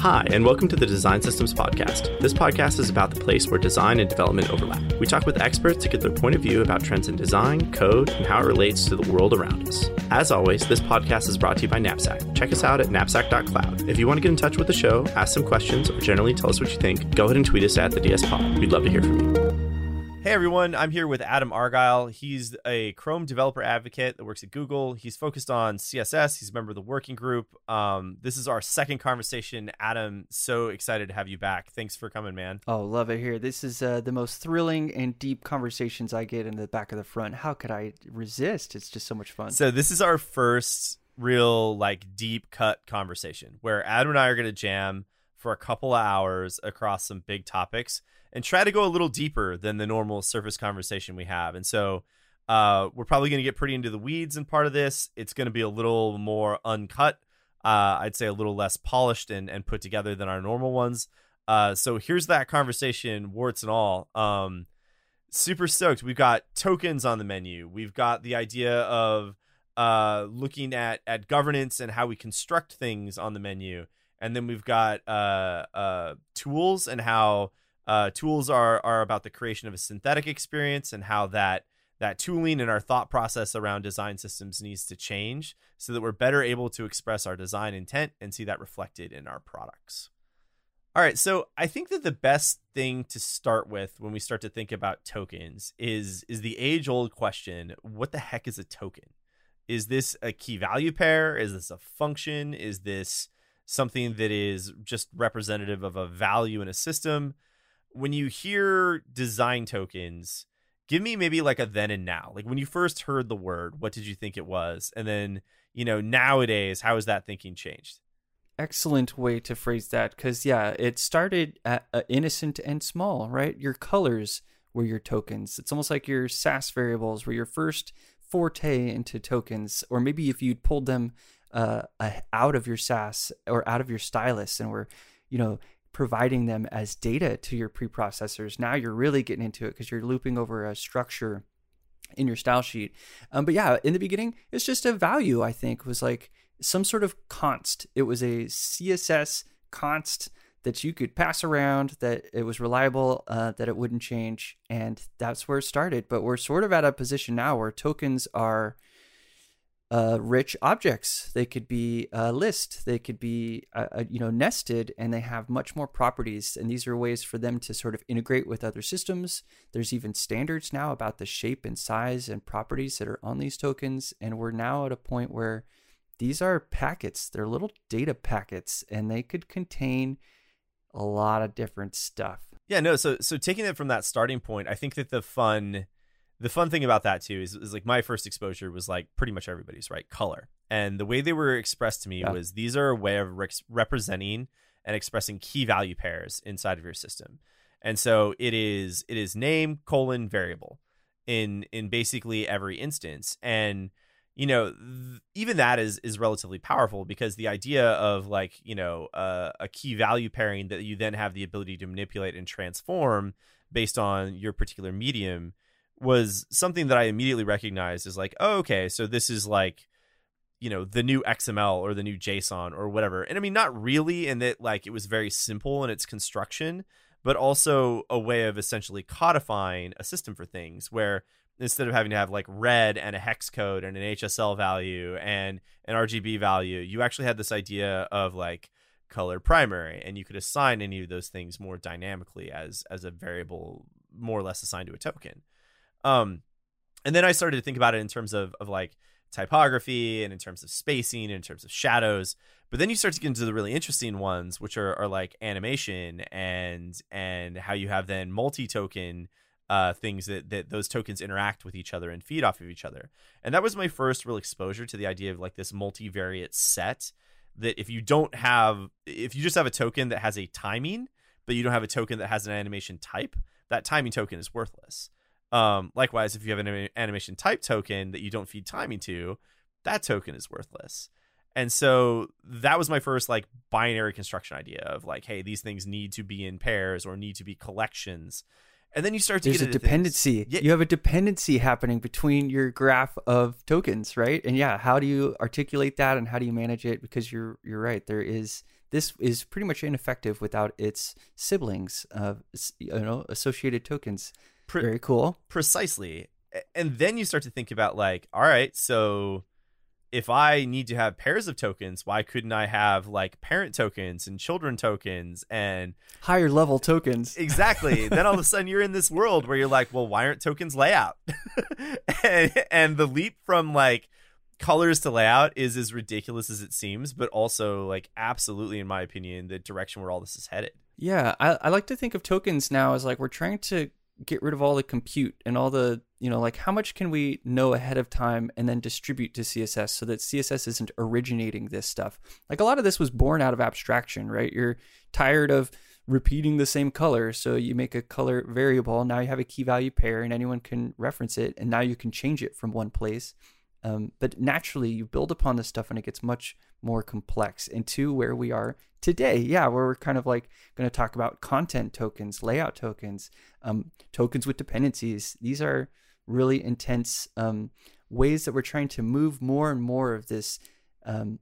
Hi, and welcome to the Design Systems Podcast. This podcast is about the place where design and development overlap. We talk with experts to get their point of view about trends in design, code, and how it relates to the world around us. As always, this podcast is brought to you by Knapsack. Check us out at knapsack.cloud. If you want to get in touch with the show, ask some questions, or generally tell us what you think, go ahead and tweet us at the DS Pod. We'd love to hear from you. Hey everyone, I'm here with Adam Argyle. He's a Chrome developer advocate that works at Google. He's focused on CSS. He's a member of the working group. Um, this is our second conversation. Adam, so excited to have you back. Thanks for coming, man. Oh, love it here. This is uh, the most thrilling and deep conversations I get in the back of the front. How could I resist? It's just so much fun. So this is our first real like deep cut conversation where Adam and I are going to jam for a couple of hours across some big topics and try to go a little deeper than the normal surface conversation we have. And so uh, we're probably going to get pretty into the weeds in part of this. It's going to be a little more uncut. Uh, I'd say a little less polished and, and put together than our normal ones. Uh, so here's that conversation, warts and all. Um, super stoked. We've got tokens on the menu. We've got the idea of uh, looking at at governance and how we construct things on the menu, and then we've got uh, uh, tools and how uh, tools are are about the creation of a synthetic experience and how that that tooling and our thought process around design systems needs to change so that we're better able to express our design intent and see that reflected in our products. All right, so I think that the best thing to start with when we start to think about tokens is is the age old question, what the heck is a token? Is this a key value pair? Is this a function? Is this something that is just representative of a value in a system? When you hear design tokens, give me maybe like a then and now. Like when you first heard the word, what did you think it was? And then, you know, nowadays, how has that thinking changed? Excellent way to phrase that because, yeah, it started at, uh, innocent and small, right? Your colors were your tokens. It's almost like your Sass variables were your first forte into tokens, or maybe if you'd pulled them uh, out of your Sass or out of your stylus and were, you know, providing them as data to your preprocessors. Now you're really getting into it because you're looping over a structure in your style sheet. Um, but yeah, in the beginning, it's just a value, I think, was like some sort of const. It was a CSS const that you could pass around, that it was reliable, uh, that it wouldn't change. And that's where it started. But we're sort of at a position now where tokens are uh, rich objects. They could be a list. They could be uh, uh, you know nested, and they have much more properties. And these are ways for them to sort of integrate with other systems. There's even standards now about the shape and size and properties that are on these tokens. And we're now at a point where these are packets. They're little data packets, and they could contain a lot of different stuff. Yeah, no. So so taking it from that starting point, I think that the fun the fun thing about that too is, is like my first exposure was like pretty much everybody's right? Color. And the way they were expressed to me yeah. was these are a way of re- representing and expressing key value pairs inside of your system. And so it is it is name colon variable in in basically every instance. And you know th- even that is is relatively powerful because the idea of like you know uh, a key value pairing that you then have the ability to manipulate and transform based on your particular medium was something that I immediately recognized as like, oh, okay, so this is like, you know, the new XML or the new JSON or whatever. And I mean, not really in that like it was very simple in its construction, but also a way of essentially codifying a system for things where instead of having to have like red and a hex code and an HSL value and an RGB value, you actually had this idea of like color primary and you could assign any of those things more dynamically as as a variable more or less assigned to a token. Um, and then I started to think about it in terms of of like typography and in terms of spacing and in terms of shadows. But then you start to get into the really interesting ones, which are, are like animation and and how you have then multi-token uh, things that, that those tokens interact with each other and feed off of each other. And that was my first real exposure to the idea of like this multivariate set that if you don't have if you just have a token that has a timing, but you don't have a token that has an animation type, that timing token is worthless. Um, likewise, if you have an animation type token that you don't feed timing to, that token is worthless. And so that was my first like binary construction idea of like, hey, these things need to be in pairs or need to be collections. And then you start to There's get a dependency. Yeah. You have a dependency happening between your graph of tokens, right? And yeah, how do you articulate that and how do you manage it? Because you're you're right. There is this is pretty much ineffective without its siblings, uh, you know, associated tokens. Pre- Very cool. Precisely. And then you start to think about like, all right, so if I need to have pairs of tokens, why couldn't I have like parent tokens and children tokens and higher level tokens? Exactly. then all of a sudden you're in this world where you're like, well, why aren't tokens layout? and, and the leap from like colors to layout is as ridiculous as it seems, but also like absolutely, in my opinion, the direction where all this is headed. Yeah, I, I like to think of tokens now as like we're trying to get rid of all the compute and all the you know like how much can we know ahead of time and then distribute to css so that css isn't originating this stuff? Like a lot of this was born out of abstraction right? You're tired of repeating the same color so you make a color variable. Now you have a key value pair and anyone can reference it and now you can change it from one place. Um, but naturally, you build upon this stuff and it gets much more complex into where we are today. Yeah, where we're kind of like going to talk about content tokens, layout tokens, um, tokens with dependencies. These are really intense um, ways that we're trying to move more and more of this. Um,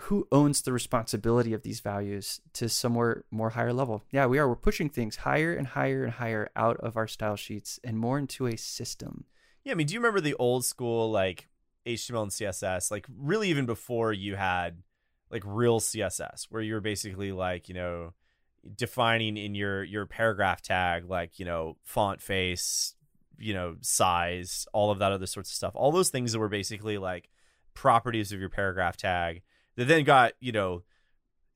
who owns the responsibility of these values to somewhere more higher level? Yeah, we are. We're pushing things higher and higher and higher out of our style sheets and more into a system. Yeah, I mean, do you remember the old school like HTML and CSS, like really even before you had like real CSS, where you were basically like, you know, defining in your your paragraph tag like, you know, font face, you know, size, all of that other sorts of stuff. All those things that were basically like properties of your paragraph tag that then got, you know,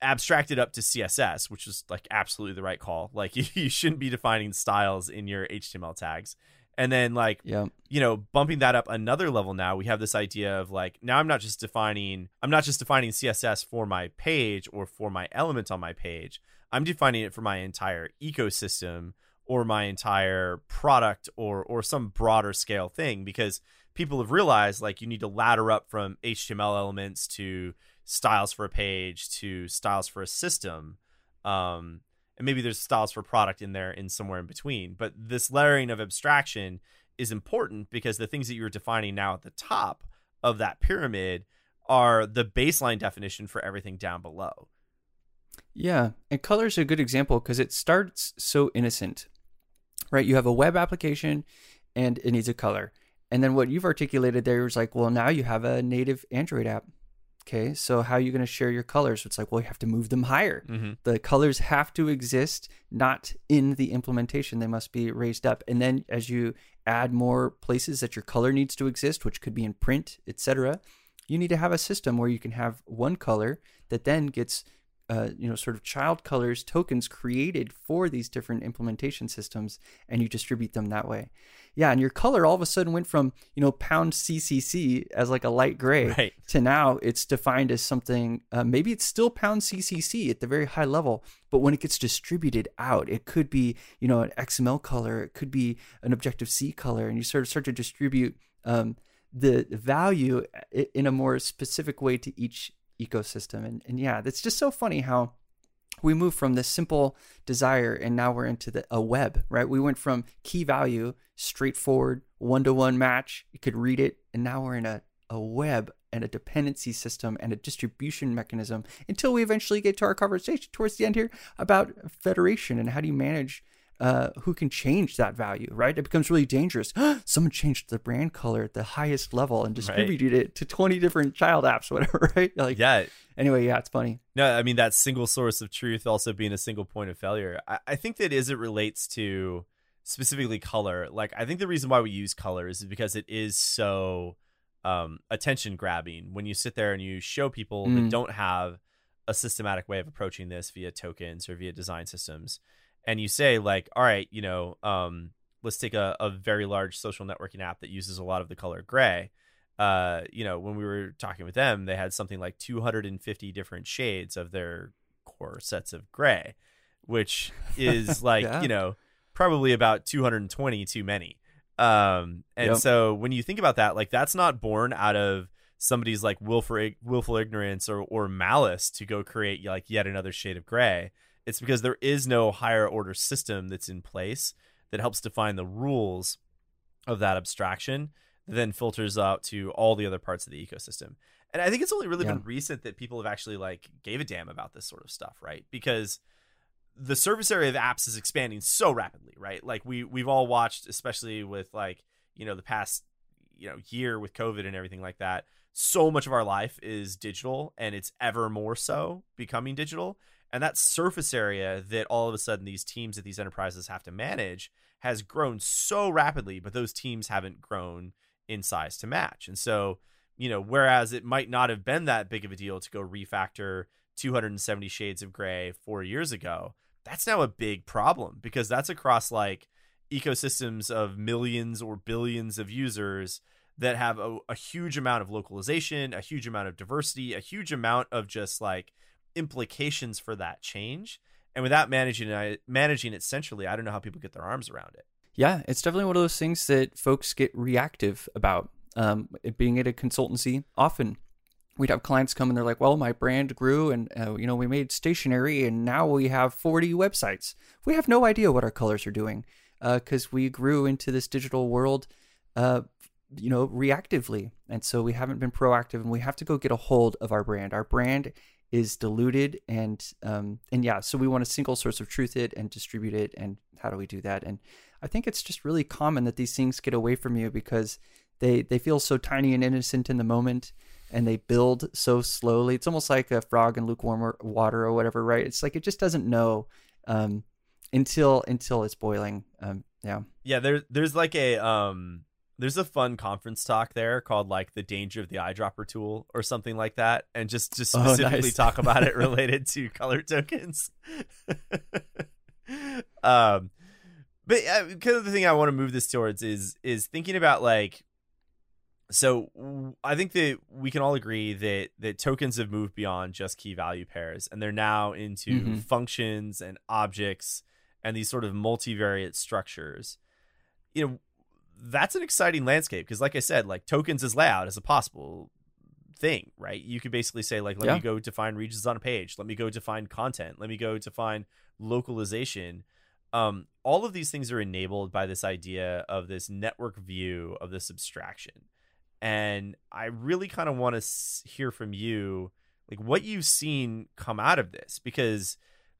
abstracted up to CSS, which was like absolutely the right call. Like you, you shouldn't be defining styles in your HTML tags. And then like yeah. you know, bumping that up another level now, we have this idea of like now I'm not just defining I'm not just defining CSS for my page or for my element on my page. I'm defining it for my entire ecosystem or my entire product or or some broader scale thing because people have realized like you need to ladder up from HTML elements to styles for a page to styles for a system. Um, and maybe there's styles for product in there in somewhere in between. But this layering of abstraction is important because the things that you're defining now at the top of that pyramid are the baseline definition for everything down below. Yeah and color is a good example because it starts so innocent right? You have a web application and it needs a color. And then what you've articulated there is like well now you have a native android app Okay, so how are you going to share your colors? It's like, well, you have to move them higher. Mm-hmm. The colors have to exist, not in the implementation. They must be raised up. And then as you add more places that your color needs to exist, which could be in print, etc., you need to have a system where you can have one color that then gets uh, you know, sort of child colors tokens created for these different implementation systems, and you distribute them that way. Yeah, and your color all of a sudden went from you know pound CCC as like a light gray right. to now it's defined as something. Uh, maybe it's still pound CCC at the very high level, but when it gets distributed out, it could be you know an XML color, it could be an Objective C color, and you sort of start to distribute. Um, the value in a more specific way to each ecosystem. And, and yeah, it's just so funny how we move from this simple desire and now we're into the a web, right? We went from key value, straightforward, one to one match. You could read it, and now we're in a, a web and a dependency system and a distribution mechanism until we eventually get to our conversation towards the end here about federation and how do you manage uh, who can change that value, right? It becomes really dangerous. Someone changed the brand color at the highest level and distributed right. it to 20 different child apps, whatever, right? Like, yeah. Anyway, yeah, it's funny. No, I mean, that single source of truth also being a single point of failure. I, I think that as it relates to specifically color, like, I think the reason why we use color is because it is so um, attention grabbing when you sit there and you show people mm. that don't have a systematic way of approaching this via tokens or via design systems and you say like all right you know um, let's take a, a very large social networking app that uses a lot of the color gray uh, you know when we were talking with them they had something like 250 different shades of their core sets of gray which is like yeah. you know probably about 220 too many um, and yep. so when you think about that like that's not born out of somebody's like willful willful ignorance or or malice to go create like yet another shade of gray it's because there is no higher order system that's in place that helps define the rules of that abstraction that then filters out to all the other parts of the ecosystem. And I think it's only really yeah. been recent that people have actually like gave a damn about this sort of stuff, right? Because the surface area of apps is expanding so rapidly, right? Like we we've all watched, especially with like you know the past you know year with COVID and everything like that. So much of our life is digital, and it's ever more so becoming digital. And that surface area that all of a sudden these teams at these enterprises have to manage has grown so rapidly, but those teams haven't grown in size to match. And so, you know, whereas it might not have been that big of a deal to go refactor 270 Shades of Grey four years ago, that's now a big problem because that's across like ecosystems of millions or billions of users that have a, a, huge amount of localization, a huge amount of diversity, a huge amount of just like implications for that change. And without managing it, managing it centrally, I don't know how people get their arms around it. Yeah, it's definitely one of those things that folks get reactive about. Um, being at a consultancy, often we'd have clients come and they're like, "Well, my brand grew, and uh, you know, we made stationery, and now we have 40 websites. We have no idea what our colors are doing because uh, we grew into this digital world, uh, you know, reactively, and so we haven't been proactive, and we have to go get a hold of our brand. Our brand is diluted, and um, and yeah, so we want a single source of truth it and distribute it, and how do we do that? And I think it's just really common that these things get away from you because they they feel so tiny and innocent in the moment and they build so slowly. It's almost like a frog in lukewarm water or whatever, right? It's like it just doesn't know um, until until it's boiling. Um, yeah, yeah. There's there's like a um, there's a fun conference talk there called like the danger of the eyedropper tool or something like that, and just just specifically oh, nice. talk about it related to color tokens. um, but uh, kind of the thing I want to move this towards is is thinking about like so I think that we can all agree that that tokens have moved beyond just key value pairs and they're now into mm-hmm. functions and objects and these sort of multivariate structures. You know, that's an exciting landscape because like I said, like tokens is layout as a possible thing, right? You could basically say like let yeah. me go define regions on a page, let me go define content, let me go define localization. Um, all of these things are enabled by this idea of this network view of this abstraction and I really kind of want to hear from you, like what you've seen come out of this, because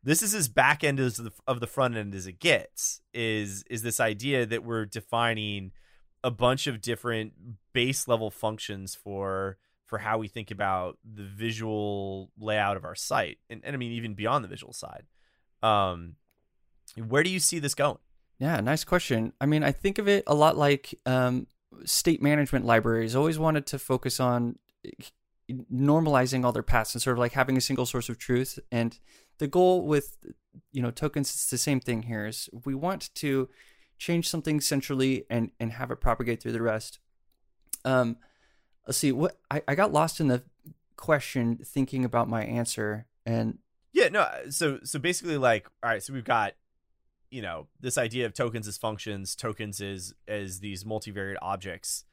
this is as back end as the, of the front end as it gets. Is is this idea that we're defining a bunch of different base level functions for for how we think about the visual layout of our site, and, and I mean even beyond the visual side. Um, where do you see this going? Yeah, nice question. I mean, I think of it a lot like um, state management libraries always wanted to focus on normalizing all their paths and sort of like having a single source of truth. And the goal with you know tokens is the same thing here is we want to change something centrally and and have it propagate through the rest. Um, let's see what I, I got lost in the question thinking about my answer and yeah no so so basically like all right so we've got you know this idea of tokens as functions tokens as as these multivariate objects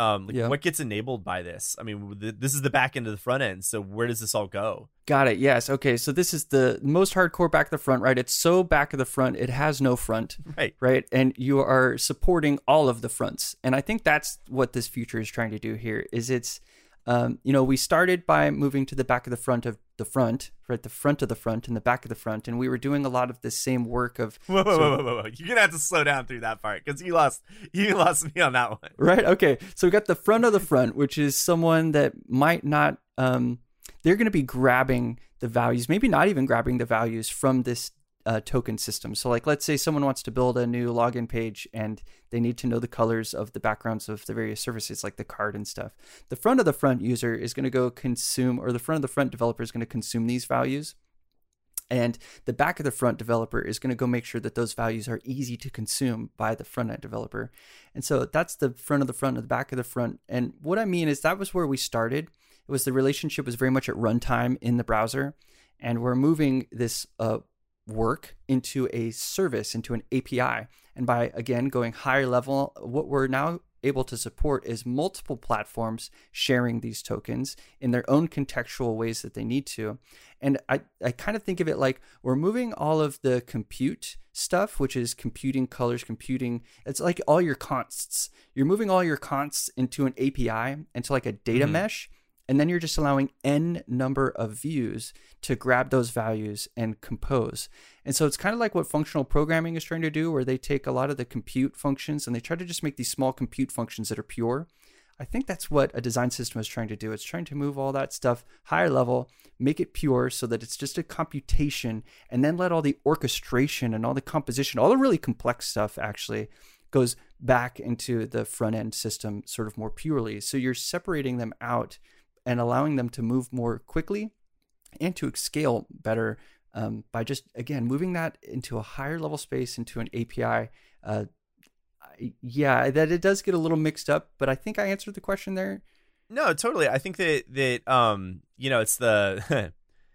um like yeah. what gets enabled by this? I mean th- this is the back end of the front end so where does this all go? Got it yes okay so this is the most hardcore back of the front right? It's so back of the front it has no front right. right? And you are supporting all of the fronts and i think that's what this future is trying to do here is it's um, you know, we started by moving to the back of the front of the front, right? The front of the front and the back of the front, and we were doing a lot of the same work of. Whoa, whoa, so, whoa, whoa, whoa! You're gonna have to slow down through that part because you lost you lost me on that one. Right. Okay. So we got the front of the front, which is someone that might not. Um, they're going to be grabbing the values, maybe not even grabbing the values from this uh, token system. So, like, let's say someone wants to build a new login page and they need to know the colors of the backgrounds of the various services, like the card and stuff. The front of the front user is going to go consume, or the front of the front developer is going to consume these values. And the back of the front developer is going to go make sure that those values are easy to consume by the front end developer. And so that's the front of the front and the back of the front. And what I mean is that was where we started. It was the relationship was very much at runtime in the browser. And we're moving this uh, work into a service, into an API. And by again going higher level, what we're now able to support is multiple platforms sharing these tokens in their own contextual ways that they need to. And I, I kind of think of it like we're moving all of the compute stuff, which is computing colors, computing, it's like all your consts. You're moving all your consts into an API, into like a data mm-hmm. mesh and then you're just allowing n number of views to grab those values and compose. And so it's kind of like what functional programming is trying to do, where they take a lot of the compute functions and they try to just make these small compute functions that are pure. I think that's what a design system is trying to do. It's trying to move all that stuff higher level, make it pure so that it's just a computation, and then let all the orchestration and all the composition, all the really complex stuff actually goes back into the front end system sort of more purely. So you're separating them out and allowing them to move more quickly and to scale better um, by just again moving that into a higher level space into an API. Uh, yeah, that it does get a little mixed up, but I think I answered the question there. No, totally. I think that that um, you know, it's the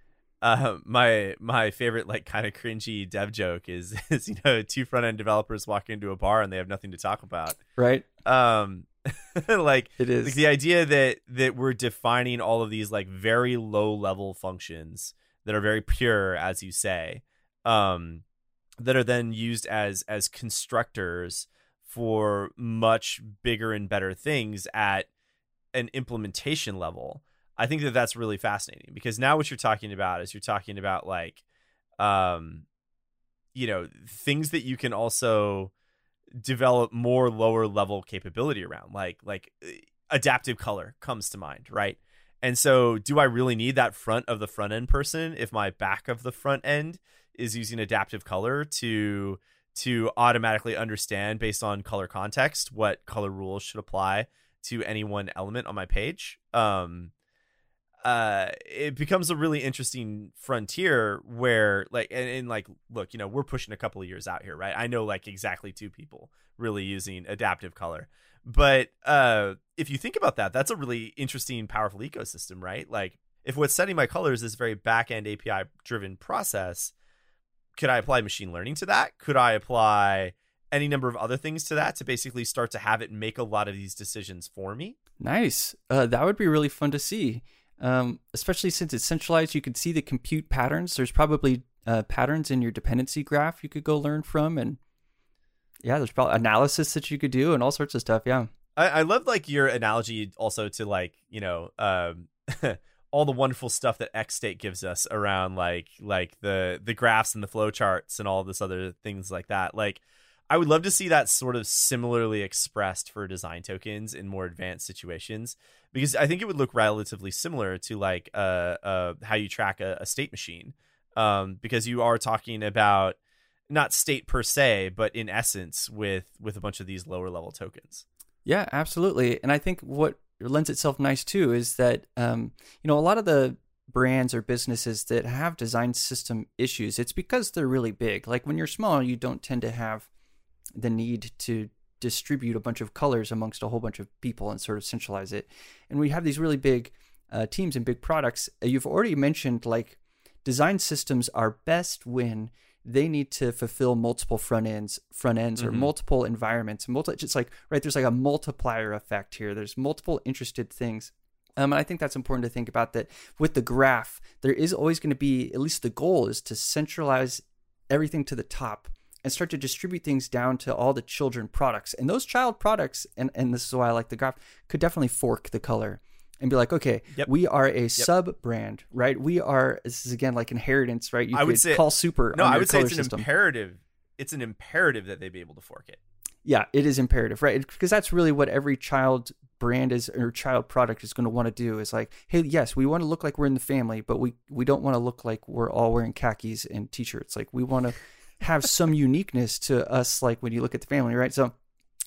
uh, my my favorite like kind of cringy dev joke is is you know two front end developers walk into a bar and they have nothing to talk about. Right. Um, like it is like the idea that that we're defining all of these like very low level functions that are very pure, as you say, um, that are then used as as constructors for much bigger and better things at an implementation level. I think that that's really fascinating because now what you're talking about is you're talking about like, um, you know, things that you can also develop more lower level capability around, like like uh, adaptive color comes to mind, right? And so, do I really need that front of the front end person if my back of the front end is using adaptive color to to automatically understand based on color context what color rules should apply to any one element on my page. Um, uh, it becomes a really interesting frontier where, like, and, and like, look, you know, we're pushing a couple of years out here, right? I know like exactly two people really using adaptive color, but uh, if you think about that, that's a really interesting, powerful ecosystem, right? Like, if what's setting my colors is very back end API driven process, could I apply machine learning to that? Could I apply any number of other things to that to basically start to have it make a lot of these decisions for me? Nice. Uh, that would be really fun to see, um, especially since it's centralized. You could see the compute patterns. There's probably uh, patterns in your dependency graph you could go learn from, and yeah, there's probably analysis that you could do and all sorts of stuff. Yeah. I, I love like your analogy also to like you know um, all the wonderful stuff that XState gives us around like like the the graphs and the flow charts and all this other things like that. Like I would love to see that sort of similarly expressed for design tokens in more advanced situations because I think it would look relatively similar to like uh, uh how you track a, a state machine um because you are talking about not state per se but in essence with with a bunch of these lower level tokens. Yeah, absolutely. And I think what lends itself nice too is that um, you know a lot of the brands or businesses that have design system issues it's because they're really big like when you're small you don't tend to have the need to distribute a bunch of colors amongst a whole bunch of people and sort of centralize it. And we have these really big uh, teams and big products. Uh, you've already mentioned like design systems are best when they need to fulfill multiple front ends front ends mm-hmm. or multiple environments. Multi just like right there's like a multiplier effect here. There's multiple interested things. Um, and I think that's important to think about that with the graph, there is always going to be, at least the goal is to centralize everything to the top and start to distribute things down to all the children products. And those child products, and, and this is why I like the graph, could definitely fork the color and be like, okay, yep. we are a yep. sub brand, right? We are this is again like inheritance, right? You I would say call super. No, I would say it's an system. imperative. It's an imperative that they be able to fork it. Yeah, it is imperative, right? Because that's really what every child brand is or child product is going to want to do is like, hey, yes, we want to look like we're in the family, but we we don't want to look like we're all wearing khakis and t-shirts. Like we want to have some uniqueness to us like when you look at the family, right? So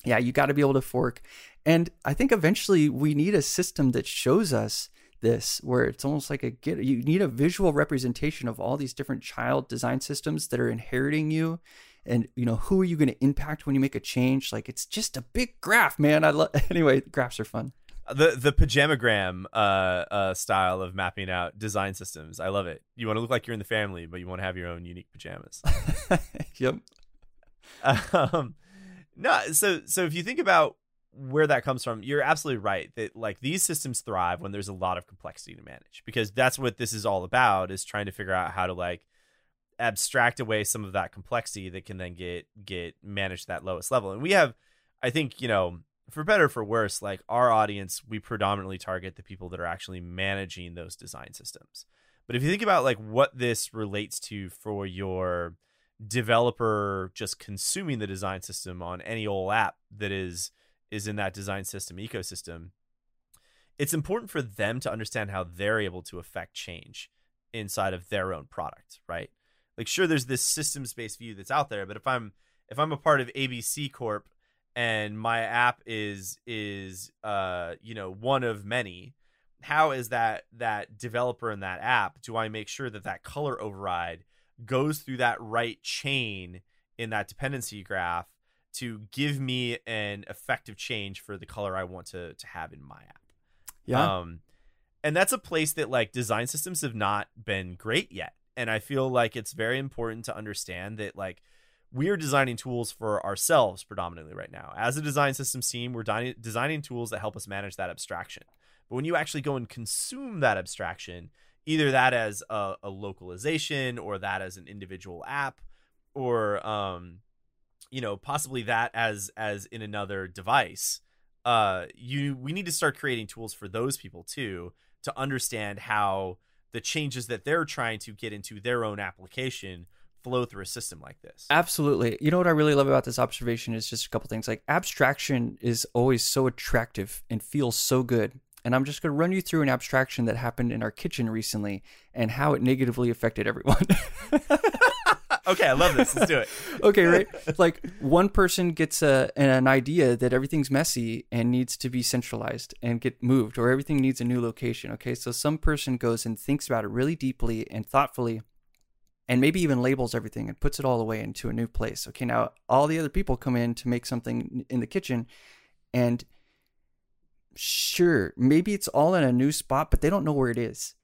yeah, you got to be able to fork. And I think eventually we need a system that shows us this where it's almost like a Git you need a visual representation of all these different child design systems that are inheriting you and you know who are you going to impact when you make a change like it's just a big graph man i love anyway graphs are fun the the pajamagram uh, uh, style of mapping out design systems. I love it. You want to look like you're in the family but you want to have your own unique pajamas. Yep. Um no, so so if you think about where that comes from, you're absolutely right that like these systems thrive when there's a lot of complexity to manage because that's what this is all about is trying to figure out how to like abstract away some of that complexity that can then get get managed at that lowest level. And we have I think, you know, for better for worse, like our audience, we predominantly target the people that are actually managing those design systems. But if you think about like what this relates to for your developer just consuming the design system on any old app that is is in that design system ecosystem, it's important for them to understand how they're able to affect change inside of their own product, right? Like sure there's this systems based view that's out there, but if I'm if I'm a part of ABC Corp and my app is is uh you know one of many. How is that that developer in that app do i make sure that that color override goes through that right chain in that dependency graph to give me an effective change for the color i want to to have in my app? Yeah. Um and that's a place that like design systems have not been great yet. And i feel like it's very important to understand that like we are designing tools for ourselves predominantly right now. As a design systems team, we're di- designing tools that help us manage that abstraction. But when you actually go and consume that abstraction, either that as a, a localization or that as an individual app, or um, you know, possibly that as as in another device, uh, you we need to start creating tools for those people too to understand how the changes that they're trying to get into their own application flow through a system like this. Absolutely. You know what I really love about this observation is just a couple things. Like abstraction is always so attractive and feels so good. And I'm just going to run you through an abstraction that happened in our kitchen recently and how it negatively affected everyone. okay, I love this. Let's do it. okay, right? Like one person gets a, an idea that everything's messy and needs to be centralized and get moved, or everything needs a new location. Okay, so some person goes and thinks about it really deeply and thoughtfully and maybe even labels everything and puts it all away into a new place. Okay, now all the other people come in to make something in the kitchen and sure, maybe it's all in a new spot, but they don't know where it is.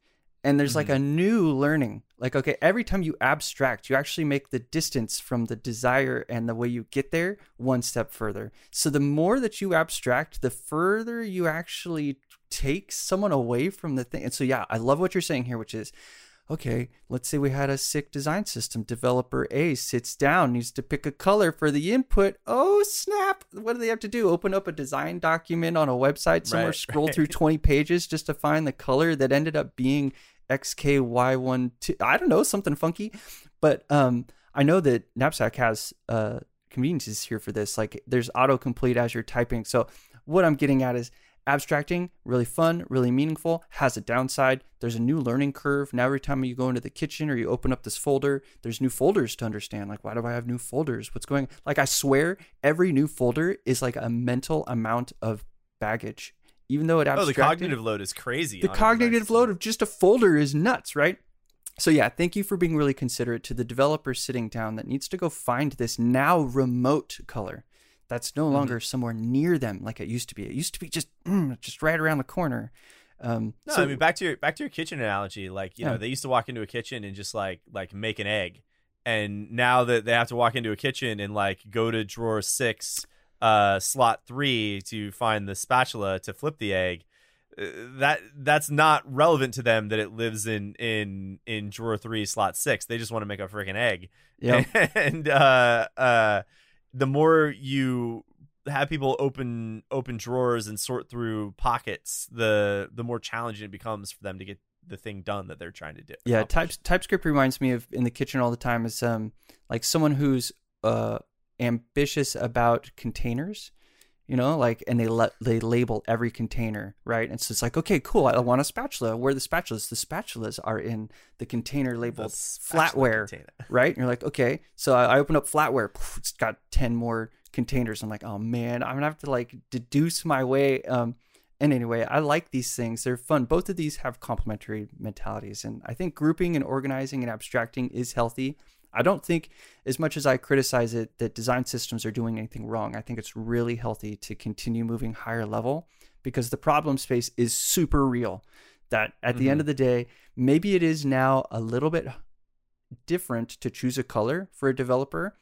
And there's mm-hmm. like a new learning. Like, okay, every time you abstract, you actually make the distance from the desire and the way you get there one step further. So the more that you abstract, the further you actually take someone away from the thing. And so, yeah, I love what you're saying here, which is okay, let's say we had a sick design system. Developer A sits down, needs to pick a color for the input. Oh, snap. What do they have to do? Open up a design document on a website somewhere, right, scroll right. through 20 pages just to find the color that ended up being XKY12. I don't know, something funky. But um, I know that Knapsack has uh, conveniences here for this. Like there's autocomplete as you're typing. So what I'm getting at is abstracting really fun really meaningful has a downside. There's a new learning curve. Now every time you go into the kitchen or you open up this folder there's new folders to understand. Like why do i have new folders? What's going like i swear every new folder is like a mental amount of baggage. Even though it abstracted, oh the cognitive load is crazy the cognitive load of just a folder is nuts right? So yeah thank you for being really considerate to the developer sitting down that needs to go find this now remote color that's no mm-hmm. longer mm-hmm. somewhere near them like it used to be. It used to be just mm, just right around the corner. Um, no, so, I mean back to your back to your kitchen analogy. Like you yeah. know, they used to walk into a kitchen and just like like make an egg, and now that they have to walk into a kitchen and like go to drawer six, uh, slot three to find the spatula to flip the egg. Uh, that that's not relevant to them that it lives in in in drawer three slot six. They just want to make a freaking egg. Yeah, and uh uh the more you have people open open drawers and sort through pockets, the the more challenging it becomes for them to get the thing done that they're trying to do. Yeah, type, TypeScript reminds me of in the kitchen all the time is um like someone who's uh ambitious about containers you know like and they let they label every container right? And so it's like okay cool i want a spatula. Where are the spatulas? The spatulas are in the container labeled flatware container. right? And you're like okay. So i, I open up flatware it's got 10 more containers. I'm like oh man i'm gonna have to like deduce my way. Um and anyway i like these things. They're fun. Both of these have complementary mentalities and i think grouping and organizing and abstracting is healthy I don't think, as much as I criticize it, that design systems are doing anything wrong. I think it's really healthy to continue moving higher level because the problem space is super real. That at mm-hmm. the end mm-hmm. of the day, maybe it is now a little bit different to choose a color for a developer.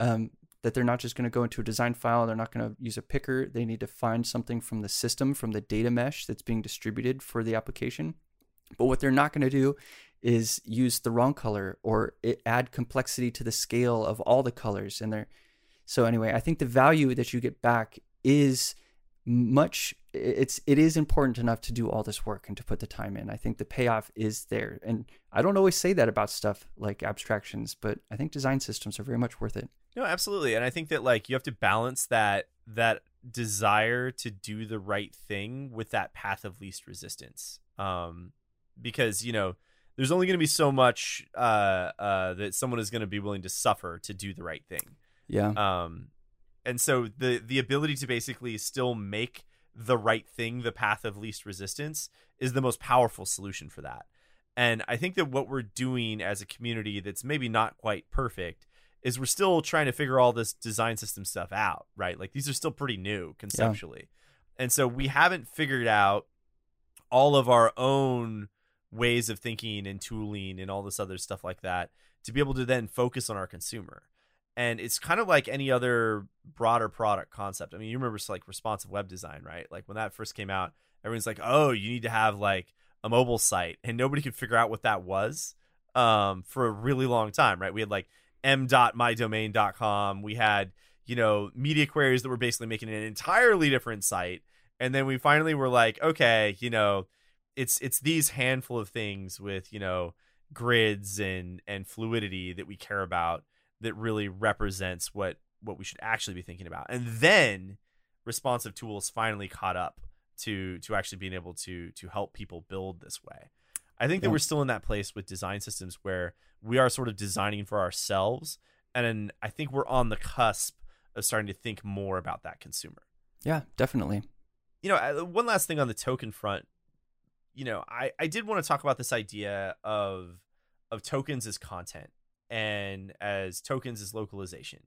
Um, that they're not just going to go into a design file, they're not going to use a picker. They need to find something from the system, from the data mesh that's being distributed for the application. But what they're not going to do is use the wrong color or add complexity to the scale of all the colors and there so anyway i think the value that you get back is much it's it is important enough to do all this work and to put the time in. I think the payoff is there. And I don't always say that about stuff like abstractions, but I think design systems are very much worth it. No, absolutely. And I think that like you have to balance that that desire to do the right thing with that path of least resistance. Um because, you know, there's only going to be so much uh uh that someone is going to be willing to suffer to do the right thing. Yeah. Um and so the the ability to basically still make the right thing the path of least resistance is the most powerful solution for that and i think that what we're doing as a community that's maybe not quite perfect is we're still trying to figure all this design system stuff out right like these are still pretty new conceptually yeah. and so we haven't figured out all of our own ways of thinking and tooling and all this other stuff like that to be able to then focus on our consumer and it's kind of like any other broader product concept. I mean, you remember like responsive web design, right? Like when that first came out, everyone's like, "Oh, you need to have like a mobile site," and nobody could figure out what that was um, for a really long time, right? We had like m.mydomain.com. We had you know media queries that were basically making an entirely different site, and then we finally were like, okay, you know, it's it's these handful of things with you know grids and and fluidity that we care about that really represents what what we should actually be thinking about. And then responsive tools finally caught up to to actually being able to to help people build this way. I think that we're still in that place with design systems where we are sort of designing for ourselves and I think we're on the cusp of starting to think more about that consumer. Yeah, definitely. You know, one last thing on the token front, you know, I I did want to talk about this idea of of tokens as content and as tokens as localization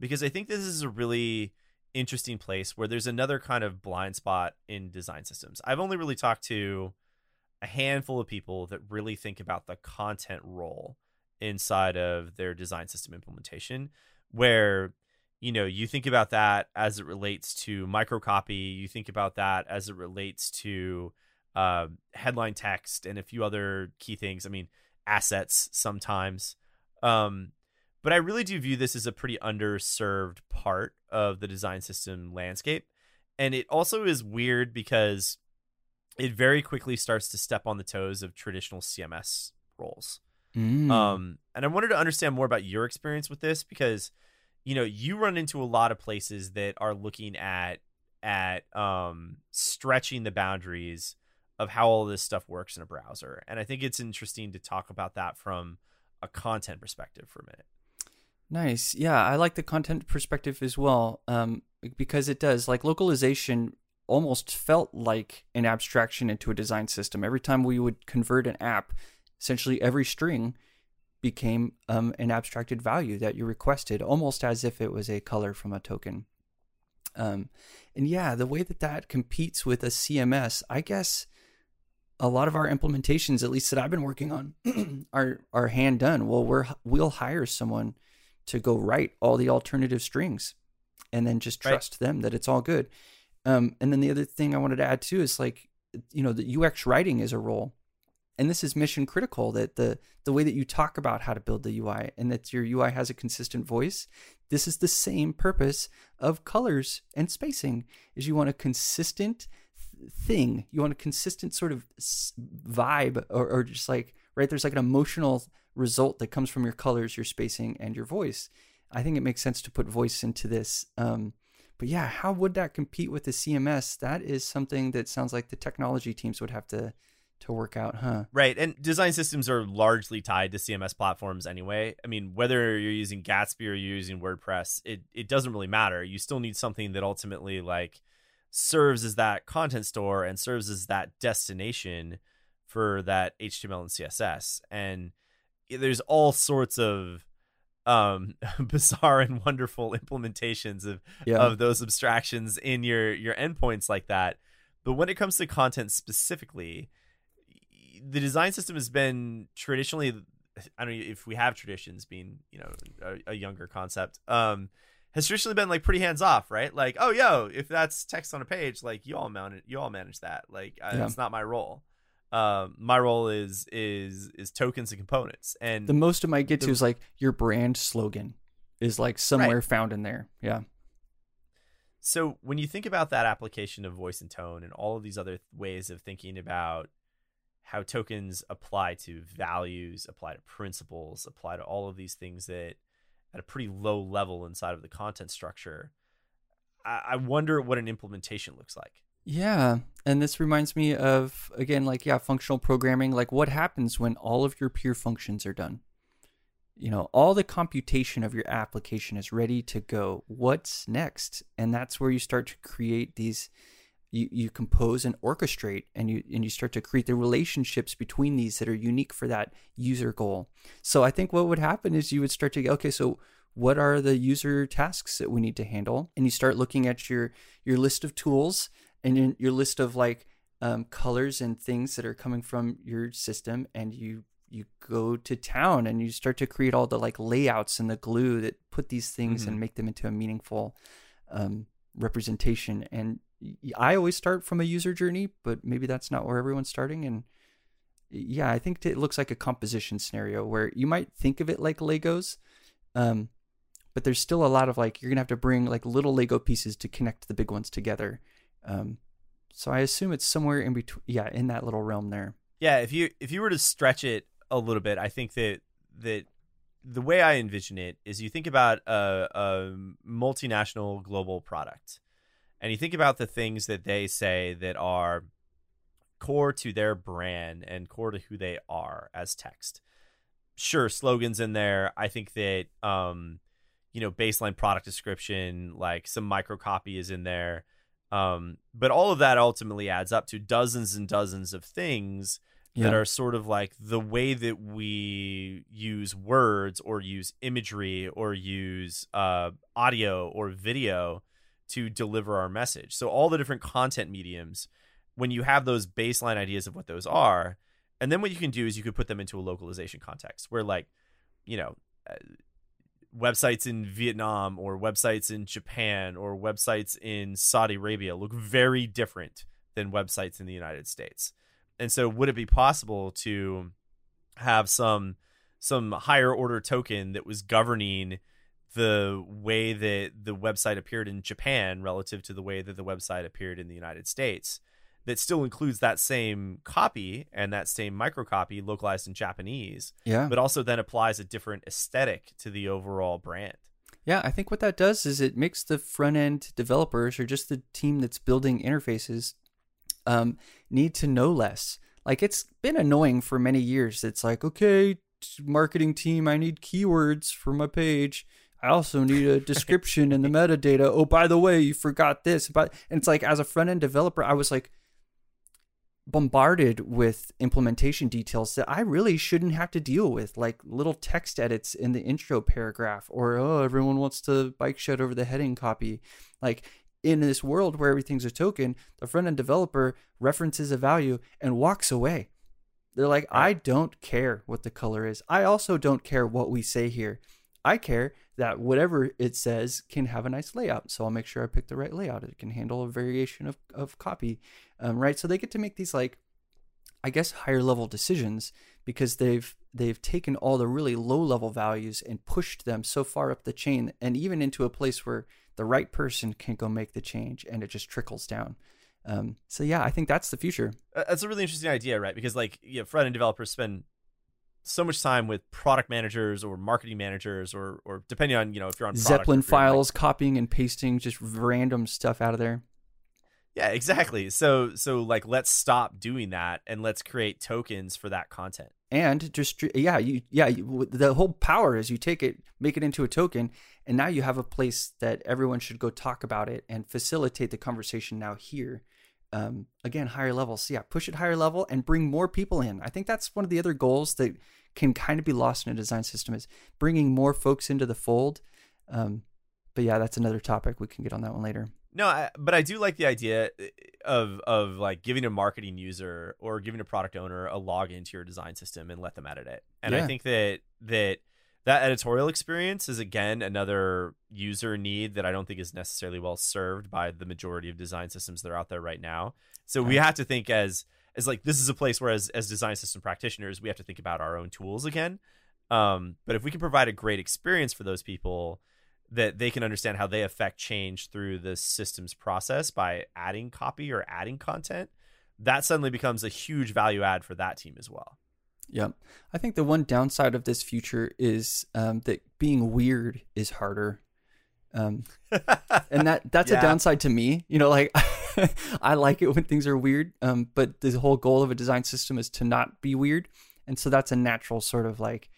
because I think this is a really interesting place where there's another kind of blind spot in design systems. I've only really talked to a handful of people that really think about the content role inside of their design system implementation where you know you think about that as it relates to microcopy you think about that as it relates to uh, headline text and a few other key things i mean assets sometimes um, but I really do view this as a pretty underserved part of the design system landscape. And it also is weird because it very quickly starts to step on the toes of traditional CMS roles. Mm. Um, and I wanted to understand more about your experience with this because, you know, you run into a lot of places that are looking at at um, stretching the boundaries of how all this stuff works in a browser. And I think it's interesting to talk about that from a content perspective for a minute. Nice. Yeah, I like the content perspective as well um, because it does. Like localization almost felt like an abstraction into a design system. Every time we would convert an app, essentially every string became um, an abstracted value that you requested, almost as if it was a color from a token. Um, and yeah, the way that that competes with a CMS, I guess a lot of our implementations, at least that I've been working on, are are hand done. Well, we're we'll hire someone to go write all the alternative strings, and then just trust right. them that it's all good. Um, and then the other thing I wanted to add too is like, you know, the UX writing is a role, and this is mission critical. That the the way that you talk about how to build the UI and that your UI has a consistent voice. This is the same purpose of colors and spacing. Is you want a consistent thing. You want a consistent sort of vibe, or, or just like right. There's like an emotional result that comes from your colors, your spacing, and your voice. I think it makes sense to put voice into this. Um, but yeah, how would that compete with the CMS? That is something that sounds like the technology teams would have to to work out, huh? Right. And design systems are largely tied to CMS platforms anyway. I mean, whether you're using Gatsby or you're using WordPress, it, it doesn't really matter. You still need something that ultimately like serves as that content store and serves as that destination for that HTML and CSS. And there's all sorts of um bizarre and wonderful implementations of yeah. of those abstractions in your your endpoints like that. But when it comes to content specifically, the design system has been traditionally I don't know if we have traditions being, you know, a, a younger concept. Um has traditionally been like pretty hands off, right? Like, oh, yo, if that's text on a page, like you all it, you all manage that. Like, yeah. it's not my role. Um, my role is is is tokens and components, and the most of my get to is like your brand slogan is like somewhere right. found in there. Yeah. so when you think about that application of voice and tone and all of these other ways of thinking about how tokens apply to values, apply to principles, apply to all of these things that at a pretty low level inside of the content structure, I, I wonder what an implementation looks like. Yeah. And this reminds me of, again, like, yeah, functional programming. Like, what happens when all of your pure functions are done? You know, all the computation of your application is ready to go. What's next? And that's where you start to create these. You, you compose and orchestrate and you and you start to create the relationships between these that are unique for that user goal. So I think what would happen is you would start to okay, so what are the user tasks that we need to handle? And you start looking at your your list of tools and your, your list of like um, colors and things that are coming from your system and you you go to town and you start to create all the like layouts and the glue that put these things mm-hmm. and make them into a meaningful um, representation and i always start from a user journey but maybe that's not where everyone's starting and yeah i think it looks like a composition scenario where you might think of it like legos um, but there's still a lot of like you're gonna have to bring like little lego pieces to connect the big ones together um, so I assume it's somewhere in between. Yeah, in that little realm there. Yeah, if you if you were to stretch it a little bit, I think that that the way I envision it is you think about a, a multinational global product, and you think about the things that they say that are core to their brand and core to who they are as text. Sure, slogans in there. I think that um, you know, baseline product description, like some micro copy is in there. Um, but all of that ultimately adds up to dozens and dozens of things yeah. that are sort of like the way that we use words or use imagery or use uh, audio or video to deliver our message. So all the different content mediums, when you have those baseline ideas of what those are, and then what you can do is you could put them into a localization context where like, you know, uh, websites in Vietnam or websites in Japan or websites in Saudi Arabia look very different than websites in the United States. And so would it be possible to have some some higher order token that was governing the way that the website appeared in Japan relative to the way that the website appeared in the United States? that still includes that same copy and that same microcopy localized in Japanese. Yeah. But also then applies a different aesthetic to the overall brand. Yeah, I think what that does is it makes the front end developers or just the team that's building interfaces um, need to know less. Like it's been annoying for many years. It's like, okay, marketing team, I need keywords for my page. I also need a description in the metadata. Oh, by the way, you forgot this. But and it's like as a front end developer, I was like, bombarded with implementation details that I really shouldn't have to deal with, like little text edits in the intro paragraph, or oh, everyone wants to bike shed over the heading copy. Like in this world where everything's a token, the front end developer references a value and walks away. They're like, I don't care what the color is. I also don't care what we say here. I care that whatever it says can have a nice layout. So I'll make sure I pick the right layout. It can handle a variation of, of copy, um, right? So they get to make these like, I guess, higher level decisions because they've they've taken all the really low level values and pushed them so far up the chain and even into a place where the right person can go make the change and it just trickles down. Um, so yeah, I think that's the future. That's a really interesting idea, right? Because like, you know, front end developers spend so much time with product managers or marketing managers or or depending on you know if you're on Zeppelin files, like, copying and pasting just random stuff out of there. Yeah, exactly. So so like let's stop doing that and let's create tokens for that content. And just yeah, you yeah, you, the whole power is you take it, make it into a token, and now you have a place that everyone should go talk about it and facilitate the conversation now here um, again higher levels. So yeah push it higher level and bring more people in. I think that's one of the other goals that can kind of be lost in a design system is bringing more folks into the fold. Um, but yeah that's another topic. We can get on that one later. No I, but i do like the idea uh, of of like giving a marketing user or giving a product owner a login to your design system and let them edit it. And yeah. i think that that that editorial experience is again another user need that I don't think is necessarily well served by the majority of design systems that are out there right now. So we have to think as as like this is a place where as, as design system practitioners we have to think about our own tools again. Um, but if we can provide a great experience for those people, that they can understand how they affect change through the system's process by adding copy or adding content, that suddenly becomes a huge value add for that team as well. Yep. I think the one downside of this future is um, that being weird is harder. Um, and that that's yeah. a downside to me. You know, like I like it when things are weird, um, but the whole goal of a design system is to not be weird. And so that's a natural sort of like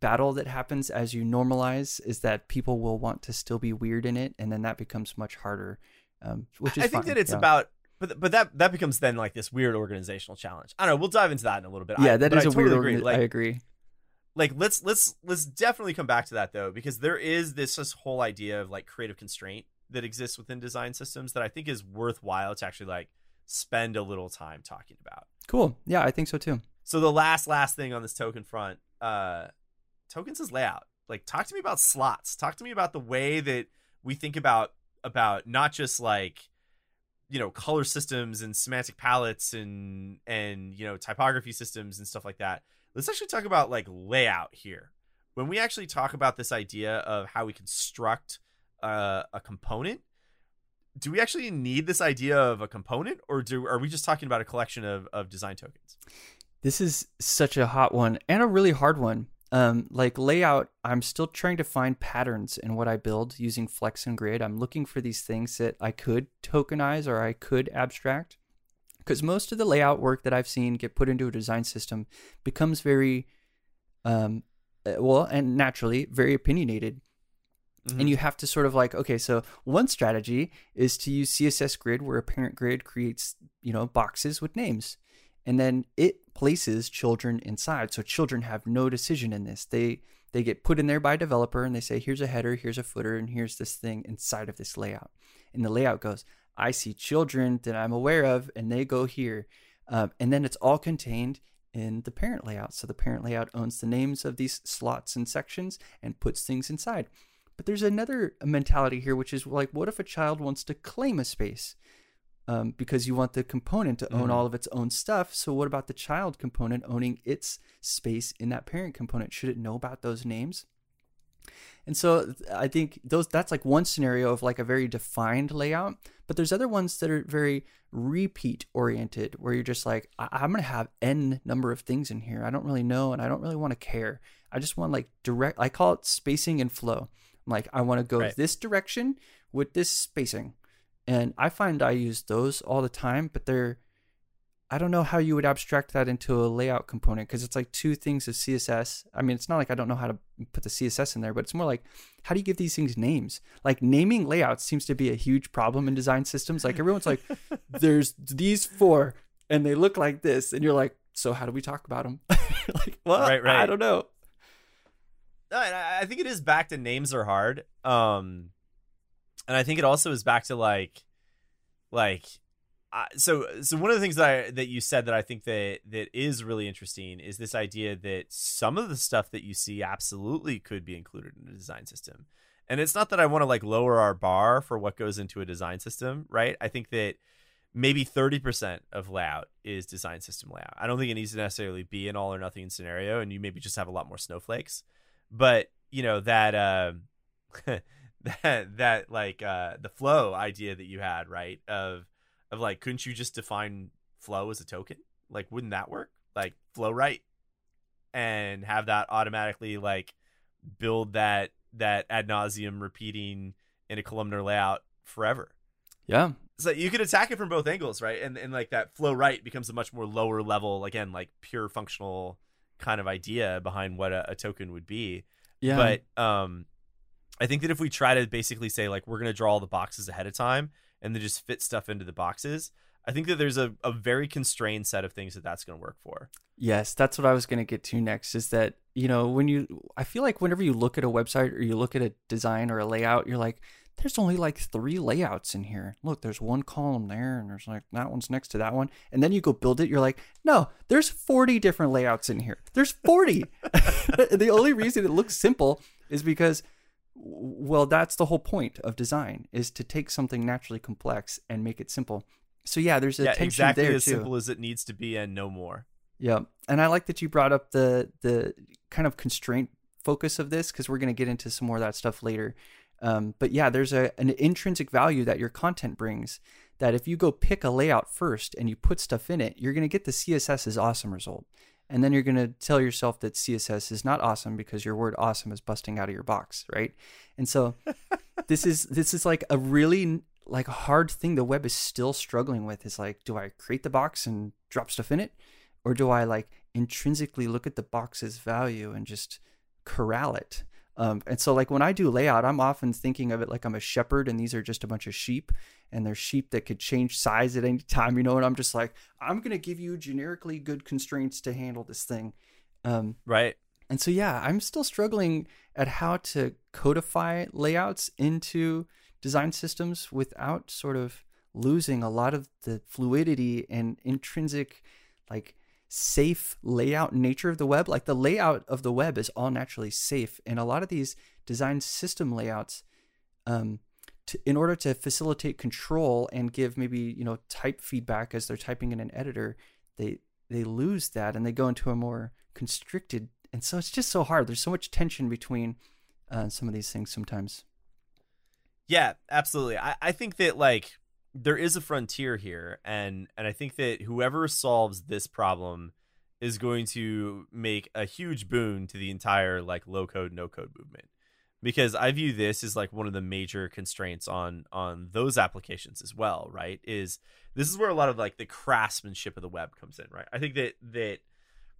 battle that happens as you normalize is that people will want to still be weird in it, and then that becomes much harder. Um, which is I think fine. that it's yeah. about but but that that becomes then like this weird organizational challenge. I don't know. We'll dive into that in a little bit. Yeah, I, that is a totally weird. Agree. Like, I agree. Like let's let's let's definitely come back to that though, because there is this this whole idea of like creative constraint that exists within design systems that I think is worthwhile to actually like spend a little time talking about. Cool. Yeah, I think so too. So the last last thing on this token front, uh, tokens is layout. Like talk to me about slots. Talk to me about the way that we think about about not just like you know color systems and semantic palettes and and you know typography systems and stuff like that. Let's actually talk about like layout here. When we actually talk about this idea of how we construct uh, a component do we actually need this idea of a component or do are we just talking about a collection of, of design tokens? This is such a hot one and a really hard one um, like layout, I'm still trying to find patterns in what I build using Flex and Grid. I'm looking for these things that I could tokenize or I could abstract. Because most of the layout work that I've seen get put into a design system becomes very, um, uh, well, and naturally very opinionated. Mm-hmm. And you have to sort of like, okay, so one strategy is to use CSS Grid, where a parent grid creates, you know, boxes with names and then it places children inside. So children have no decision in this. They they get put in there by a developer and they say, here's a header, here's a footer, and here's this thing inside of this layout. And the layout goes, I see children that I'm aware of, and they go here. Um, and then it's all contained in the parent layout. So the parent layout owns the names of these slots and sections and puts things inside. But there's another mentality here, which is like, what if a child wants to claim a space? Um, because you want the component to own mm. all of its own stuff. So, what about the child component owning its space in that parent component? Should it know about those names? And so, I think those that's like one scenario of like a very defined layout. But there's other ones that are very repeat oriented, where you're just like, I- I'm going to have n number of things in here. I don't really know, and I don't really want to care. I just want like direct. I call it spacing and flow. I'm like, I want to go right. this direction with this spacing and I find I use those all the time, but they're I don't know how you would abstract that into a layout component because it's like two things of CSS. I mean, it's not like I don't know how to put the CSS in there, but it's more like how do you give these things names? Like naming layouts seems to be a huge problem in design systems. Like everyone's like, there's these four and they look like this. And you're like, so how do we talk about them? like, well, right, right. I don't know. I think it is back to names are hard. Um, and I think it also is back to like, like, uh, so so one of the things that I that you said that I think that that is really interesting is this idea that some of the stuff that you see absolutely could be included in a design system. And it's not that I want to like lower our bar for what goes into a design system, right? I think that maybe 30% of layout is design system layout. I don't think it needs to necessarily be an all or nothing scenario and you maybe just have a lot more snowflakes. But, you know, that uh that that like uh the flow idea that you had right of of like couldn't you just define flow as a token? Like wouldn't that work? Like flow right and have that automatically like build that that ad nauseum repeating in a columnar layout forever. Yeah. So you could attack it from both angles right? And and like that flow right becomes a much more lower level again like pure functional kind of idea behind what a, a token would be. Yeah. But um I think that if we try to basically say like we're going to draw all the boxes ahead of time and then just fit stuff into the boxes, I think that there's a, a very constrained set of things that that's going to work for. Yes, that's what I was going to get to next is that, you know, when you, I feel like whenever you look at a website or you look at a design or a layout, you're like, there's only like three layouts in here. Look, there's one column there and there's like that one's next to that one. And then you go build it, you're like, no, there's 40 different layouts in here. There's 40. the only reason it looks simple is because well that's the whole point of design is to take something naturally complex and make it simple so yeah there's a yeah, tension exactly there as too. simple as it needs to be and no more yeah and i like that you brought up the the kind of constraint focus of this because we're going to get into some more of that stuff later Um, but yeah, there's a an intrinsic value that your content brings. That if you go pick a layout first and you put stuff in it, you're going to get the CSS is awesome result, and then you're going to tell yourself that CSS is not awesome because your word awesome is busting out of your box, right? And so this is this is like a really like a hard thing the web is still struggling with. Is like, do I create the box and drop stuff in it, or do I like intrinsically look at the box's value and just corral it? Um, and so, like when I do layout, I'm often thinking of it like I'm a shepherd, and these are just a bunch of sheep, and they're sheep that could change size at any time, you know. And I'm just like, I'm gonna give you generically good constraints to handle this thing, um, right? And so, yeah, I'm still struggling at how to codify layouts into design systems without sort of losing a lot of the fluidity and intrinsic, like safe layout nature of the web. Like the layout of the web is all naturally safe, and a lot of these design system layouts, um, to, in order to facilitate control and give maybe you know type feedback as they're typing in an editor, they they lose that and they go into a more constricted. And so it's just so hard. There's so much tension between uh, some of these things sometimes. Yeah, absolutely. I, I think that like there is a frontier here and and I think that whoever solves this problem is going to make a huge boon to the entire like low code no code movement because I view this as like one of the major constraints on on those applications as well, right? Is this is where a lot of like the craftsmanship of the web comes in, right? I think that that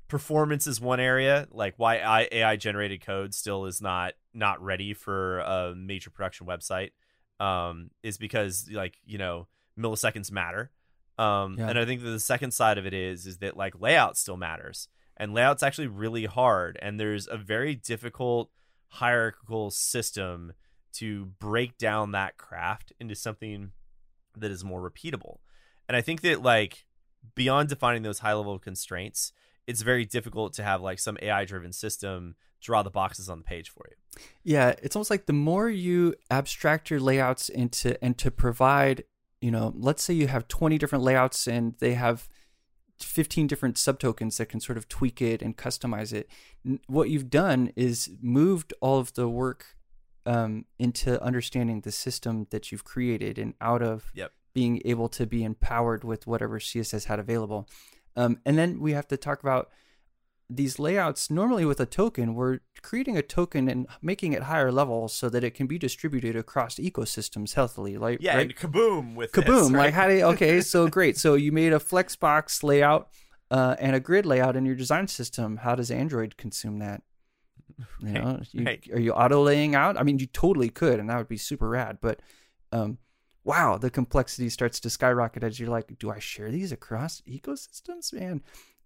performance is one area, like why AI generated code still is not not ready for a major production website um, is because like you know milliseconds matter. Um, yeah. And I think that the second side of it is is that like layout still matters, and layout's actually really hard, and there's a very difficult hierarchical system to break down that craft into something that is more repeatable. And I think that like beyond defining those high level constraints, it's very difficult to have like some AI driven system draw the boxes on the page for you. Yeah, it's almost like the more you abstract your layouts into and to provide, you know, let's say you have 20 different layouts and they have 15 different subtokens that can sort of tweak it and customize it. What you've done is moved all of the work um, into understanding the system that you've created and out of yep. being able to be empowered with whatever CSS had available. Um, and then we have to talk about these layouts normally with a token we're creating a token and making it higher level so that it can be distributed across ecosystems healthily like yeah right? and kaboom with kaboom this, right? like how do you, okay so great so you made a flexbox layout uh, and a grid layout in your design system how does android consume that you know right. You, right. are you auto laying out i mean you totally could and that would be super rad but um wow the complexity starts to skyrocket as you're like do i share these across ecosystems man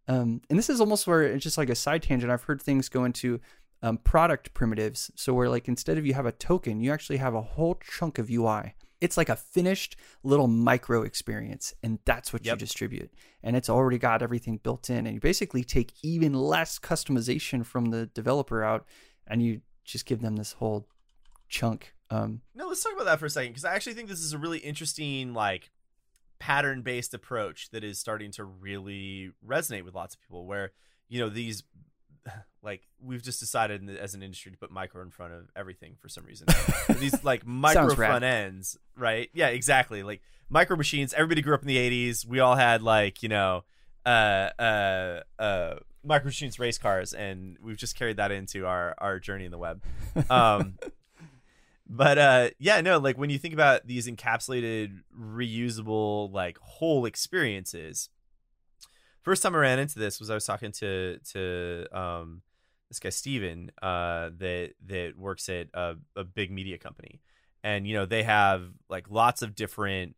um, and this is almost where it's just like a side tangent. I've heard things go into um, product primitives. So where like instead of you have a token, you actually have a whole chunk of UI. It's like a finished little micro experience, and that's what yep. you distribute. And it's already got everything built in. And you basically take even less customization from the developer out, and you just give them this whole chunk. Um, no, let's talk about that for a second because I actually think this is a really interesting like pattern based approach that is starting to really resonate with lots of people where you know these like we've just decided as an industry to put micro in front of everything for some reason. These like micro front ends right? Yeah exactly. Like micro machines everybody grew up in the 80s we all had like you know uh uh uh micro machines race cars and we've just carried that into our our journey in the web. Um but uh yeah no like when you think about these encapsulated reusable like whole experiences first time i ran into this was i was talking to to um this guy steven uh that that works at a, a big media company. And you know they have like lots of different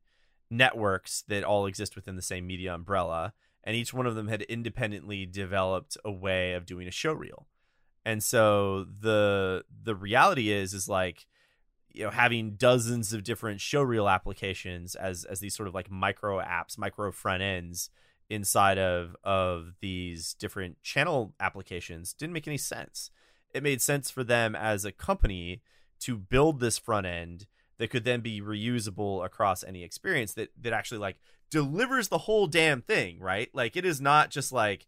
networks that all exist within the same media umbrella and each one of them had independently developed a way of doing a show reel and so the the reality is is like you know having dozens of different showreel applications as as these sort of like micro apps micro front ends inside of of these different channel applications didn't make any sense. It made sense for them as a company to build this front end that could then be reusable across any experience that that actually like delivers the whole damn thing right? Like it is not just like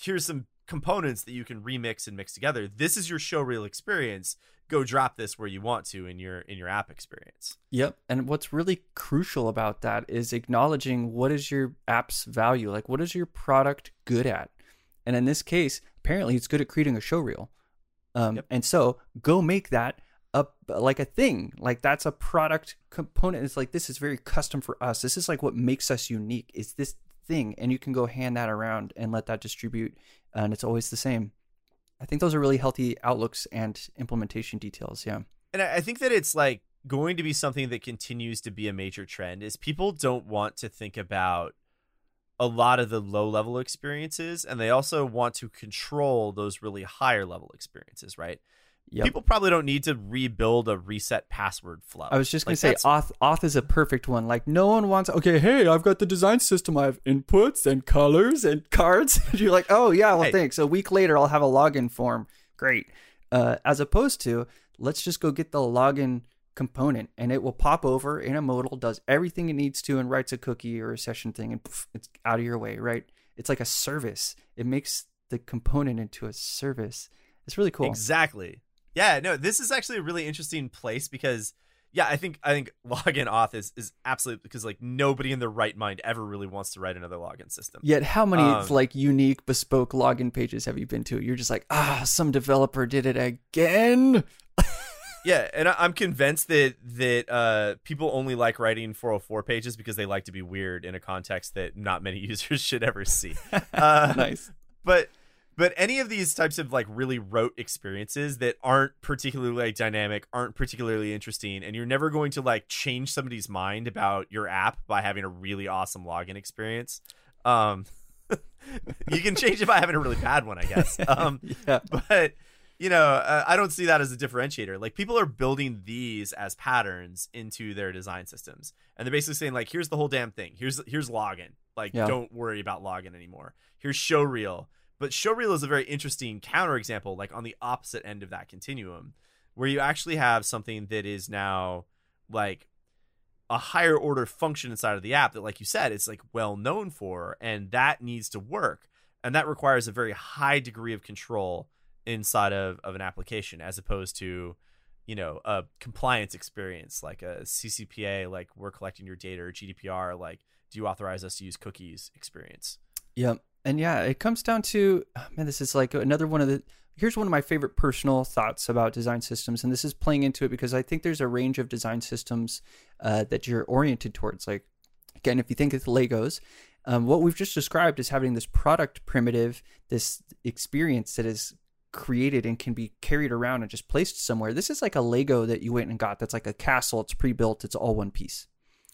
here's some components that you can remix and mix together. This is your showreel experience go drop this where you want to in your in your app experience. Yep. And what's really crucial about that is acknowledging what is your app's value? Like what is your product good at? And in this case, apparently it's good at creating a show reel. Um, yep. and so go make that a like a thing. Like that's a product component. It's like this is very custom for us. This is like what makes us unique. Is this thing and you can go hand that around and let that distribute and it's always the same. I think those are really healthy outlooks and implementation details. Yeah. And I think that it's like going to be something that continues to be a major trend is people don't want to think about a lot of the low level experiences and they also want to control those really higher level experiences, right? Yep. People probably don't need to rebuild a reset password flow. I was just gonna say auth auth is a perfect one. Like no one wants. Okay, hey, I've got the design system. I have inputs and colors and cards. you're like, oh yeah, well hey. thanks. A week later, I'll have a login form. Great. Uh, as opposed to let's just go get the login component and it will pop over in a modal, does everything it needs to, and writes a cookie or a session thing, and poof, it's out of your way. Right? It's like a service. It makes the component into a service. It's really cool. Exactly. Yeah, no, this is actually a really interesting place because yeah, I think I think login auth is is absolutely because like nobody in their right mind ever really wants to write another login system. Yet how many um, like unique bespoke login pages have you been to? You're just like, ah, some developer did it again. yeah, and I'm convinced that that uh, people only like writing 404 pages because they like to be weird in a context that not many users should ever see. Uh, nice, but but any of these types of like really rote experiences that aren't particularly like dynamic aren't particularly interesting and you're never going to like change somebody's mind about your app by having a really awesome login experience um you can change it by having a really bad one i guess. Um yeah. but you know uh, i don't see that as a differentiator. Like people are building these as patterns into their design systems and they're basically saying like here's the whole damn thing. Here's here's login. Like yeah. don't worry about login anymore. Here's show reel but showreel is a very interesting counterexample, like on the opposite end of that continuum, where you actually have something that is now like a higher order function inside of the app that, like you said, it's like well known for, and that needs to work. And that requires a very high degree of control inside of, of an application as opposed to you know a compliance experience like a ccpa like we're collecting your data or gdpr like do you authorize us to use cookies experience yep and yeah, it comes down to oh, man, this is like another one of the. Here's one of my favorite personal thoughts about design systems, and this is playing into it because I think there's a range of design systems uh, that you're oriented towards. Like, again, if you think of Legos, um, what we've just described is having this product primitive, this experience that is created and can be carried around and just placed somewhere. This is like a Lego that you went and got. That's like a castle. It's pre-built. It's all one piece.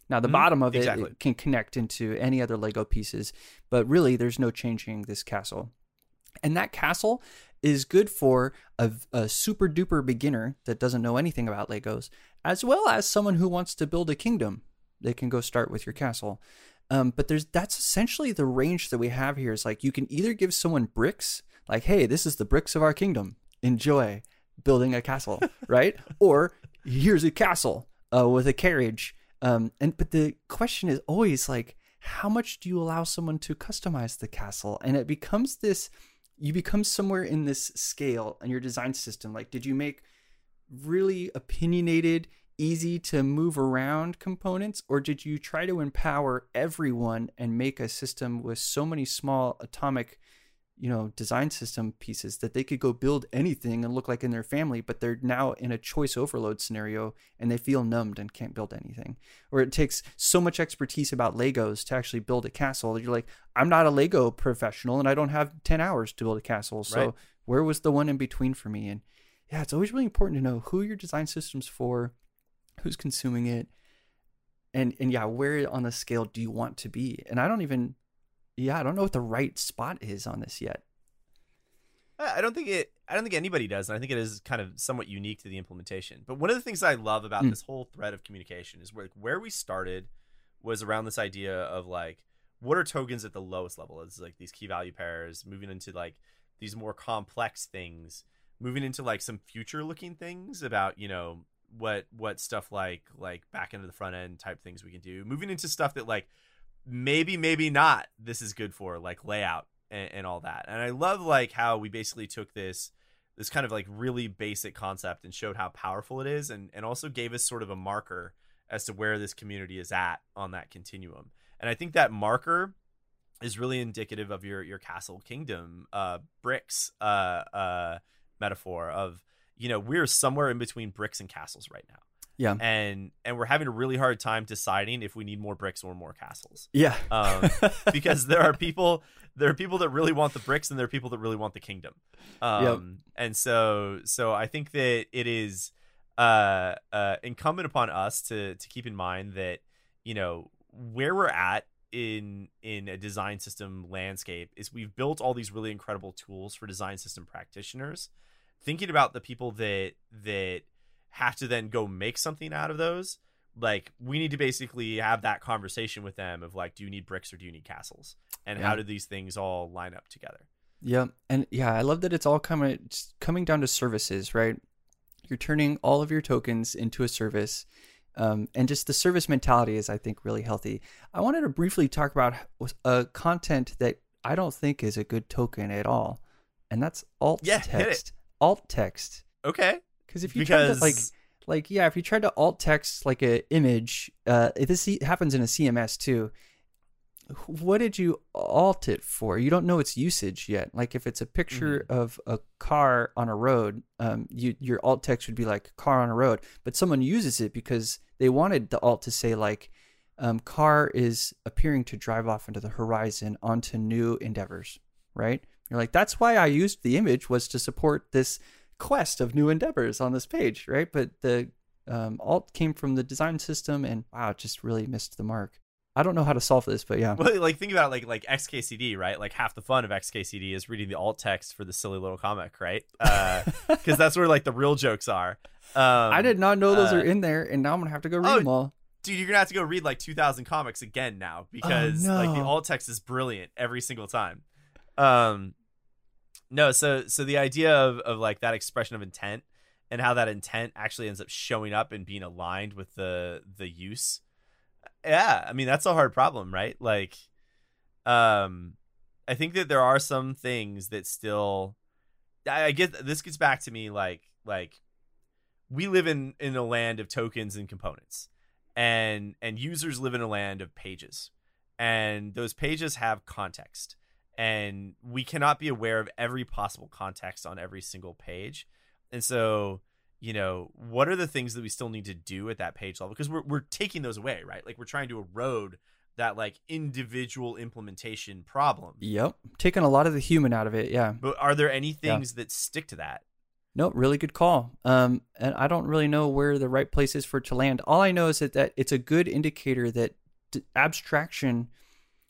Now, the mm-hmm. bottom of exactly. it can connect into any other Lego pieces, but really there's no changing this castle. And that castle is good for a, a, super duper beginner that doesn't know anything about Legos, as well as someone who wants to build a kingdom. They can go start with your castle. Um, but there's that's essentially the range that we have here. Is like you can either give someone bricks, like, hey, this is the bricks of our kingdom. Enjoy building a castle, right? Or here's a castle uh, with a carriage um, and but the question is always like, how much do you allow someone to customize the castle? And it becomes this, you become somewhere in this scale and your design system. Like, did you make really opinionated, easy to move around components, or did you try to empower everyone and make a system with so many small atomic you know design system pieces that they could go build anything and look like in their family but they're now in a choice overload scenario and they feel numbed and can't build anything. Or it takes so much expertise about legos to actually build a castle you're like i'm not a lego professional and i don't have 10 hours to build a castle so right. where was the one in between for me? And yeah it's always really important to know who your design systems for who's consuming it and and yeah where on the scale do you want to be? And i don't even yeah, I don't know what the right spot is on this yet. I don't think it. I don't think anybody does, and I think it is kind of somewhat unique to the implementation. But one of the things I love about mm. this whole thread of communication is where where we started was around this idea of like what are tokens at the lowest level? It's like these key value pairs, moving into like these more complex things, moving into like some future looking things about you know what what stuff like like back into the front end type things we can do, moving into stuff that like maybe maybe not this is good for like layout and, and, all that and i love like how we basically took this this kind of like really basic concept and showed how powerful it is and and also gave us sort of a marker as to where this community is at on that continuum. And I think that marker is really indicative of your your castle kingdom uh bricks uh uh metaphor of you know we're somewhere in between bricks and castles right now Yeah. and and we're having a really hard time deciding if we need more bricks or more castles Yeah. um, because there are people there are people that really want the bricks and there are people that really want the kingdom um and so so i think that it is uh uh incumbent upon us to to keep in mind that you know where we're at in in a design system landscape is we've built all these really incredible tools for design system practitioners thinking about the people that that have to then go make something out of those like we need to basically have that conversation with them of like do you need bricks or do you need castles and Yeah. how do these things all line up together Yeah, and yeah, I love that it's all coming coming down to services, right? You're turning all of your tokens into a service, um, and just the service mentality is, I think, really healthy. I wanted to briefly talk about a content that I don't think is a good token at all, and that's alt Yeah, text. Alt text, okay because if you try because to like like yeah if you try to alt text like a image uh if this happens in a cms too what did you alt it for? You don't know its usage yet. Like if it's a picture of a car on a road um you your alt text would be like car on a road. But someone uses it because they wanted the alt to say like um, car is appearing to drive off into the horizon onto new endeavors right? You're like that's why i used the image was to support this quest of new endeavors on this page, right? But the um, alt came from the design system, and wow, just really missed the mark. I don't know how to solve this, but yeah, well, like think about like like xkcd right like half the fun of xkcd is reading the alt text for the silly little comic right Uh because that's where like the real jokes are um, I did not know those uh, are in there, and now I'm gonna have to go read oh, them all. dude you're gonna have to go read like 2000 comics again now because like the alt text is brilliant every single time um no so so the idea of of like that expression of intent and how that intent actually ends up showing up and being aligned with the the use yeah i mean that's a hard problem right? Like um i think that there are some things that still i, I get this gets back to me like like we live in in a land of tokens and components and and users live in a land of pages and those pages have context and we cannot be aware of every possible context on every single page and so you know what are the things that we still need to do at that page level because we're, we're taking those away right like we're trying to erode that like individual implementation problem Yep, taking a lot of the human out of it. Yeah, but are there any things that stick to that no, really good call. Um, and I don't really know where the right place is for it to land. All I know is that, that it's a good indicator that d- abstraction.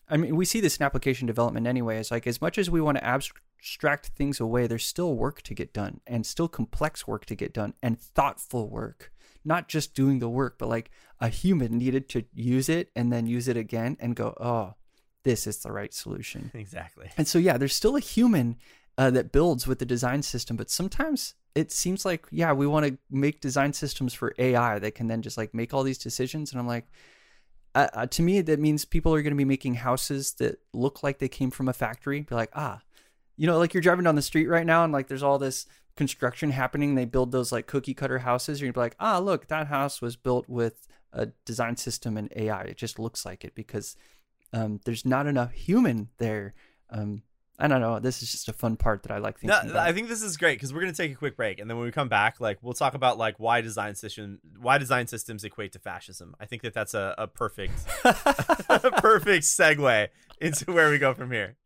I mean, we see this in application development anyway. It's like as much as we want to abstract things away, there's still work to get done, and still complex work to get done, and thoughtful work. Not just doing the work, but like a human needed to use it and then use it again and go, oh, this is the right solution. exactly And so, yeah, there's still a human uh, that builds with the design system, but sometimes it seems like, yeah, we want to make design systems for AI that can then just like make all these decisions. And I'm like, uh, to me, that means people are going to be making houses that look like they came from a factory. Be like, ah, you know, like you're driving down the street right now and like there's all this construction happening. They build those like cookie cutter houses. You're gonna be like, ah, look, that house was built with a design system and AI. It just looks like it because um, there's not enough human there. Um, I don't know. This is just a fun part that I like No, about. I think this is great because we're gonna take a quick break, and then when we come back, like we'll talk about like why design system, why design systems equate to fascism. I think that that's a, a perfect, a perfect segue into where we go from here.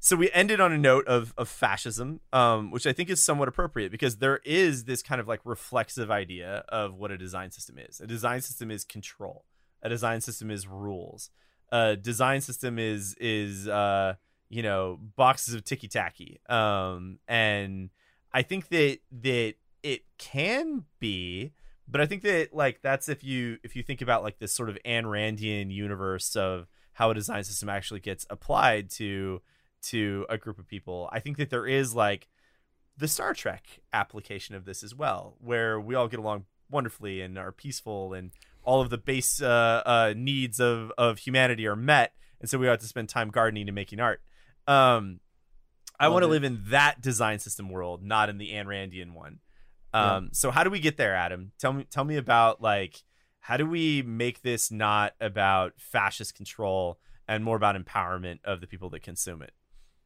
So we ended on a note of of fascism, um, which I think is somewhat appropriate because there is this kind of like reflexive idea of what a design system is. A design system is control. A design system is rules. A design system is is uh, you know boxes of ticky tacky. Um, and I think that that it can be, but I think that like that's if you if you think about like this sort of Ayn Randian universe of how a design system actually gets applied to to a group of people. I think that there is like the Star Trek application of this as well, where we all get along wonderfully and are peaceful and all of the base uh, uh, needs of, of humanity are met. And so we have to spend time gardening and making art. Um, I want to live in that design system world, not in the Ayn Randian one. Um, yeah. So how do we get there, Adam? Tell me, tell me about like how do we make this not about fascist control and more about empowerment of the people that consume it?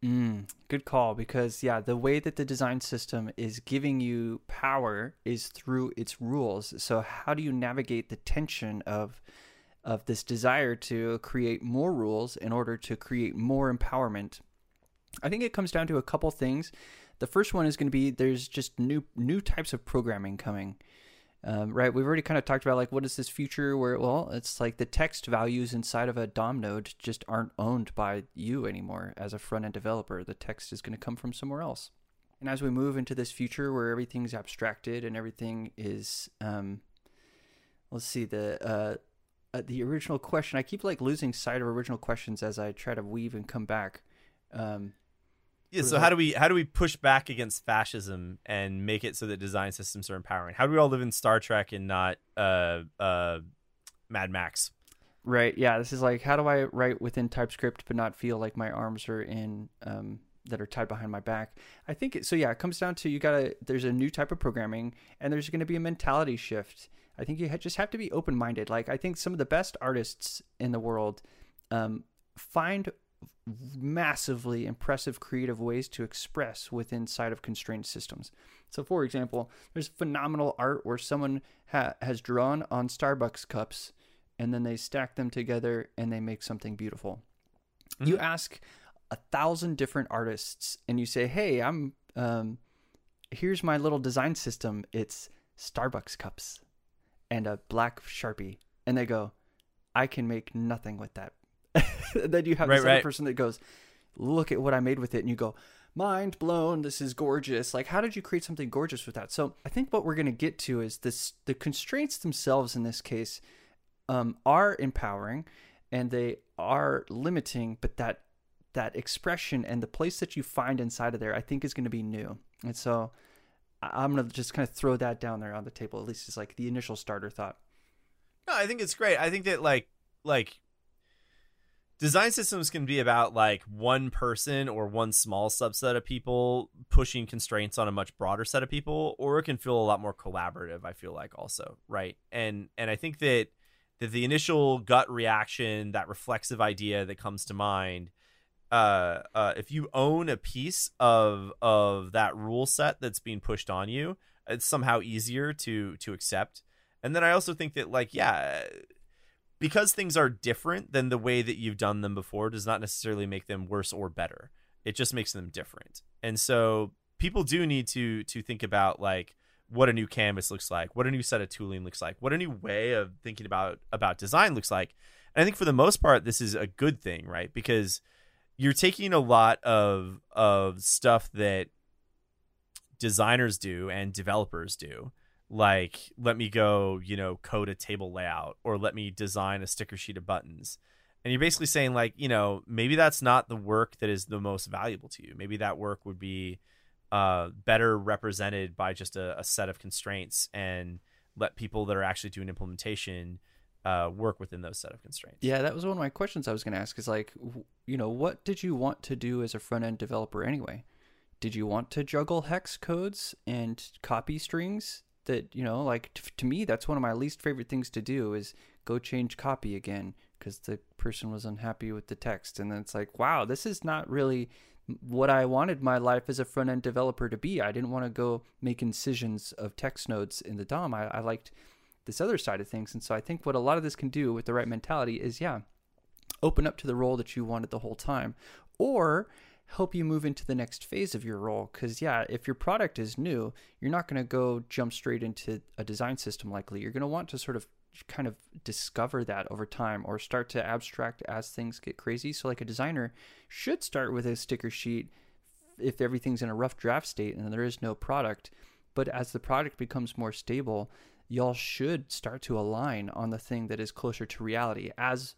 Mm, good call because yeah, the way that the design system is giving you power is through its rules. So how do you navigate the tension of of this desire to create more rules in order to create more empowerment? I think it comes down to a couple things. The first one is going to be there's just new new types of programming coming. Um, right, we've already kind of talked about like what is this future where well, it's like the text values inside of a DOM node just aren't owned by you anymore as a front end developer. The text is going to come from somewhere else. And as we move into this future where everything's abstracted and everything is, um, let's see the uh, uh, the original question. I keep like losing sight of original questions as I try to weave and come back. Um, yeah. So how do we how do we push back against fascism and make it so that design systems are empowering? How do we all live in Star Trek and not uh uh Mad Max? Right. Yeah. This is like how do I write within TypeScript but not feel like my arms are in um that are tied behind my back. I think it, so. Yeah, it comes down to you gotta. There's a new type of programming, and there's going to be a mentality shift. I think you just have to be open minded. Like I think some of the best artists in the world um, find massively impressive creative ways to express within side of constrained systems. So, for example, there's phenomenal art where someone ha- has drawn on Starbucks cups and then they stack them together and they make something beautiful. Mm-hmm. You ask a thousand different artists and you say, "Hey, I'm um, here's my little design system. It's Starbucks cups and a black sharpie," and they go, "I can make nothing with that then you have right, this right. other person that goes, "Look at what I made with it," and you go, "Mind blown! This is gorgeous!" Like, how did you create something gorgeous with that? So, I think what we're going to get to is this: the constraints themselves in this case um, are empowering, and they are limiting, but that that expression and the place that you find inside of there, I think, is going to be new. And so, I'm going to just kind of throw that down there on the table. At least it's like the initial starter thought. No, I think it's great. I think that like like design systems can be about like one person or one small subset of people pushing constraints on a much broader set of people or it can feel a lot more collaborative i feel like also right? And and i think that that the initial gut reaction that reflexive idea that comes to mind uh, uh, if you own a piece of of that rule set that's being pushed on you it's somehow easier to to accept. And then i also think that like yeah because things are different than the way that you've done them before does not necessarily make them worse or better. It just makes them different. And so people do need to to think about like what a new canvas looks like, what a new set of tooling looks like, what a new way of thinking about about design looks like. And I think for the most part this is a good thing, right? Because you're taking a lot of of stuff that designers do and developers do like let me go you know code a table layout or let me design a sticker sheet of buttons. And you're basically saying like you know maybe that's not the work that is the most valuable to you. Maybe that work would be uh, better represented by just a, a, set of constraints and let people that are actually doing implementation uh, work within those set of constraints. Yeah that was one of my questions i was going to ask is like you know what did you want to do as a front end developer anyway? Did you want to juggle hex codes and copy strings that you know like t- to me that's one of my least favorite things to do is go change copy again because the person was unhappy with the text. And then it's like wow this is not really what i wanted my life as a front end developer to be. I didn't want to go make incisions of text nodes in the dom I, I liked this other side of things. And so i think what a lot of this can do with the right mentality is yeah open up to the role that you wanted the whole time. Or help you move into the next phase of your role. Because, yeah, if your product is new, you're not going to go jump straight into a design system likely. You're going to want to sort of kind of discover that over time or start to abstract as things get crazy. So, like a designer should start with a sticker sheet if everything's in a rough draft state and there is no product. But as the product becomes more stable, y'all should start to align on the thing that is closer to reality as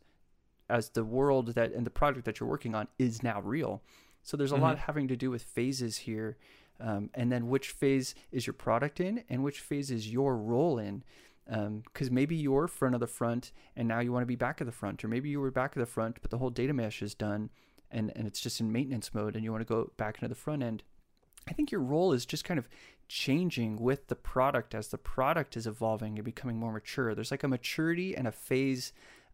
as the world that and the project that you're working on is now real so there's a mm-hmm. lot having to do with phases here. Um, and then which phase is your product in and which phase is your role in. Because um, maybe you're front of the front and now you want to be back of the front, or maybe you were back of the front, but the whole data mesh is done and and it's just in maintenance mode and you want to go back into the front end i think your role is just kind of changing with the product as the product is evolving and becoming more mature there's like a maturity and a phase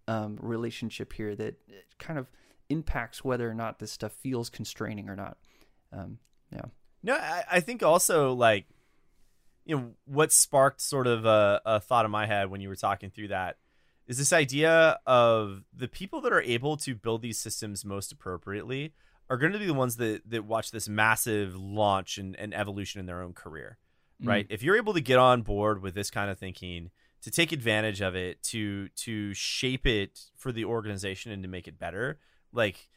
um, relationship here that kind of impacts whether or not this stuff feels constraining or not. Um, yeah. No I, I think also like you know what sparked sort of a, a thought in my head when you were talking through that is this idea of the people that are able to build these systems most appropriately are going to be the ones that that watch this massive launch and, and evolution in their own career right? Mm. if you're able to get on board with this kind of thinking to take advantage of it to to shape it for the organization and to make it better like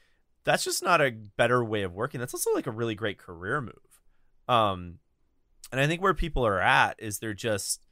that's just not a better way of working that's also like a really great career move um and i think where people are at is they're just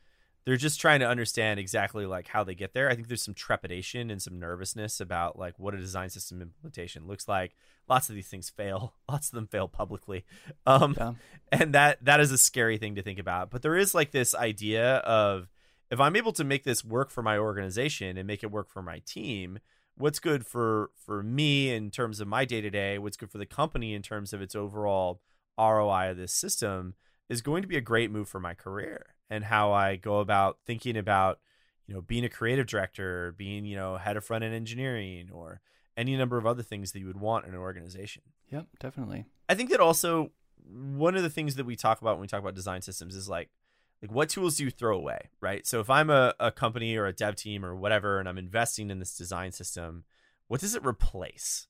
they're just trying to understand exactly like how they get there. I think there's some trepidation and some nervousness about like what a design system implementation looks like. Lots of these things fail. Lots of them fail publicly. Um, yeah. and that that is a scary thing to think about. But there is like this idea of if I'm able to make this work for my organization and make it work for my team, what's good for for me in terms of my day-to-day, what's good for the company in terms of its overall ROI of this system is going to be a great move for my career and how I go about thinking about, you know, being a creative director, being, you know, head of front end engineering or any number of other things that you would want in an organization. Yep, definitely. I think that also one of the things that we talk about when we talk about design systems is like like what tools do you throw away, right? So if I'm a, a company or a dev team or whatever and I'm investing in this design system, what does it replace?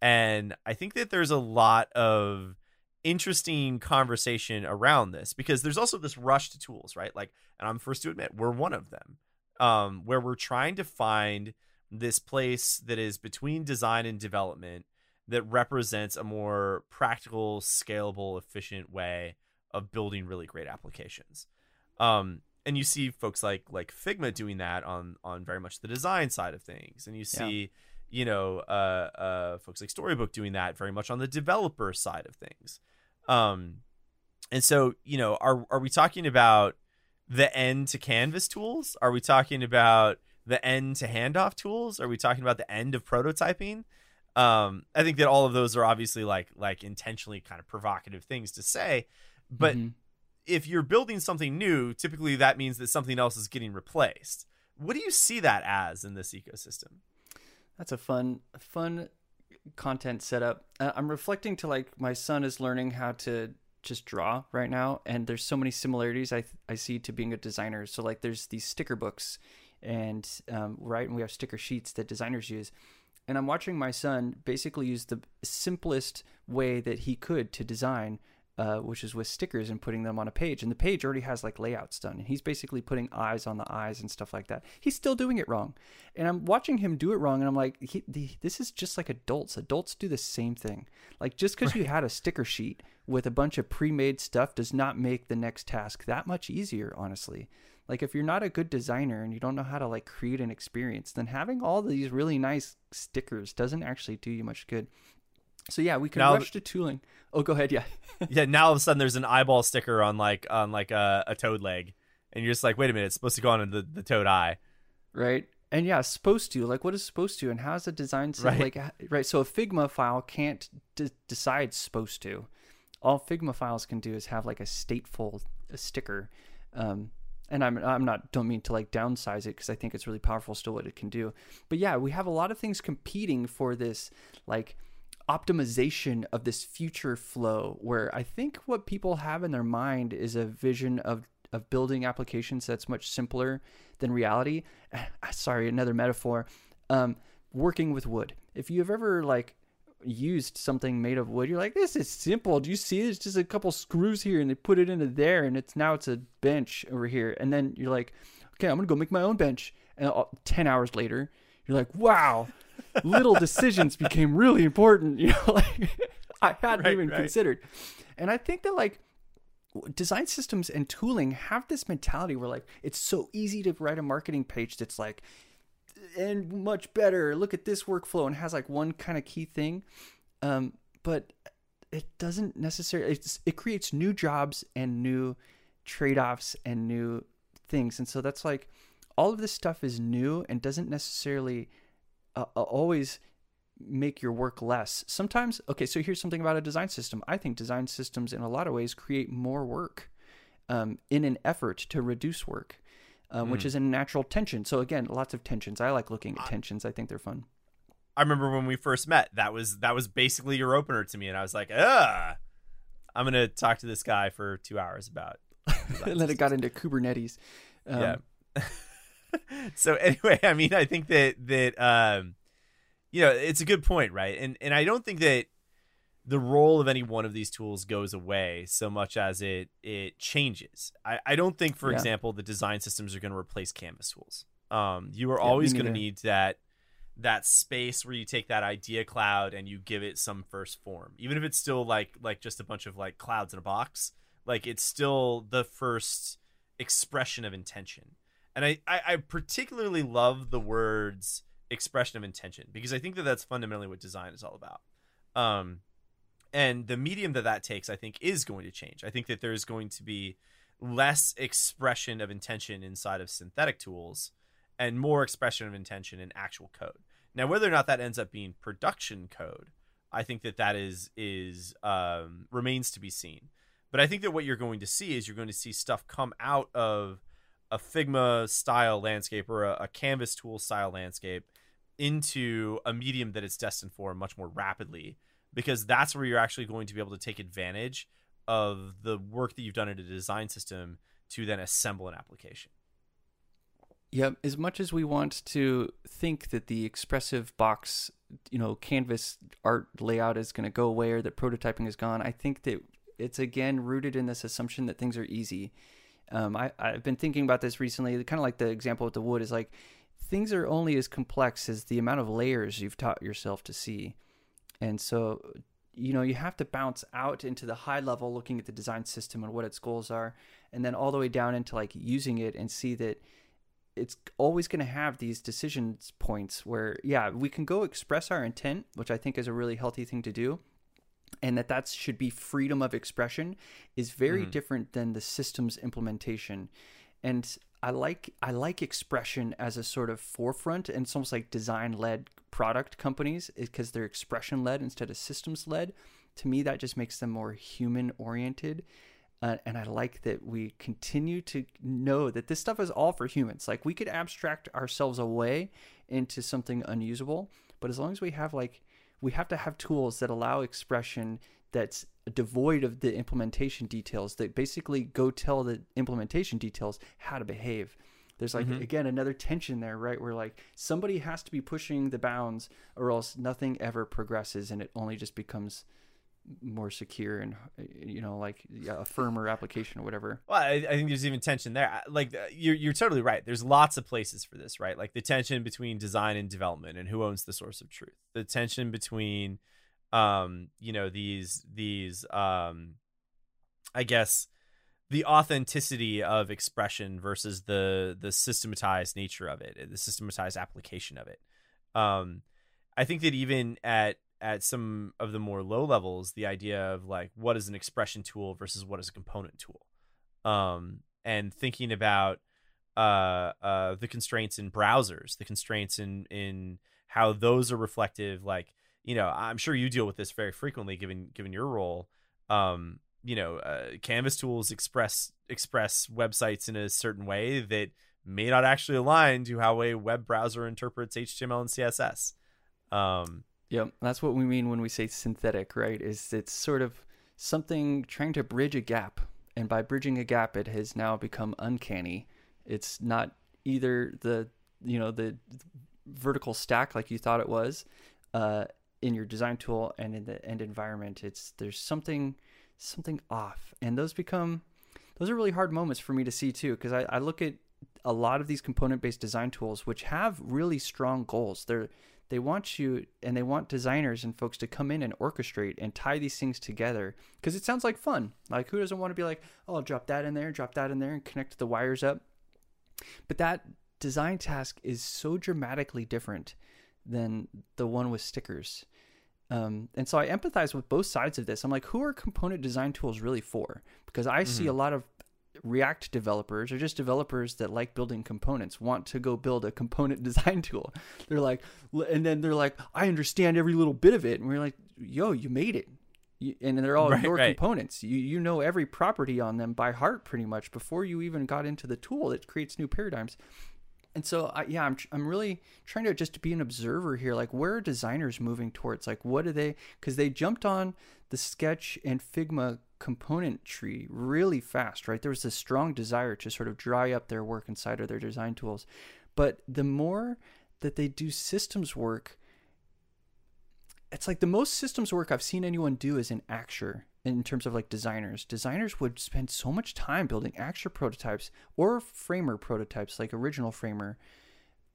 And I think that there's a lot of interesting conversation around this because there's also this rush to tools, right? Like, and I'm first to admit we're one of them, um, where we're trying to find this place that is between design and development that represents a more practical, scalable, efficient way of building really great applications. Um, and you see folks like like Figma doing that on on very much the design side of things, and you see. Yeah you know, uh, uh, folks like Storybook doing that very much on the developer side of things. Um, and so, you know, are are we talking about the end to canvas tools? Are we talking about the end to handoff tools? Are we talking about the end of prototyping? Um, I think that all of those are obviously like like intentionally kind of provocative things to say, but mm-hmm. If you're building something new, typically that means that something else is getting replaced. What do you see that as in this ecosystem? That's a fun, fun content setup. Uh, I'm reflecting to like my son is learning how to just draw right now, and there's so many similarities I I see to being a designer. So like there's these sticker books, and um, right, and we have sticker sheets that designers use. And I'm watching my son basically use the simplest way that he could to design uh, which is with stickers and putting them on a page. And the page already has like layouts done. And he's basically putting eyes on the eyes and stuff like that. He's still doing it wrong. And I'm watching him do it wrong. And I'm like, he, the, this is just like adults. Adults do the same thing. Like just because right. you had a sticker sheet with a bunch of pre made stuff does not make the next task that much easier, honestly. Like if you're not a good designer and you don't know how to like create an experience, then having all these really nice stickers doesn't actually do you much good. So yeah, we can now, rush to tooling. Oh, go ahead. Yeah. yeah. Now all of a sudden there's an eyeball sticker on like on like a, a toad leg, and you're just like, wait a minute, it's supposed to go on the the toad eye, right? And yeah, supposed to. Like, what is supposed to, and how is it designed? right. Like, right. So a Figma file can't d- decide supposed to. All Figma files can do is have like a stateful a sticker. Um, and I'm I'm not don't mean to like downsize it because I think it's really powerful still what it can do. But yeah, we have a lot of things competing for this like optimization of this future flow where I think what people have in their mind is a vision of of building applications that's much simpler than reality. Sorry, another metaphor. Um, working with wood. If you've ever like used something made of wood, you're like, this is simple. Do you see? It's just a couple screws here, and they put it into there, and it's now it's a bench over here. And then you're like, okay, I'm gonna go make my own bench. And uh, ten hours later, you're like, wow, little decisions became really important. You know, like I hadn't right, even right. considered. And I think that like design systems and tooling have this mentality where like it's so easy to write a marketing page that's like and much better. Look at this workflow and has like one kind of key thing. Um, but it doesn't necessarily it creates new jobs and new trade-offs and new things. And so that's like all of this stuff is new and doesn't necessarily uh, always make your work less. Sometimes, okay, so here's something about a design system. I think design systems, in a lot of ways, create more work um, in an effort to reduce work, um, mm. which is a natural tension. So again, lots of tensions. I like looking at tensions. I think they're fun. I remember when we first met. That was that was basically your opener to me, and I was like, "Ugh, I'm gonna talk to this guy for two hours about." and then it got into Kubernetes. Um, yeah. so anyway, I mean, I think that that um, you know, it's a good point, right? And and I don't think that the role of any one of these tools goes away so much as it it changes. I, I don't think, for yeah. example, the design systems are going to replace Canvas tools. Um, you are yeah, always going to need that that space where you take that idea cloud and you give it some first form even if it's still like like just a bunch of like clouds in a box like it's still the first expression of intention and i i, I particularly love the words expression of intention because i think that that's fundamentally what design is all about um and the medium that that takes i think is going to change i think that there's going to be less expression of intention inside of synthetic tools and more expression of intention in actual code. Now, whether or not that ends up being production code, I think that that is is um, remains to be seen. But I think that what you're going to see is you're going to see stuff come out of a Figma style landscape or a, a Canvas tool style landscape into a medium that it's destined for much more rapidly because that's where you're actually going to be able to take advantage of the work that you've done in a design system to then assemble an application. Yeah, As much as we want to think that the expressive box, you know, canvas art layout is going to go away or that prototyping is gone, I think that it's again rooted in this assumption that things are easy. Um, I, I've been thinking about this recently. Kind of like the example with the wood is like things are only as complex as the amount of layers you've taught yourself to see. And so, you know, you have to bounce out into the high level, looking at the design system and what its goals are, and then all the way down into like using it and see that it's always going to have these decision points where yeah we can go express our intent which i think is a really healthy thing to do and that that should be freedom of expression is very mm. different than the system's implementation and i like i like expression as a sort of forefront and it's almost like design led product companies because they're expression led instead of systems led to me that just makes them more human oriented uh, and I like that we continue to know that this stuff is all for humans. Like we could abstract ourselves away into something unusable, but as long as we have like we have to have tools that allow expression that's devoid of the implementation details that basically go tell the implementation details how to behave. There's like mm-hmm. again another tension there, right? Where like somebody has to be pushing the bounds or else nothing ever progresses and it only just becomes more secure and you know like a firmer application or whatever. Well I, I, think there's even tension there. Like uh, you're, you're totally right. There's lots of places for this right? Like the tension between design and development and who owns the source of truth. The tension between um you know these these um i guess the authenticity of expression versus the the systematized nature of it the systematized application of it. Um i think that even at at some of the more low levels the idea of like what is an expression tool versus what is a component tool. Um, and thinking about uh, uh, the constraints in browsers the constraints in in how those are reflective like you know i'm sure you deal with this very frequently given given your role. Um, you know uh, canvas tools express express websites in a certain way that may not actually align to how a web browser interprets html and css um, Yep, that's what we mean when we say synthetic, right? Is it's sort of something trying to bridge a gap, and by bridging a gap, it has now become uncanny. It's not either the you know the vertical stack like you thought it was uh, in your design tool and in the end environment. It's there's something something off, and those become those are really hard moments for me to see too because I, I look at a lot of these component based design tools which have really strong goals. They're they want you and they want designers and folks to come in and orchestrate and tie these things together because it sounds like fun. Like who doesn't want to be like, oh, I'll drop that in there, drop that in there, and connect the wires up. But that design task is so dramatically different than the one with stickers. Um, and so I empathize with both sides of this. I'm like, who are component design tools really for? Because I mm-hmm. see a lot of React developers or just developers that like building components want to go build a component design tool. They're like, and then they're like, I understand every little bit of it, and we're like, yo, you made it. You, and they're all right, your right. components. You you know every property on them by heart pretty much before you even got into the tool that creates new paradigms. And so I, yeah, I'm I'm really trying to just be an observer here. Like where are designers moving towards? Like what are they? Because they jumped on the Sketch and Figma component tree really fast, right? There was this strong desire to sort of dry up their work inside of their design tools. But the more that they do systems work, it's like the most systems work I've seen anyone do is in Axure in terms of like designers. Designers would spend so much time building Axure prototypes or Framer prototypes, like original Framer.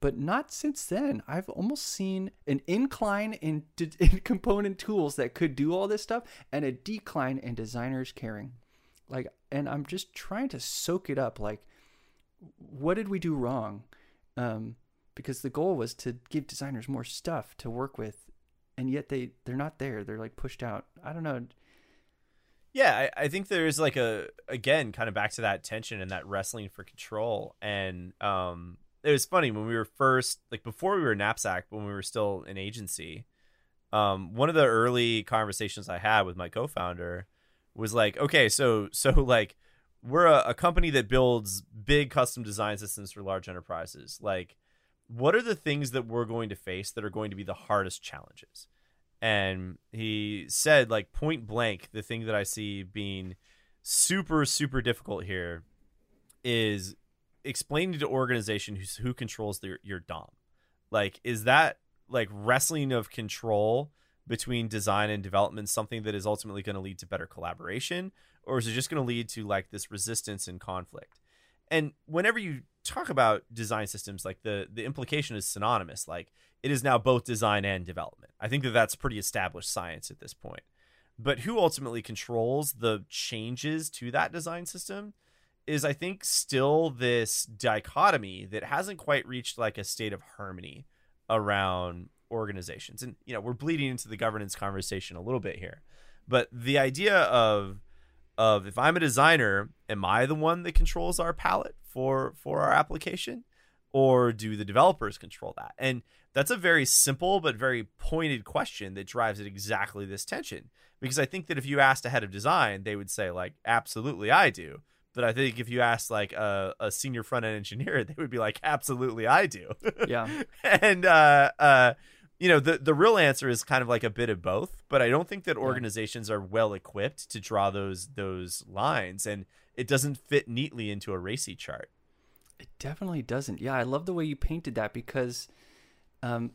But not since then. I've almost seen an incline in, in component tools that could do all this stuff and a decline in designers caring. Like, and I'm just trying to soak it up. Like, what did we do wrong? Um, because the goal was to give designers more stuff to work with and yet they they're not there. They're like pushed out. I don't know. Yeah, I, I think there's like a again kind of back to that tension and that wrestling for control. And um, it was funny when we were first like before we were Knapsack, when we were still an agency. Um, one of the early conversations I had with my co-founder was like, okay, so so like we're a, a company that builds big custom design systems for large enterprises. Like what are the things that we're going to face that are going to be the hardest challenges? And he said, like point blank, the thing that I see being super, super difficult here is explaining to organization who's, who controls their, your DOM. Like, is that like wrestling of control between design and development something that is ultimately going to lead to better collaboration? Or is it just going to lead to like this resistance and conflict? And whenever you talk about design systems like the the implication is synonymous like it is now both design and development i think that that's pretty established science at this point but who ultimately controls the changes to that design system is i think still this dichotomy that hasn't quite reached like a state of harmony around organizations and you know we're bleeding into the governance conversation a little bit here but the idea of of if I'm a designer, am I the one that controls our palette for for our application, or do the developers control that? And that's a very simple but very pointed question that drives at exactly this tension. Because I think that if you asked a head of design, they would say like, absolutely, I do. But I think if you asked like a, a senior front end engineer, they would be like, absolutely, I do. Yeah. and uh, uh, you know the the real answer is kind of like a bit of both but i don't think that organizations yeah. are well equipped to draw those those lines and it doesn't fit neatly into a RACI chart it definitely doesn't yeah i love the way you painted that because um,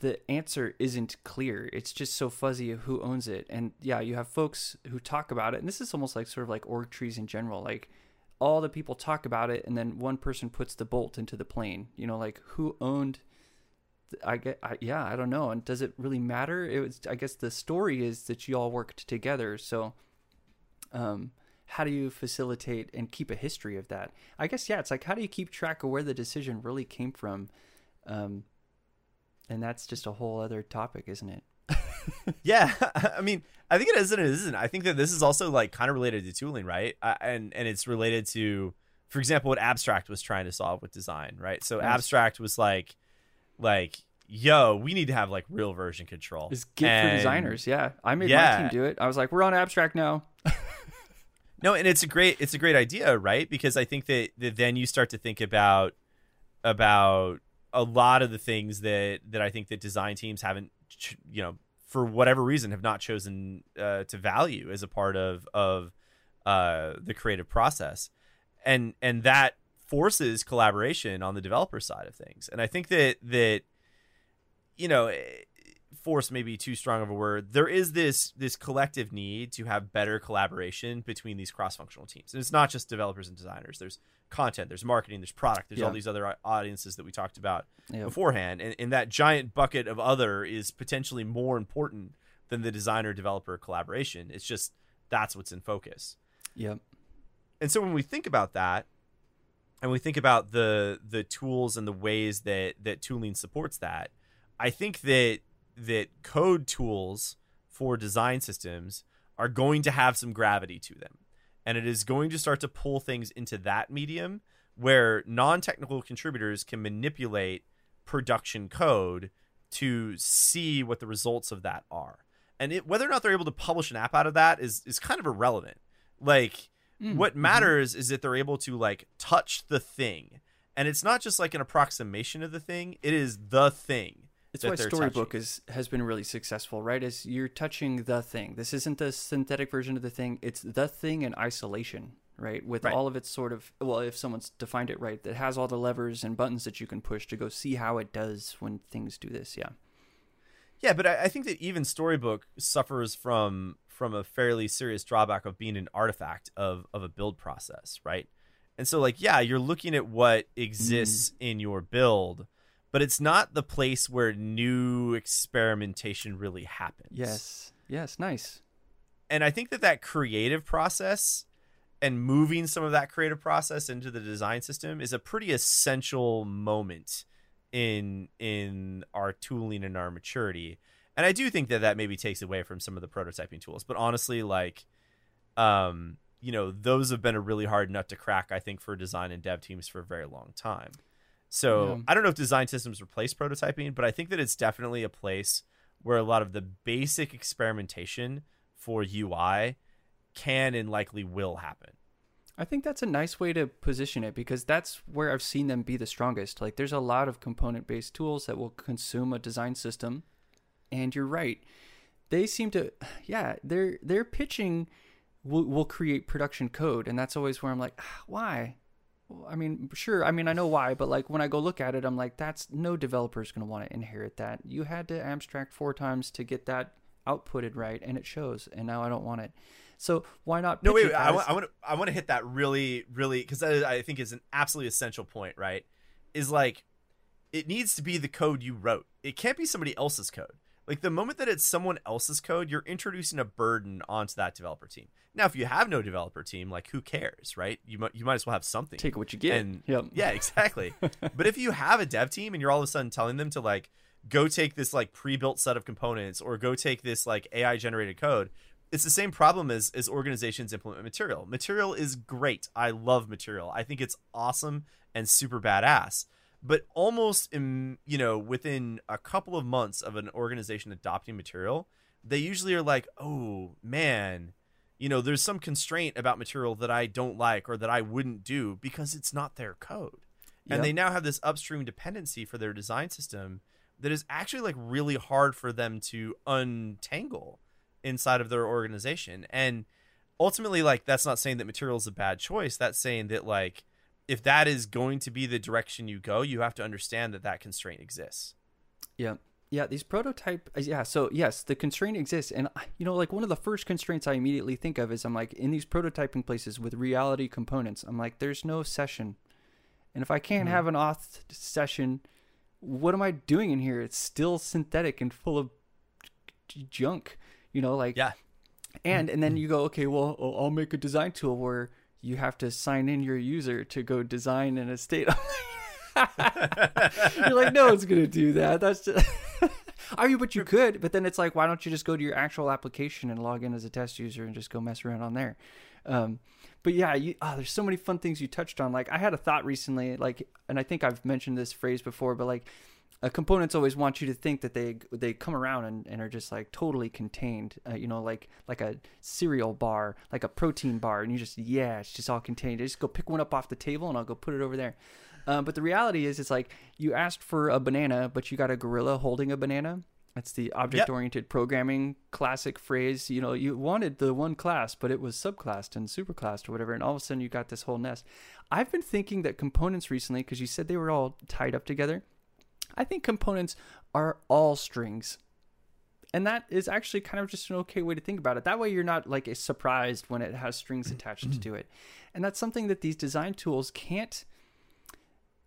the answer isn't clear it's just so fuzzy who owns it and yeah you have folks who talk about it and this is almost like sort of like org trees in general like all the people talk about it and then one person puts the bolt into the plane you know like who owned I get, I, yeah, I don't know. And does it really matter? It was, I guess the story is that you all worked together. So, um, how do you facilitate and keep a history of that? I guess, yeah, it's like, how do you keep track of where the decision really came from? Um, and that's just a whole other topic, isn't it? yeah, I mean, I think it is and it isn't. I think that this is also like kind of related to tooling, right? Uh, and and it's related to, for example, what Abstract was trying to solve with design, right? So nice. Abstract was like, like yo, we need to have like real version control. Is Git and, for designers. Yeah. I made yeah. my team do it. I was like, we're on abstract now. no, and it's a great it's a great idea, right? Because I think that, that then you start to think about about a lot of the things that that I think that design teams haven't you know for whatever reason have not chosen uh, to value as a part of of uh, the creative process, and and that forces collaboration on the developer side of things. And I think that that you know, force may be too strong of a word. There is this this collective need to have better collaboration between these cross functional teams, and it's not just developers and designers. There's content, there's marketing, there's product, there's yeah. all these other audiences that we talked about yep. beforehand, and, and that giant bucket of other is potentially more important than the designer developer collaboration. It's just that's what's in focus. Yep. And so when we think about that, and we think about the the tools and the ways that that tooling supports that, I think that that code tools for design systems are going to have some gravity to them. And it is going to start to pull things into that medium where non-technical contributors can manipulate production code to see what the results of that are. And it, whether or not they're able to publish an app out of that is is kind of irrelevant. Like mm, what mm-hmm. matters mm-hmm. is that they're able to like touch the thing. And it's not just like an approximation of the thing, it is the thing. It's why Storybook is has been really successful, right? Is you're touching the thing. This isn't the synthetic version of the thing. It's the thing in isolation, right? With right. all of its sort of well, if someone's defined it right, that has all the levers and buttons that you can push to go see how it does when things do this. Yeah. Yeah, but I, I think that even Storybook suffers from from a fairly serious drawback of being an artifact of of a build process, right? And so like, yeah, you're looking at what exists mm. in your build but it's not the place where new experimentation really happens. Yes. Yes, nice. And I think that that creative process and moving some of that creative process into the design system is a pretty essential moment in in our tooling and our maturity. And I do think that that maybe takes away from some of the prototyping tools. But honestly, like um, you know, those have been a really hard nut to crack I think for design and dev teams for a very long time. So yeah. I don't know if design systems replace prototyping, but I think that it's definitely a place where a lot of the basic experimentation for UI can and likely will happen. I think that's a nice way to position it because that's where I've seen them be the strongest. Like there's a lot of component based tools that will consume a design system. And you're right. They seem to yeah, they're they're pitching will will create production code and that's always where I'm like, ah, why? I mean, sure. I mean, I know why, but like when I go look at it, I'm like, that's no developer is going to want to inherit that. You had to abstract four times to get that outputted right, and it shows. And now I don't want it. So why not? No, wait. wait I, I want to. I want to hit that really, really because I think is an absolutely essential point. Right? Is like it needs to be the code you wrote. It can't be somebody else's code. Like the moment that it's someone else's code, you're introducing a burden onto that developer team. Now, if you have no developer team, like who cares, right? You might you might as well have something. Take what you get. And yep. yeah, exactly. but if you have a dev team and you're all of a sudden telling them to like go take this like pre-built set of components or go take this like AI generated code, it's the same problem as as organizations implement material. Material is great. I love material. I think it's awesome and super badass but almost in you know within a couple of months of an organization adopting material they usually are like oh man you know there's some constraint about material that i don't like or that i wouldn't do because it's not their code. Yep. and they now have this upstream dependency for their design system that is actually like really hard for them to untangle inside of their organization. And ultimately like that's not saying that material is a bad choice. That's saying that like if that is going to be the direction you go, you have to understand that that constraint exists. Yeah. Yeah, these prototype uh, yeah, so yes, the constraint exists and you know like one of the first constraints I immediately think of is I'm like in these prototyping places with reality components, I'm like there's no session. And if I can't mm-hmm. have an auth session, what am I doing in here? It's still synthetic and full of junk, you know, like Yeah. And and then mm-hmm. you go, okay, well, I'll make a design tool where you have to sign in your user to go design an estate. You're like, no one's gonna do that. That's just. Are you? But you could. But then it's like, why don't you just go to your actual application and log in as a test user and just go mess around on there? Um, but yeah, you, oh, there's so many fun things you touched on. Like I had a thought recently, like, and I think I've mentioned this phrase before, but like uh, components always want you to think that they they come around and, and are just like totally contained uh, you know like like a cereal bar like a protein bar and you just yeah it's just all contained. I just go pick one up off the table and i'll go put it over there. Um, but the reality is it's like you asked for a banana but you got a gorilla holding a banana. That's the object oriented yep. programming classic phrase. You know you wanted the one class but it was subclassed and superclassed or whatever and all of a sudden you got this whole nest. I've been thinking that components recently because you said they were all tied up together I think components are all strings. And that is actually kind of just an okay way to think about it. That way you're not like surprised when it has strings attached to it. And that's something that these design tools can't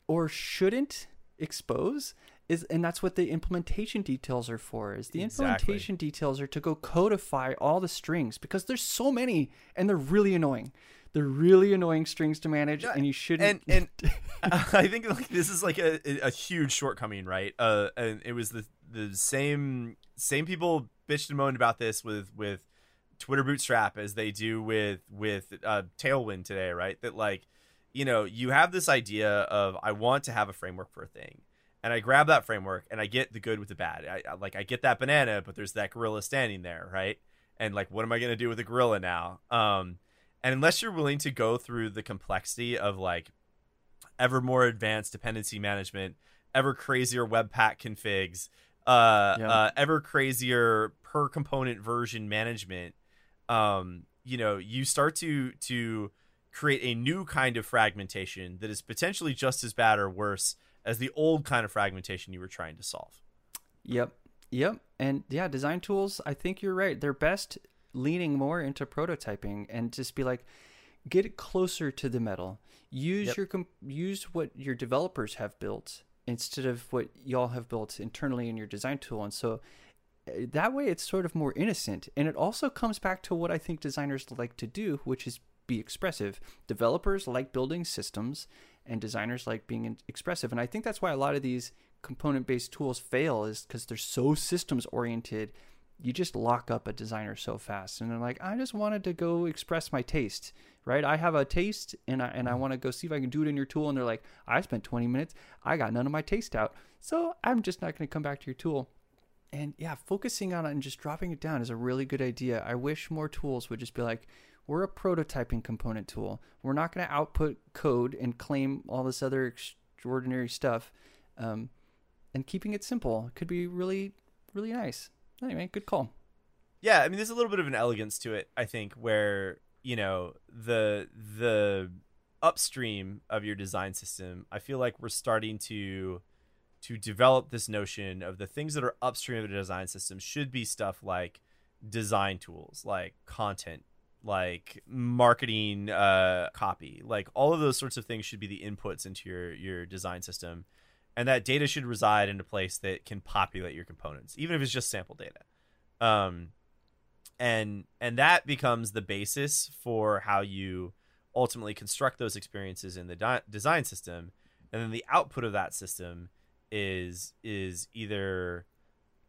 or shouldn't expose is and that's what the implementation details are for is the exactly. implementation details are to go codify all the strings because there's so many and they're really annoying they're really annoying strings to manage, yeah, and you shouldn't. And, and I think like this is like a, a huge shortcoming, right? Uh, and it was the the same same people bitched and moaned about this with with Twitter Bootstrap as they do with with uh, Tailwind today, right? That like, you know, you have this idea of I want to have a framework for a thing, and I grab that framework and I get the good with the bad. I, I like I get that banana, but there's that gorilla standing there, right? And like, what am I gonna do with the gorilla now? Um, and unless you're willing to go through the complexity of like ever more advanced dependency management, ever crazier Webpack configs, uh, yeah. uh, ever crazier per component version management, um, you know, you start to to create a new kind of fragmentation that is potentially just as bad or worse as the old kind of fragmentation you were trying to solve. Yep. Yep. And yeah, design tools, I think you're right. They're best leaning more into prototyping and just be like get it closer to the metal. Use yep. your comp- use what your developers have built instead of what y'all have built internally in your design tool. And so eh, that way it's sort of more innocent. And it also comes back to what I think designers like to do, which is be expressive. Developers like building systems and designers like being expressive. And I think that's why a lot of these component based tools fail is because they're so systems oriented. You just lock up a designer so fast. And they're like, I just wanted to go express my taste right? I have a taste and I and I mm-hmm. want to go see if I can do it in your tool. And they're like, I spent 20 minutes, I got none of my taste out. So I'm just not going to come back to your tool. And yeah, focusing on it and just dropping it down is a really good idea. I wish more tools would just be like, we're a prototyping component tool. We're not going to output code and claim all this other extraordinary stuff. Um, and keeping it simple could be really, really nice. Anyway, good call. Yeah, I mean, there's a little bit of an elegance to it, I think, where you know the the upstream of your design system i feel like we're starting to to develop this notion of the things that are upstream of the design system should be stuff like design tools like content like marketing uh, copy like all of those sorts of things should be the inputs into your your design system and that data should reside in a place that can populate your components even if it's just sample data. Um, and and that becomes the basis for how you ultimately construct those experiences in the di- design system. And then the output of that system is is either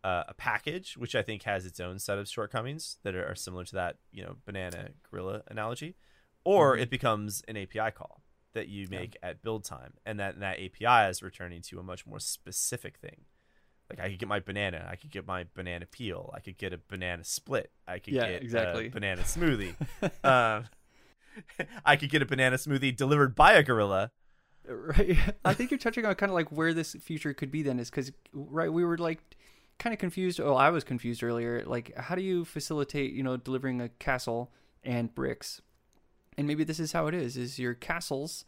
uh, a package which i think has its own set of shortcomings that are, similar to that you know banana gorilla analogy or mm-hmm. it becomes an api call that you make yeah. at build time and that and that api is returning to a much more specific thing like I could get my banana, I could get my banana peel, I could get a banana split, I could yeah, get exactly. a banana smoothie. um, I could get a banana smoothie delivered by a gorilla. Right. I think you're touching on kind of like where this future could be then is because right we were like kind of confused. Oh, I was confused earlier. Like, how do you facilitate you know delivering a castle and bricks? And maybe this is how it is: is your castles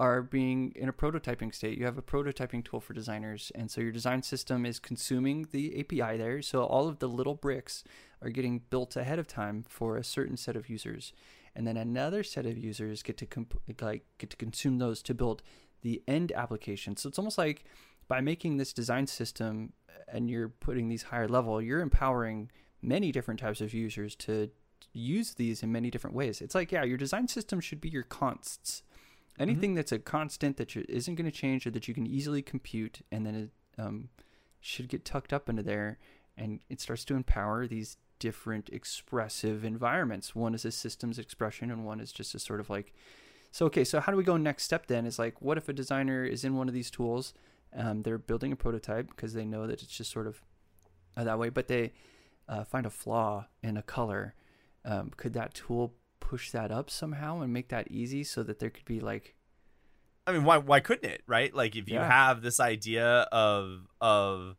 are being in a prototyping state. You have a prototyping tool for designers. And so your design system is consuming the API there. So all of the little bricks are getting built ahead of time for a certain set of users. And then another set of users get to comp- like get to consume those to build the end application. So it's almost like by making this design system uh, and you're putting these higher level, you're empowering many different types of users to use these in many different ways. It's like, yeah, your design system should be your consts Mm-hmm. Anything mm-hmm. that's a constant that isn't going to change or that you can easily compute, and then it um, should get tucked up into there, and it starts to empower these different expressive environments. One is a systems expression, and one is just a sort of like. So okay, so how do we go next step then? Is like, what if a designer is in one of these tools? Um, they're building a prototype because they know that it's just sort of uh, that way, but they uh, find a flaw in a color. Um, could that tool push that up somehow and make that easy so that there could be like I mean, why why couldn't it, right? Like if you yeah. have this idea of of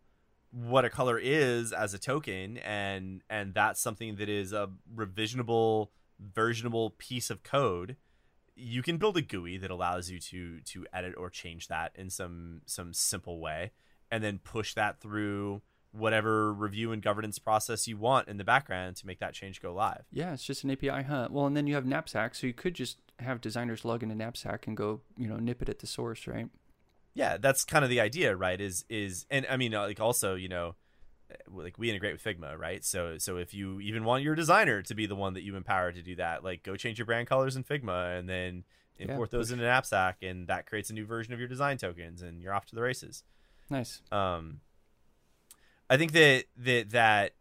what a color is as a token and and that's something that is a revisionable versionable piece of code, you can build a GUI that allows you to to edit or change that in some some simple way and then push that through whatever review and governance process you want in the background to make that change go live. Yeah, it's just an API, huh? Well, and then you have Knapsack, so you could just have designers log into Knapsack and go, you know, nip it at the source, right? Yeah, that's kind of the idea, right? Is is and I mean, uh, like also, you know, uh, like we integrate with Figma, right? So so if you even want your designer to be the one that you empower to do that, like go change your brand colors in Figma and then import yeah, those into Knapsack, and that creates a new version of your design tokens, and you're off to the races. Nice. Um, I think that that that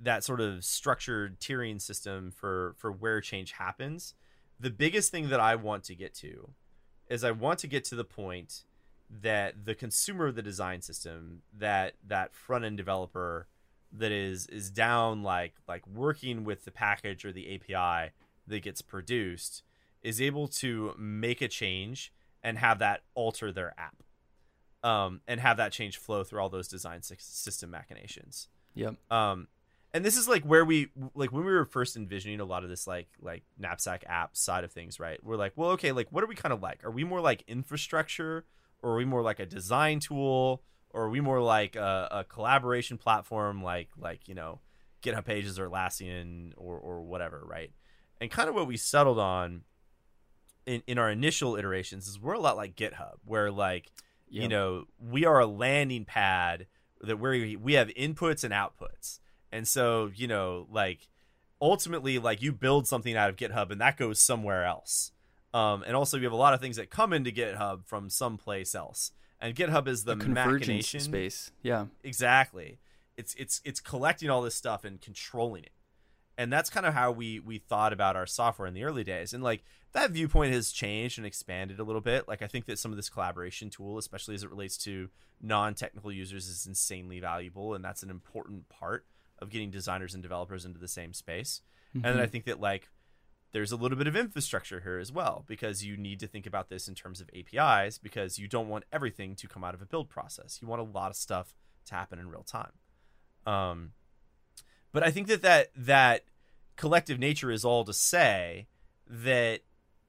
that sort of structured tiering system for for where change happens the biggest thing that i want to get to is i want to get to the point that the consumer of the design system that that front end developer that is is down like like working with the package or the api that gets produced is able to make a change and have that alter their app um, and have that change flow through all those design system machinations. Yep. Um, and this is like where we like when we were first envisioning a lot of this like like knapsack app side of things right? We're like well okay like what are we kind of like? Are we more like infrastructure or are we more like a design tool or are we more like a, a collaboration platform like like you know github pages or atlassian or or whatever right? And kind of what we settled on in, in our initial iterations is we're a lot like github where like yep. you know we are a landing pad that where we, we have inputs and outputs and so you know like ultimately like you build something out of github and that goes somewhere else um, and also, you have a lot of things that come into GitHub from someplace else. And GitHub is the machination space. Yeah, exactly. It's it's it's collecting all this stuff and controlling it. And that's kind of how we we thought about our software in the early days. And like that viewpoint has changed and expanded a little bit. Like I think that some of this collaboration tool, especially as it relates to non-technical users, is insanely valuable, and that's an important part of getting designers and developers into the same space. Mm-hmm. And then I think that like there's a little bit of infrastructure here as well because you need to think about this in terms of APIs because you don't want everything to come out of a build process. You want a lot of stuff to happen in real time. Um, but I think that that that collective nature is all to say that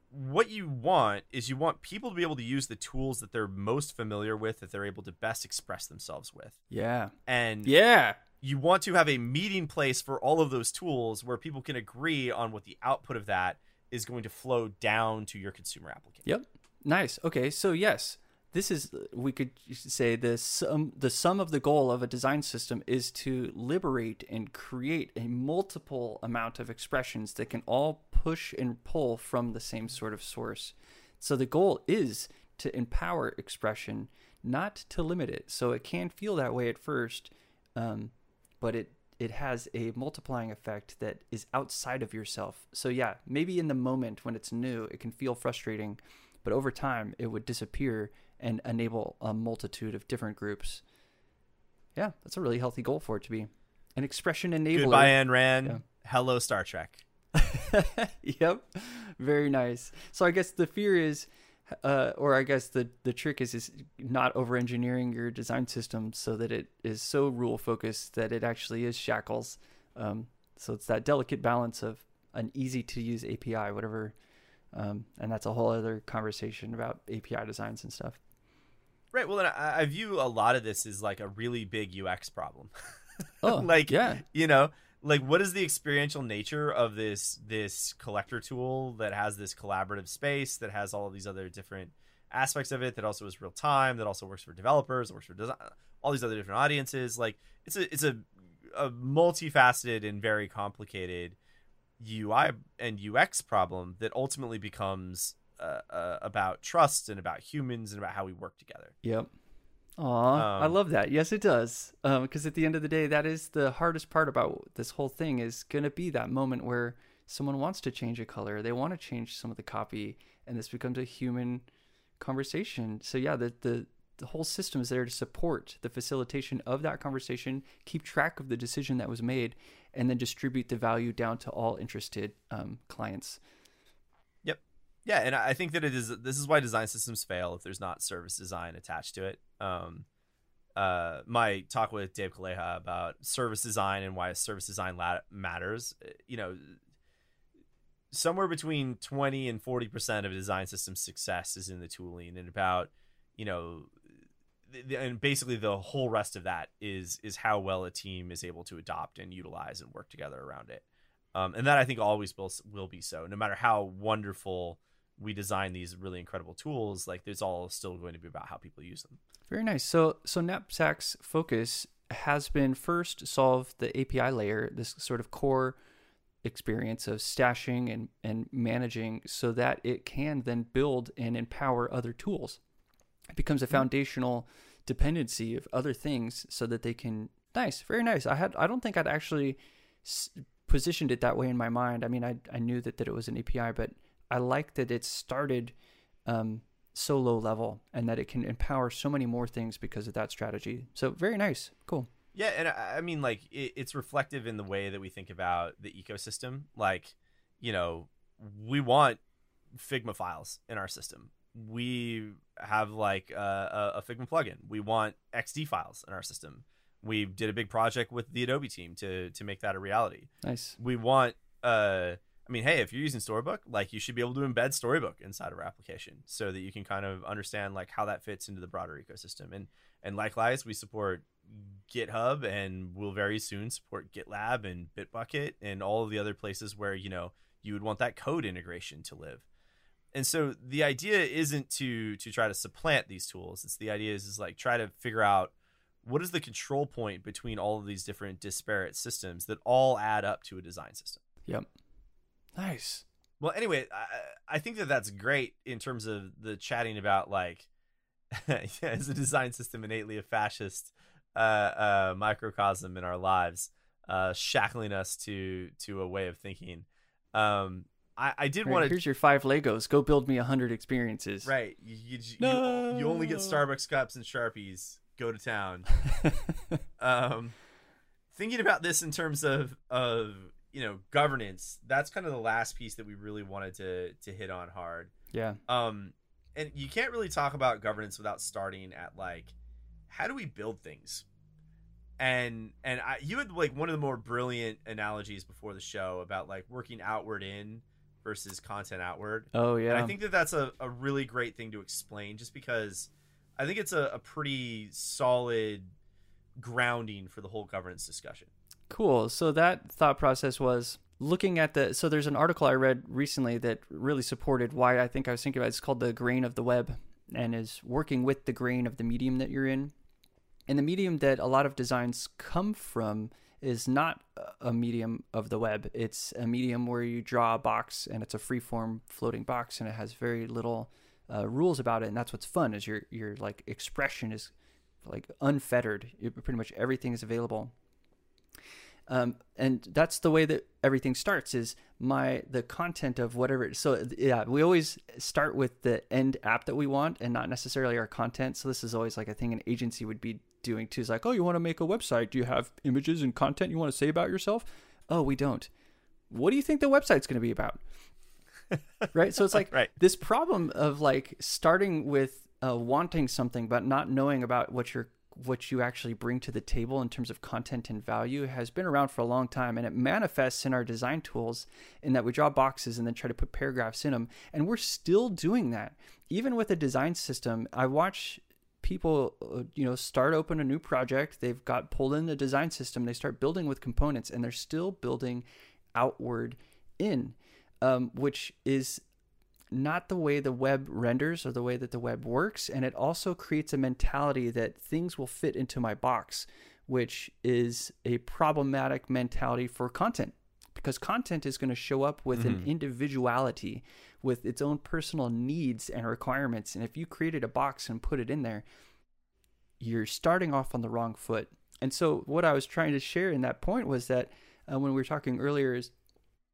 what you want is you want people to be able to use the tools that they're most familiar with that they're able to best express themselves with. Yeah. And yeah, you want to have a meeting place for all of those tools where people can agree on what the output of that is going to flow down to your consumer application. Yep. Nice. Okay. So yes, this is we could say the sum the sum of the goal of a design system is to liberate and create a multiple amount of expressions that can all push and pull from the same sort of source. So the goal is to empower expression, not to limit it. So it can feel that way at first. Um, but it it has a multiplying effect that is outside of yourself. So yeah, maybe in the moment when it's new, it can feel frustrating, but over time it would disappear and enable a multitude of different groups. Yeah, that's a really healthy goal for it to be. An expression enabler. Goodbye, Ayn Rand. Yeah. Hello, Star Trek. yep. Very nice. So I guess the fear is uh, or I guess the the trick is is not over engineering your design system so that it is so rule focused that it actually is shackles. Um, so it's that delicate balance of an easy to use API, whatever, um, and that's a whole other conversation about API designs and stuff. Right. Well, I, I view a lot of this as like a really big UX problem. oh, like yeah, you know, like what is the experiential nature of this this collector tool that has this collaborative space that has all of these other different aspects of it that also is real time that also works for developers works for design all these other different audiences like it's a it's a, a multifaceted and very complicated ui and ux problem that ultimately becomes uh, uh, about trust and about humans and about how we work together yep Aw, um, I love that. Yes, it does. Because um, at the end of the day, that is the hardest part about this whole thing is going to be that moment where someone wants to change a color, they want to change some of the copy, and this becomes a human conversation. So yeah, the the the whole system is there to support the facilitation of that conversation, keep track of the decision that was made, and then distribute the value down to all interested um, clients. Yeah, and I think that it is. This is why design systems fail if there's not service design attached to it. Um, uh, my talk with Dave Kaleha about service design and why service design matters. Uh, you know, somewhere between twenty and forty percent of a design system success is in the tooling, and about you know, and basically the whole rest of that is is how well a team is able to adopt and utilize and work together around it. Um, and that I think always will will be so, no matter how wonderful we design these really incredible tools, like there's all still going to be about how people use them. Very nice. So so Knapsack's focus has been first solve the API layer, this sort of core experience of stashing and, and managing so that it can then build and empower other tools. It becomes a mm-hmm. foundational dependency of other things so that they can nice, very nice. I had I don't think I'd actually s- positioned it that way in my mind. I mean, I I knew that that it was an API, but I like that it started um, so low level and that it can empower so many more things because of that strategy. So very nice, cool. Yeah, and I, mean, like it, it's reflective in the way that we think about the ecosystem. Like, you know, we want Figma files in our system. We have like a, a Figma plugin. We want XD files in our system. We did a big project with the Adobe team to to make that a reality. Nice. We want uh I mean, hey, if you're using Storybook, like you should be able to embed Storybook inside of our application so that you can kind of understand like how that fits into the broader ecosystem. And and likewise, we support GitHub and we'll very soon support GitLab and Bitbucket and all of the other places where, you know, you would want that code integration to live. And so the idea isn't to to try to supplant these tools. It's the idea is, is like try to figure out what is the control point between all of these different disparate systems that all add up to a design system. Yep. Nice. Well, anyway, I, I think that that's great in terms of the chatting about like, yeah, as a design system innately a fascist uh, uh, microcosm in our lives, uh, shackling us to to a way of thinking. Um, I, I did Right, want to Here's your five Legos. Go build me a hundred experiences. right. You, you, No. you, you only get Starbucks cups and sharpies. Go to town. um, thinking about this in terms of of you know governance, that's kind of the last piece that we really wanted to to hit on hard. yeah. Um, and you can't really talk about governance without starting at like, how do we build things? And and I, you had like one of the more brilliant analogies before the show about like working outward in versus content outward. Oh yeah. And I think that that's a, a really great thing to explain just because I think it's a, a pretty solid grounding for the whole governance discussion. Cool. So that thought process was looking at the. So there's an article I read recently that really supported why I think I was thinking about. It. It's called the grain of the web, and is working with the grain of the medium that you're in. And the medium that a lot of designs come from is not a medium of the web. It's a medium where you draw a box and it's a free-form floating box, and it has very little uh, rules about it. And that's what's fun is your your like expression is like unfettered. It, pretty much everything is available um, and that's the way that everything starts is my the content of whatever so yeah we always start with the end app that we want and not necessarily our content. So this is always like a thing an agency would be doing too is like oh you want to make a website? Do you have images and content you want to say about yourself? Oh we don't. What do you think the website's going to be about? Right? So it's like Right. this problem of like starting with uh, wanting something but not knowing about what you're what you actually bring to the table in terms of content and value has been around for a long time and it manifests in our design tools in that we draw boxes and then try to put paragraphs in them and we're still doing that. Even with a design system i watch people uh, you know start open a new project they've got pulled in the design system they start building with components and they're still building outward in um, which is not the way the web renders or the way that the web works. And it also creates a mentality that things will fit into my box, which is a problematic mentality for content because content is going to show up with an individuality, with its own personal needs and requirements. And if you created a box and put it in there, you're starting off on the wrong foot. And so, what I was trying to share in that point was that uh, when we were talking earlier, is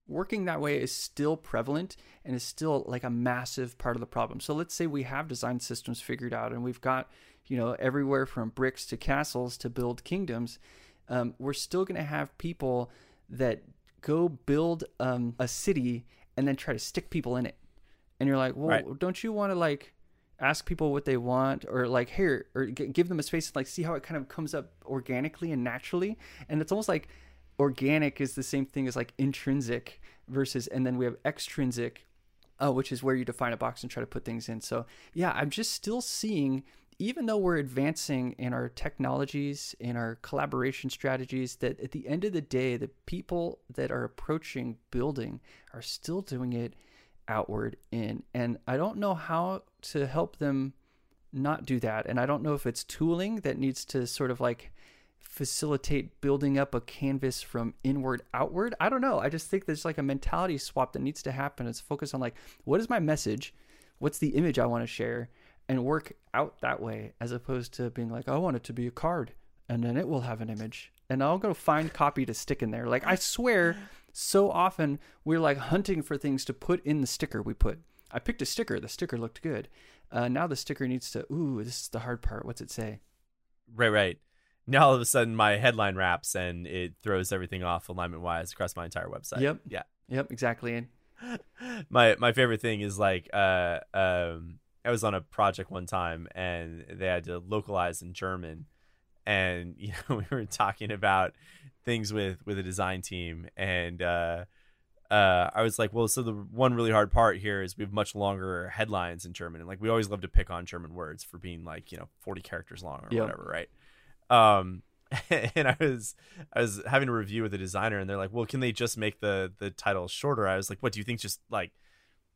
working that way is still prevalent and is still like a massive part of the problem. So let's say we have design systems figured out and we've got, you know, everywhere from bricks to castles to build kingdoms. Um, we're still going to have people that go build um, a city and then try to stick people in it. And you're like, well, Right. don't you want to like ask people what they want or like here or g- give them a space and like see how it kind of comes up organically and naturally? And it's almost like organic is the same thing as like intrinsic versus and then we have extrinsic uh, which is where you define a box and try to put things in. So yeah i'm just still seeing even though we're advancing in our technologies in our collaboration strategies that at the end of the day the people that are approaching building are still doing it outward in. And i don't know how to help them not do that. And i don't know if it's tooling that needs to sort of like facilitate building up a canvas from inward outward. I don't know. I just think there's like a mentality swap that needs to happen. It's focus on like what is my message? What's the image I want to share and work out that way as opposed to being like I want it to be a card and then it will have an image. and I'll go find copy to stick in there. Like I swear, so often we're like hunting for things to put in the sticker we put. I picked a sticker. The sticker looked good. Uh, now the sticker needs to. Ooh, this is the hard part. What's it say? Right, right. Now all of a sudden my headline wraps and it throws everything off alignment wise across my entire website. Yep. Yeah. Yep. Exactly. And my my favorite thing is like uh um I was on a project one time and they had to localize in German and you know we were talking about things with with a design team and uh uh, I was like, well, so the one really hard part here is we have much longer headlines in German, and like we always love to pick on German words for being like you know forty characters long or Yep. whatever, right? Um, and I was I was having a review with a designer, and they're like, well, can they just make the the title shorter? I was like, what do you think? Just like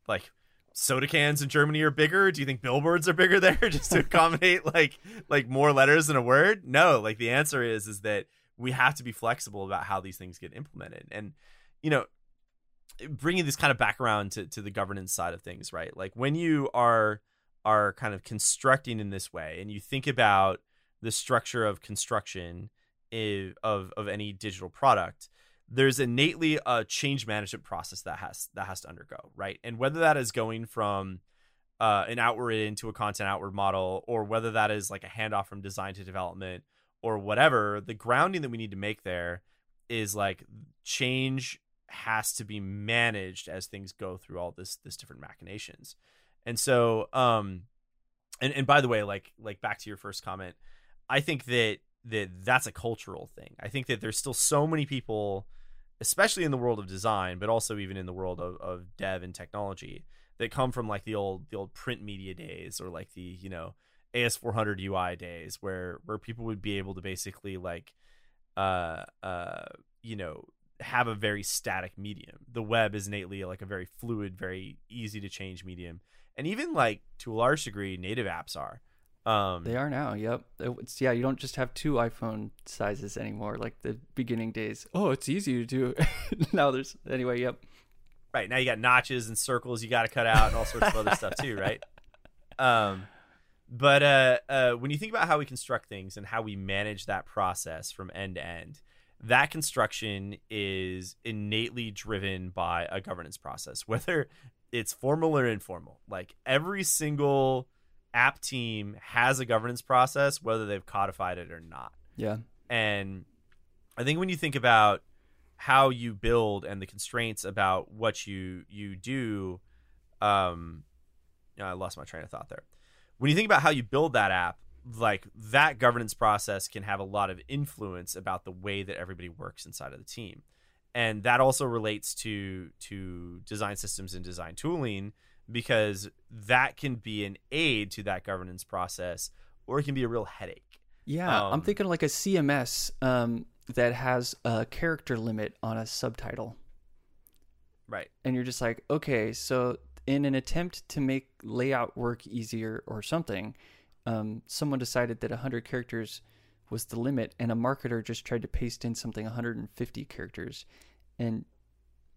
like soda cans in Germany are bigger? Do you think billboards are bigger there just to accommodate like like more letters in a word? No, like the answer is is that we have to be flexible about how these things get implemented, and you know bringing this kind of back around to, to the governance side of things right like when you are are kind of constructing in this way and you think about the structure of construction of of any digital product there's innately a change management process that has that has to undergo right? And whether that is going from uh, an outward into a content outward model or whether that is like a handoff from design to development or whatever the grounding that we need to make there is like change has to be managed as things go through all this this different machinations. And so um and and by the way like like back to your first comment i think that that that's a cultural thing i think that there's still so many people especially in the world of design but also even in the world of, of dev and technology that come from like the old the old print media days or like the you know as400 ui days where where people would be able to basically like uh uh you know have a very static medium. The web is innately like a very fluid, very easy to change medium, and even like to a large degree, native apps are. Um, they are now. Yep. It's, yeah. You don't just have two iPhone sizes anymore, like the beginning days. Oh, it's easy to do. now there's anyway. Yep. right now you got notches and circles you got to cut out and all sorts of other stuff too, right? Um, but uh, uh, when you think about how we construct things and how we manage that process from end to end, that construction is innately driven by a governance process, whether it's formal or informal. Like every single app team has a governance process, whether they've codified it or not. Yeah. And I think when you think about how you build and the constraints about what you you do, um, yeah, I lost my train of thought there. When you think about how you build that app, like that governance process can have a lot of influence about the way that everybody works inside of the team and that also relates to to design systems and design tooling because that can be an aid to that governance process or it can be a real headache Yeah. I'm Um, thinking like a CMS um, that has a character limit on a subtitle. right and you're just like, okay, so in an attempt to make layout work easier or something, um, someone decided that 100 characters was the limit, and a marketer just tried to paste in something 150 characters. And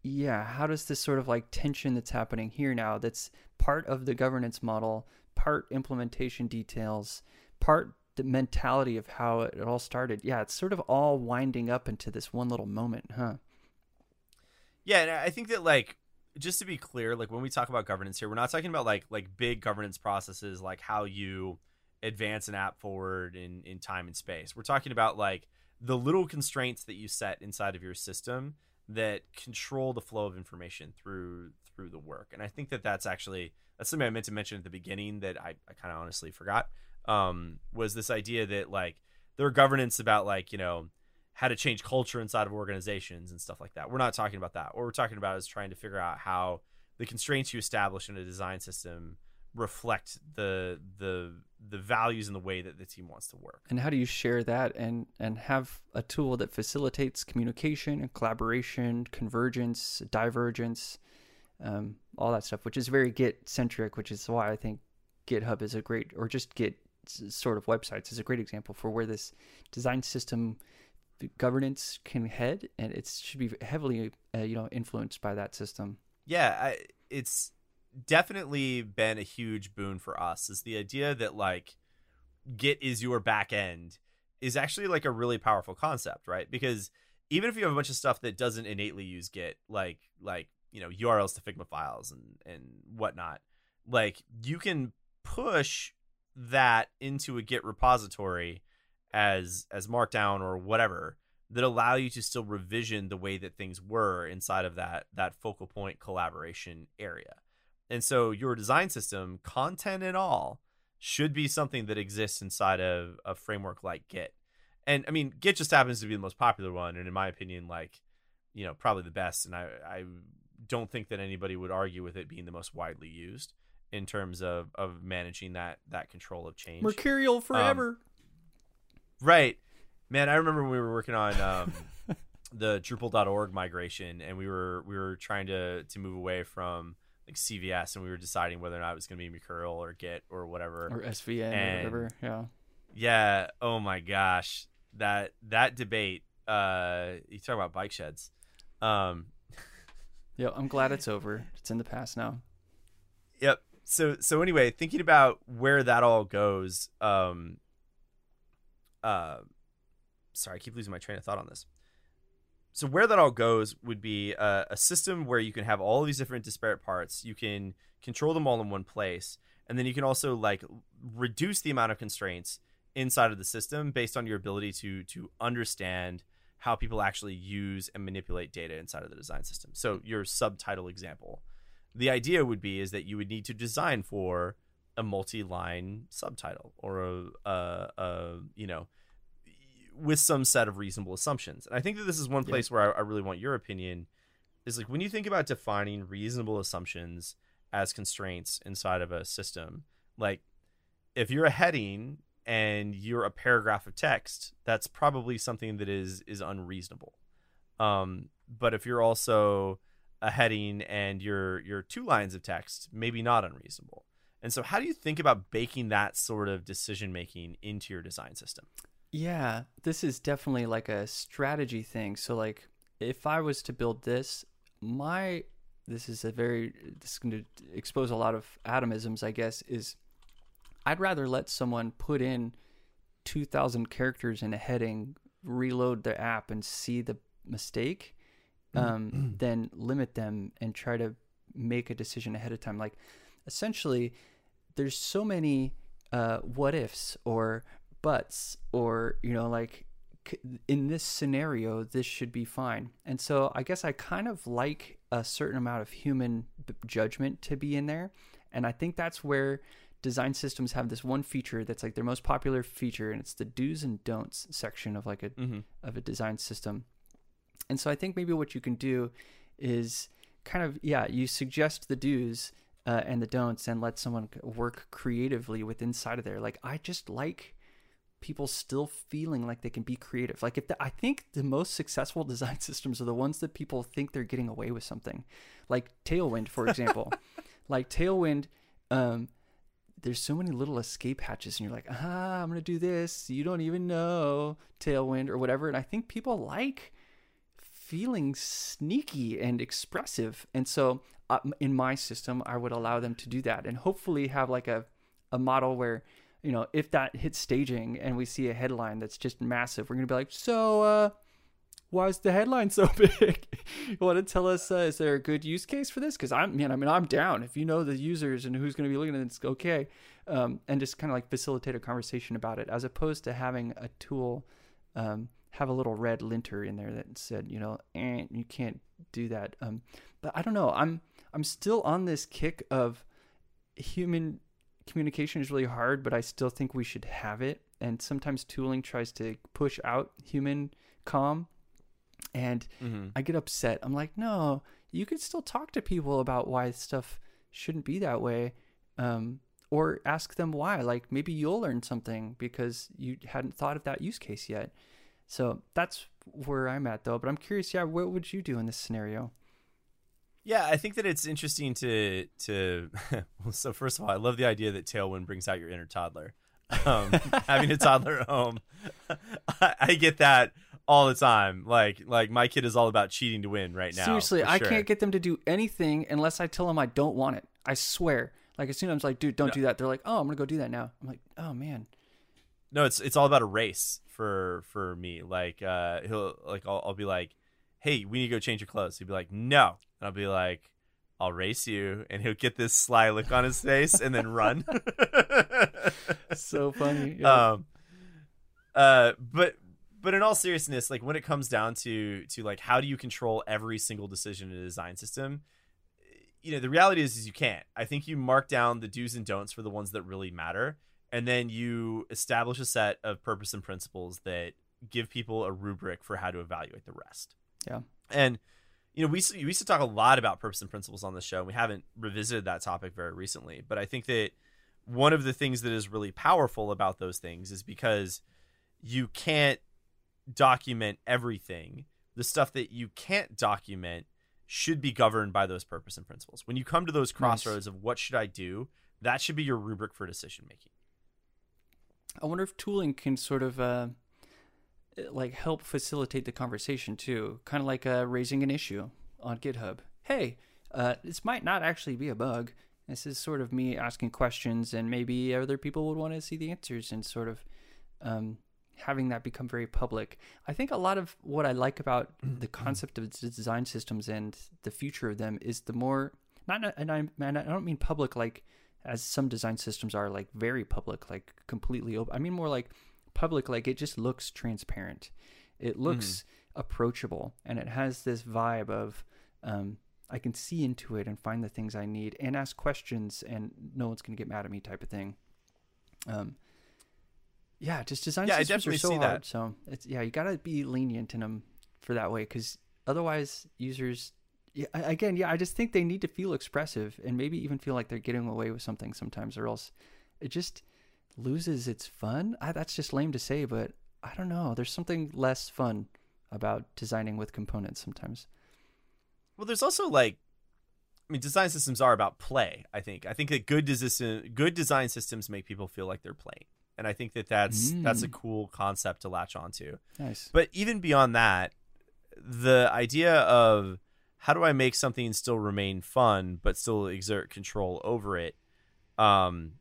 yeah, how does this sort of like tension that's happening here now, that's part of the governance model, part implementation details, part the mentality of how it all started? Yeah, it's sort of all winding up into this one little moment, huh? Yeah, and I think that like just to be clear, like when we talk about governance here, we're not talking about like like big governance processes like how you advance an app forward in in time and space. We're talking about like the little constraints that you set inside of your system that control the flow of information through through the work. And I think that that's actually that's something I meant to mention at the beginning that I, I kind of honestly forgot. Um, was this idea that like there are governance about like you know how to change culture inside of organizations and stuff like that. We're not talking about that. What we're talking about is trying to figure out how the constraints you establish in a design system reflect the the the values and the way that the team wants to work. and how do you share that and and have a tool that facilitates communication and collaboration convergence divergence um, all that stuff which is very git centric which is why i think github is a great or just git sort of websites is a great example for where this design system governance can head and it should be heavily uh, you know influenced by that system Yeah, I, it's definitely been a huge boon for us. Is the idea that like Git is your back end is actually like a really powerful concept, right? Because even if you have a bunch of stuff that doesn't innately use Git, like like you know URLs to Figma files and and whatnot, like you can push that into a Git repository as as Markdown or whatever that allow you to still revision the way that things were inside of that that focal point collaboration area. And so your design system, content and all, should be something that exists inside of a framework like Git. And I mean, Git just happens to be the most popular one, and in my opinion, like, you know, probably the best. And I, I don't think that anybody would argue with it being the most widely used in terms of of managing that that control of change. Mercurial forever. Um, right. Man, I remember when we were working on um, the Drupal.org migration, and we were we were trying to to move away from like CVS, and we were deciding whether or not it was going to be Mercurial or Git or whatever or SVN and, or whatever. Yeah. Yeah. Oh my gosh, that that debate. Uh, you talk about bike sheds. Um, yeah, I'm glad it's over. It's in the past now. Yep. So so anyway, thinking about where that all goes. Um. Uh, sorry, I keep losing my train of thought on this so where that all goes would be a, a, system where you can have all these different disparate parts. You can control them all in one place and then you can also like reduce the amount of constraints inside of the system based on your ability to to understand how people actually use and manipulate data inside of the design system. So your subtitle example. The idea would be is that you would need to design for a multi-line subtitle or a, a, a you know with some set of reasonable assumptions. And I think that this is one place yeah. where I, I, really want your opinion is like when you think about defining reasonable assumptions as constraints inside of a system, like if you're a heading and you're a paragraph of text, that's probably something that is is unreasonable. Um, but if you're also a heading and you're you're two lines of text, maybe not unreasonable. And so how do you think about baking that sort of decision making into your design system? Yeah, this is definitely like a strategy thing. So like if I was to build this, my this is a very this is going to expose a lot of atomisms, I guess, is I'd rather let someone put in 2000 characters in a heading, reload the app and see the mistake um, mm-hmm. than limit them and try to make a decision ahead of time. Like essentially there's so many uh, what ifs or buts or you know like in this scenario this should be fine. And so i guess i kind of like a certain amount of human judgment to be in there. And i think that's where design systems have this one feature that's like their most popular feature and it's the do's and don'ts section of like a mm-hmm. of a design system. And so i think maybe what you can do is kind of yeah you suggest the do's uh, and the don'ts and let someone work creatively with inside of there. Like i just like people still feeling like they can be creative. Like if the, I think the most successful design systems are the ones that people think they're getting away with something. Like Tailwind, for example. like Tailwind, um, there's so many little escape hatches, and you're like, ah, I'm gonna do this. You don't even know Tailwind or whatever. And I think people like feeling sneaky and expressive. And so, uh, in my system, I would allow them to do that, and hopefully have like a a model where you know, if that hits staging and we see a headline that's just massive, we're gonna be like, so uh, why is the headline so big? you want to tell us uh, is there a good use case for this? Because I'm, man, I mean, I'm down. If you know the users and who's going to be looking at it, it's okay, um, and just kind of like facilitate a conversation about it, as opposed to having a tool um, have a little red linter in there that said, you know, and you can't do that. Um, but I don't know. I'm I'm still on this kick of human communication is really hard, but I still think we should have it. And sometimes tooling tries to push out human calm. And mm-hmm. I get upset. I'm like, no, you can still talk to people about why stuff shouldn't be that way. Um, or ask them why. Like maybe you'll learn something because you hadn't thought of that use case yet. So that's where I'm at though. But I'm curious, yeah, what would you do in this scenario? Yeah, I think that it's interesting to to. so first of all, I love the idea that Tailwind brings out your inner toddler. Um, having a toddler at home, I, I, get that all the time. Like like my kid is all about cheating to win right now. Seriously, I can't get them to do anything unless I tell them I don't want it. I swear. Like as soon as I'm like, dude, don't no. do that. They're like, oh, I'm gonna go do that now. I'm like, oh man, no, it's it's all about a race for for me. Like uh, he'll like I'll, I'll be like, hey, we need to go change your clothes. He'd be like, no, and I'll be like. I'll race you, and he'll get this sly look on his face, and then run. so funny. Yeah. Um, uh, but but in all seriousness, like when it comes down to to like how do you control every single decision in a design system, you know the reality is is you can't. I think you mark down the do's and don'ts for the ones that really matter, and then you establish a set of purpose and principles that give people a rubric for how to evaluate the rest. Yeah, and you know, we we used to talk a lot about purpose and principles on the show. And we haven't revisited that topic very recently, but I think that one of the things that is really powerful about those things is because you can't document everything. The stuff that you can't document should be governed by those purpose and principles. When you come to those crossroads nice. of what should I do, that should be your rubric for decision making. I wonder if tooling can sort of uh, like help facilitate the conversation too, kind of like uh, raising an issue on GitHub. Hey, uh, this might not actually be a bug. This is sort of me asking questions, and maybe other people would want to see the answers, and sort of um, having that become very public. I think a lot of what I like about the concept of design systems and the future of them is the more not and I man I don't mean public like as some design systems are like very public like completely open. I mean more like public like it just looks transparent it looks mm-hmm. approachable and it has this vibe of um, i can see into it and find the things i need and ask questions and no one's going to get mad at me type of thing um, yeah just design yeah, systems are so hard that. so it's yeah you got to be lenient in them for that way because otherwise users yeah, again yeah i just think they need to feel expressive and maybe even feel like they're getting away with something sometimes or else it just loses its fun. I, that's just lame to say, but I don't know. There's something less fun about designing with components sometimes. Well, there's also like, I mean, design systems are about play. I think. I think that good design good design systems make people feel like they're playing, and I think that that's mm. that's a mm. cool concept to latch onto. Nice. But even beyond that, the idea of how do I make something still remain fun but still exert control over it, um,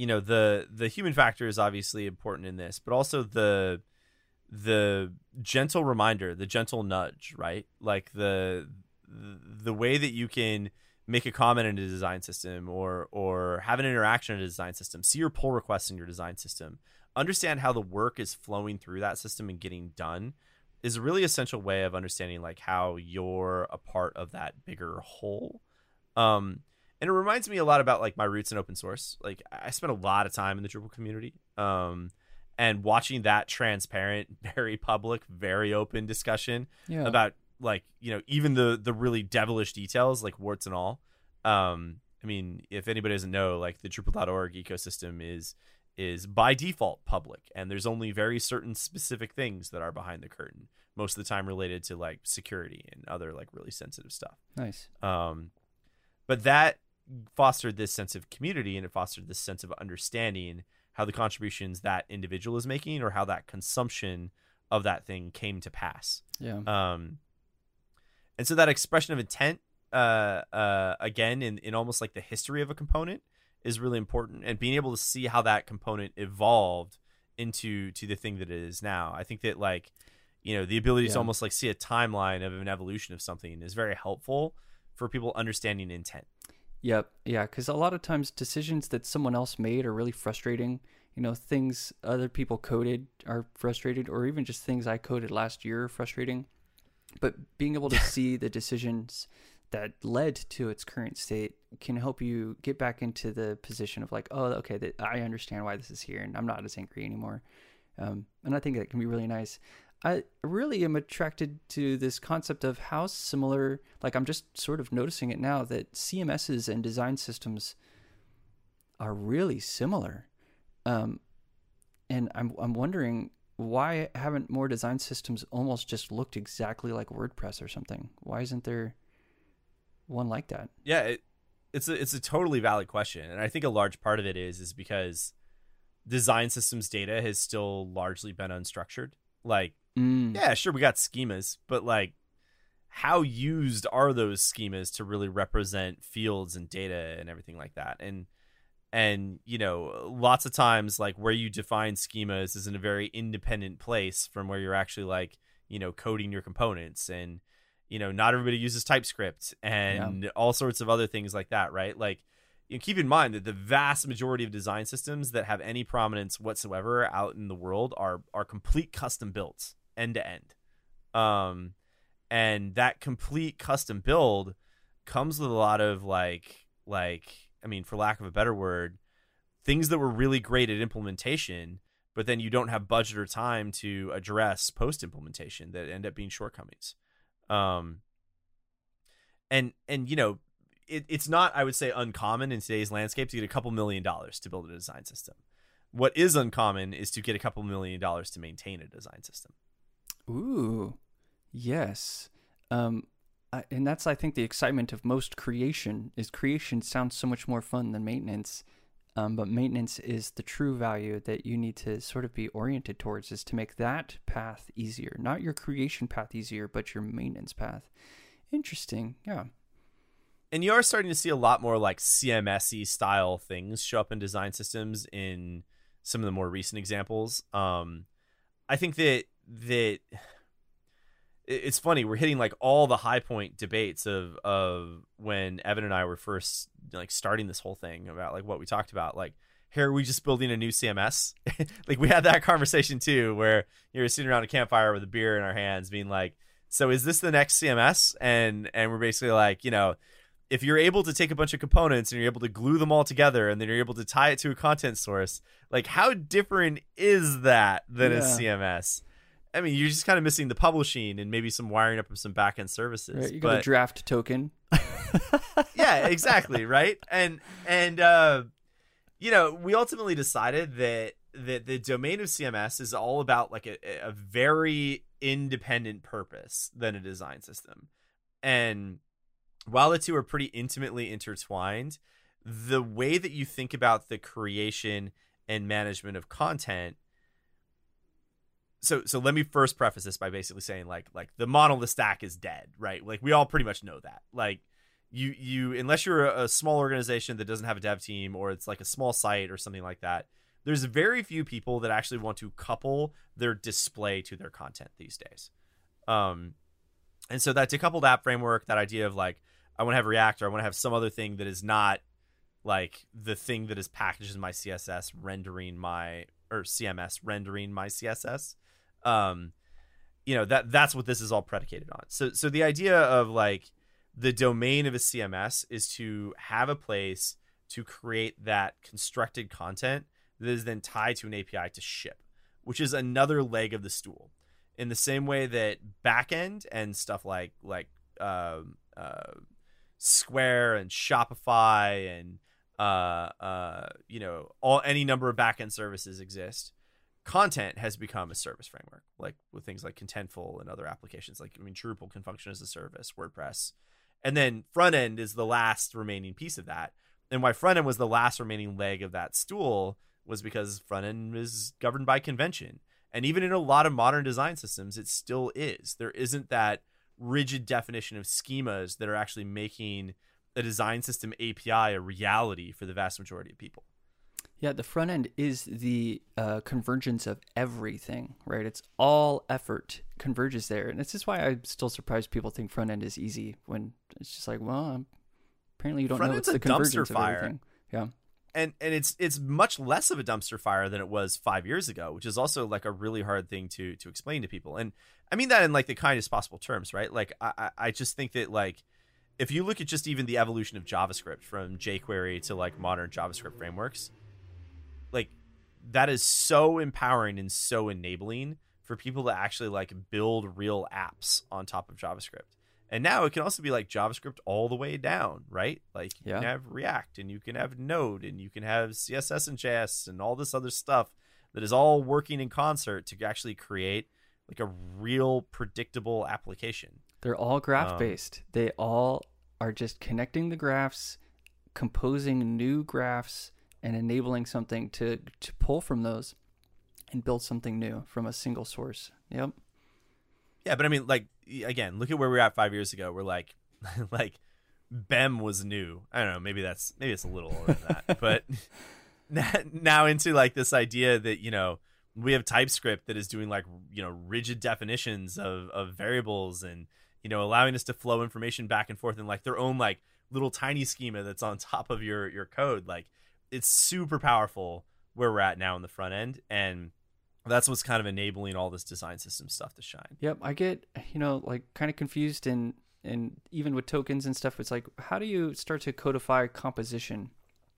you know the the human factor is obviously important in this, but also the the gentle reminder, the gentle nudge, right? Like the the way that you can make a comment in a design system or or have an interaction in a design system, see your pull requests in your design system, understand how the work is flowing through that system and getting done is a really essential way of understanding like how you're a part of that bigger whole. Um, and it reminds me a lot about like my roots in open source. Like I spent a lot of time in the Drupal community, um, and watching that transparent, very public, very open discussion yeah. about like you know even the the really devilish details, like warts and all. Um, I mean, if anybody doesn't know, like the Drupal.org ecosystem is is by default public, and there's only very certain specific things that are behind the curtain. Most of the time, related to like security and other like really sensitive stuff. Nice. Um, but that fostered this sense of community and it fostered this sense of understanding how the contributions that individual is making or how that consumption of that thing came to pass. Yeah. Um, and so that expression of intent, uh, uh, again, in, in almost like the history of a component is really important and being able to see how that component evolved into to the thing that it is now. I think that like, you know, the ability yeah. to almost like see a timeline of an evolution of something is very helpful for people understanding intent. Yep. Yeah. Because a lot of times decisions that someone else made are really frustrating. You know, things other people coded are frustrated, or even just things I coded last year are frustrating. But being able to see the decisions that led to its current state can help you get back into the position of like, oh, okay, that I understand why this is here, and I'm not as angry anymore. Um, and I think that can be really nice. I really am attracted to this concept of how similar, like I'm just sort of noticing it now that CMSs and design systems are really similar. Um, and I'm I'm wondering why haven't more design systems almost just looked exactly like WordPress or something? Why isn't there one like that? Yeah, it, it's a it's a totally valid question, and I think a large part of it is is because design systems data has still largely been unstructured. Like Mm. Yeah, sure, we got schemas, but like, how used are those schemas to really represent fields and data and everything like that? And and you know lots of times like where you define schemas is in a very independent place from where you're actually like you know coding your components and you know not everybody uses typescript and yeah. all sorts of other things like that right like you know, keep in mind that the vast majority of design systems that have any prominence whatsoever out in the world are are complete custom builds end to end um and that complete custom build comes with a lot of like like I mean, for lack of a better word, things that were really great at implementation, but then you don't have budget or time to address post implementation that end up being shortcomings. Um, and and you know, it, it's not I would say uncommon in today's landscape to get a couple million dollars to build a design system. What is uncommon is to get a couple million dollars to maintain a design system. Ooh, yes. Um, uh, and that's I think the excitement of most creation is creation sounds so much more fun than maintenance. Um, but maintenance is the true value that you need to sort of be oriented towards is to make that path easier, not your creation path easier, but your maintenance path. Interesting, yeah. And you are starting to see a lot more like CMSE style things show up in design systems in some of the more recent examples. Um, I think that that it's funny we're hitting like all the high point debates of of when Evan and I were first like starting this whole thing about like what we talked about. Like here are we just building a new CMS like we had that conversation too where you're sitting around a campfire with a beer in our hands being like so is this the next CMS and and we're basically like you know if you're able to take a bunch of components and you're able to glue them all together and then you're able to tie it to a content source like how different is that than yeah. a CMS I mean, you're just kind of missing the publishing and maybe some wiring up of some backend services. Right, you got but, a draft token. yeah, exactly, right? And and uh, you know, we ultimately decided that that the domain of CMS is all about like a, a very independent purpose than a design system. And while the two are pretty intimately intertwined, the way that you think about the creation and management of content so so let me first preface this by basically saying like like the monolith stack is dead, right? Like we all pretty much know that. Like you you unless you're a, a small organization that doesn't have a dev team or it's like a small site or something like that, there's very few people that actually want to couple their display to their content these days. Um and so that decoupled app framework, that idea of like I want to have React or I want to have some other thing that is not like the thing that is packaged in my CSS rendering my or CMS rendering my CSS um you know that that's what this is all predicated on. So so the idea of like the domain of a cms is to have a place to create that constructed content that is then tied to an api to ship which is another leg of the stool. In the same way that backend and stuff like like uh, uh, square and shopify and uh, uh, you know all any number of backend services exist content has become a service framework, like with things like Contentful and other applications. Like, I mean, Drupal can function as a service, WordPress. And then front end is the last remaining piece of that. And why front end was the last remaining leg of that stool was because front end is governed by convention. And even in a lot of modern design systems, it still is. There isn't that rigid definition of schemas that are actually making a design system API a reality for the vast majority of people. Yeah, the front end is the uh, convergence of everything, right? It's all effort converges there, and this is why I'm still surprised people think front end is easy when it's just like, well, apparently you don't front know it's the convergence of everything. Yeah, and and it's it's much less of a dumpster fire than it was five years ago, which is also like a really hard thing to to explain to people. And I mean that in like the kindest possible terms, right? Like I I just think that like if you look at just even the evolution of JavaScript from jQuery to like modern JavaScript frameworks like that is so empowering and so enabling for people to actually like build real apps on top of JavaScript. And now it can also be like JavaScript all the way down, right? Like you yeah. can have React and you can have Node and you can have CSS and JS and all this other stuff that is all working in concert to actually create like a real predictable application. They're all graph based. Um, they all are just connecting the graphs, composing new graphs and enabling something to to pull from those and build something new from a single source. Yep. Yeah, but I mean, like again, look at where we are at five years ago. We're like, like BEM was new. I don't know. Maybe that's maybe it's a little older than that, but now into like this idea that you know we have TypeScript that is doing like you know rigid definitions of of variables and you know allowing us to flow information back and forth in like their own like little tiny schema that's on top of your your code. Like it's super powerful where we're at now in the front end and that's what's kind of enabling all this design system stuff to shine. Yep, I get you know like kind of confused and and even with tokens and stuff, it's like how do you start to codify composition?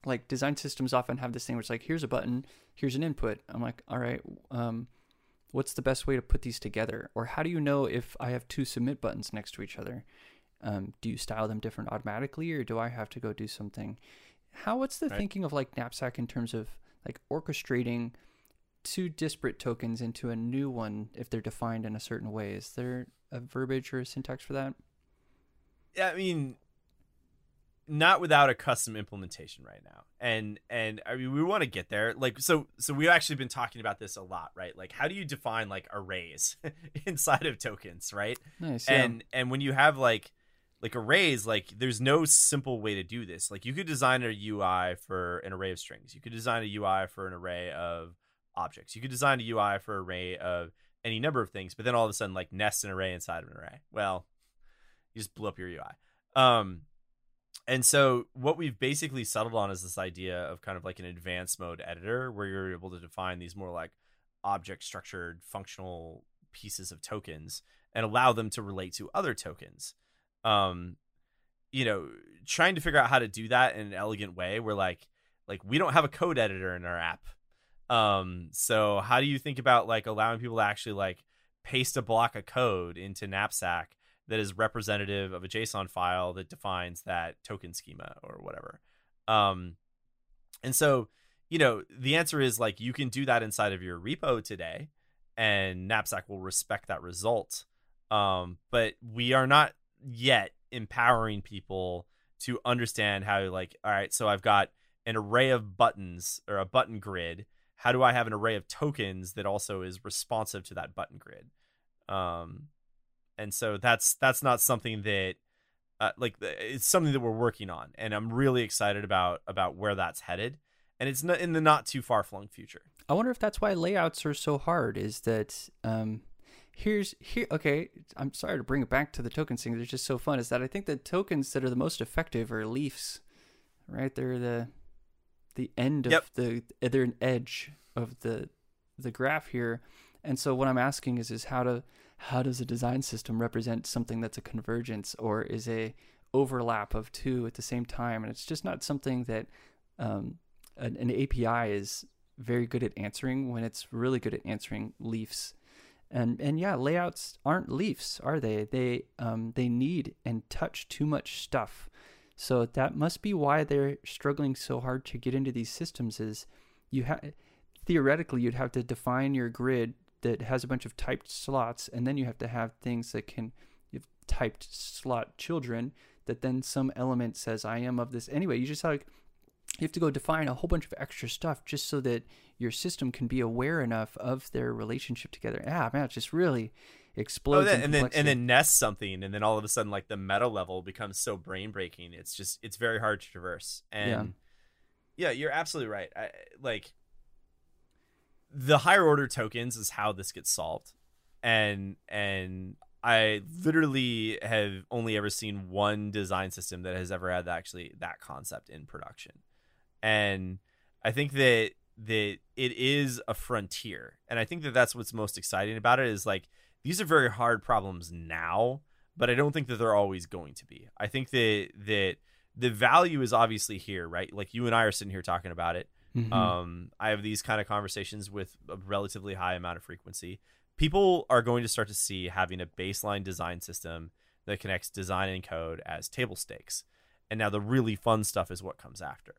Like design systems often have this thing where it's like here's a button, here's an input. I'm like, all right, um, what's the best way to put these together? Or how do you know if I have two submit buttons next to each other? Um, do you style them different automatically, or do I have to go do something? How what's the right. thinking of like knapsack in terms of like orchestrating two disparate tokens into a new one if they're defined in a certain way? Is there a verbiage or a syntax for that? I mean, not without a custom implementation right now. And and I mean, we want to get there. Like so so we've actually been talking about this a lot, right? Like how do you define like arrays inside of tokens, right? Nice. And yeah. and when you have like like arrays, like there's no simple way to do this. Like you could design a UI for an array of strings. You could design a UI for an array of objects. You could design a UI for an array of any number of things, but then all of a sudden like nest an array inside of an array. Well, you just blew up your UI. Um, and so what we've basically settled on is this idea of kind of like an advanced mode editor where you're able to define these more like object structured functional pieces of tokens and allow them to relate to other tokens. Um, you know, trying to figure out how to do that in an elegant way where like like we don't have a code editor in our app. Um, so how do you think about like allowing people to actually like paste a block of code into Knapsack that is representative of a JSON file that defines that token schema or whatever. Um, and so, you know, the answer is like you can do that inside of your repo today, and Knapsack will respect that result. Um, but we are not yet empowering people to understand how, like, all right, so I've got an array of buttons or a button grid. How do I have an array of tokens that also is responsive to that button grid? Um, and so that's that's not something that uh, like it's something that we're working on and i'm really excited about about where that's headed. And it's not in the not too far flung future. I wonder if that's why layouts are so hard is that um here's here okay i'm sorry to bring it back to the token thing they're just so fun is that i think the tokens that are the most effective are leaves right? They're the the end of yep. the an edge of the the graph here. And so what i'm asking is is how to how does a design system represent something that's a convergence or is a overlap of two at the same time? And it's just not something that um, an, an, api is very good at answering when it's really good at answering leafs. And and yeah layouts aren't leafs are they? They um, they need and touch too much stuff so that must be why they're struggling so hard to get into these systems is you have theoretically you'd have to define your grid that has a bunch of typed slots, and then you have to have things that can you've typed slot children that then some element says I am of this. Anyway, you just like you have to go define a whole bunch of extra stuff just so that your system can be aware enough of their relationship together. Ah, man, it just really explodes. Oh, and then and then nest something, and then all of a sudden, like the meta level becomes so brain breaking. It's just it's very hard to traverse. And yeah, yeah you're absolutely right. I, like the higher order tokens is how this gets solved and and i literally have only ever seen one design system that has ever had actually that concept in production and i think that that it is a frontier and i think that that's what's most exciting about it is like these are very hard problems now but i don't think that they're always going to be i think that that the value is obviously here right like you and i are sitting here talking about it Mm-hmm. Um, I have these kind of conversations with a relatively high amount of frequency. People are going to start to see having a baseline design system that connects design and code as table stakes. And now the really fun stuff is what comes after.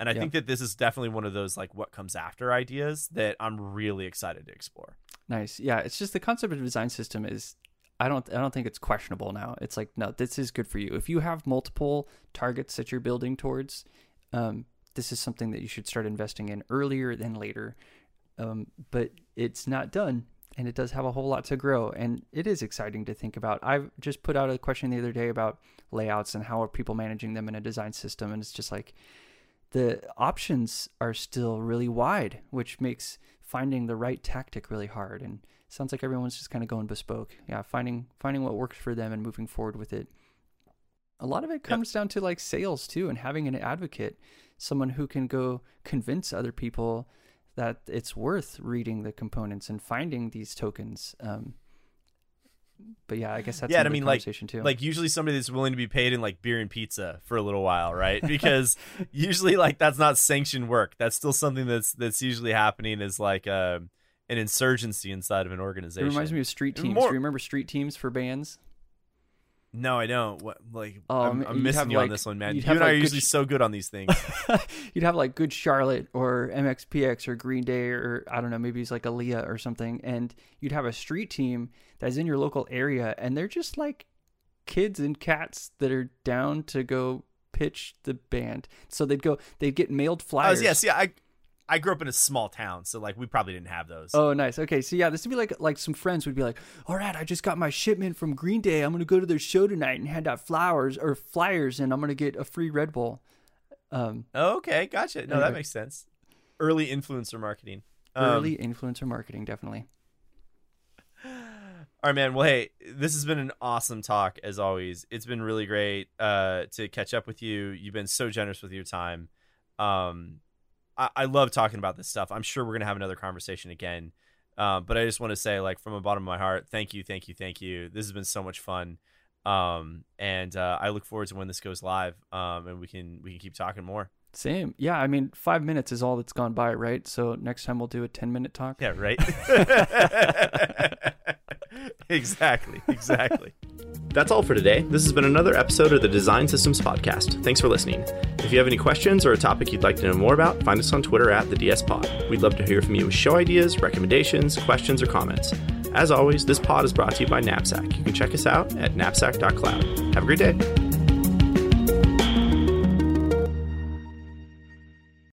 And I think that this is definitely one of those like what comes after ideas that I'm really excited to explore. Nice. Yeah, it's just the concept of design system is I don't I don't think it's questionable now. It's like no, this is good for you. If you have multiple targets that you're building towards, um, this is something that you should start investing in earlier than later. Um, but it's not done. and it does have a whole lot to grow. And it is exciting to think about. I've just put out a question the other day about layouts and how are people managing them in a design system, and it's just like the options are still really wide, which makes finding the right tactic really hard. And sounds like everyone's just kind of going bespoke. Yeah, finding finding what works for them and moving forward with it. A lot of it comes down to like sales too, and having an advocate, someone who can go convince other people that it's worth reading the components and finding these tokens. Um, but yeah, I guess that's yeah. I mean, like, too. like usually somebody that's willing to be paid in like beer and pizza for a little while, right? Because usually, like, that's not sanctioned work. That's still something that's that's usually happening as like uh, an insurgency inside of an organization. It reminds me of street teams. More... Do you remember street teams for bands? No, I don't. What like um, I'm, I'm missing you like, on this one, man. You and I are usually sh- so good on these things. you'd have like Good Charlotte or MXPX or Green Day or I don't know, maybe it's like Aaliyah or something, and you'd have a street team that's in your local area, and they're just like kids and cats that are down to go pitch the band. So they'd go, they'd get mailed flyers. Yes, yeah, I I grew up in a small town, so like we probably didn't have those. Oh, nice. Okay, so yeah, this would be like like some friends would be like, "All right, I just got my shipment from Green Day. I'm gonna go to their show tonight and hand out flowers or flyers, and I'm gonna get a free Red Bull." Um, okay, gotcha. No, anyway. that makes sense. Early influencer marketing. Early um, influencer marketing, definitely. All right, man. Well, hey, this has been an awesome talk as always. It's been really great uh, to catch up with you. You've been so generous with your time. Um, I, I love talking about this stuff. I'm sure we're gonna have another conversation again. Um, but I just want to say, like, from the bottom of my heart, thank you, thank you, thank you. This has been so much fun, um, and uh, I look forward to when this goes live, um, and we can we can keep talking more. Same, yeah. I mean, five minutes is all that's gone by, right? So next time we'll do a ten minute talk. Yeah, right. exactly, exactly. That's all for today. This has been another episode of the Design Systems Podcast. Thanks for listening. If you have any questions or a topic you'd like to know more about, find us on Twitter at the DS Pod. We'd love to hear from you with show ideas, recommendations, questions, or comments. As always, this pod is brought to you by Knapsack. You can check us out at knapsack.cloud. Have a great day.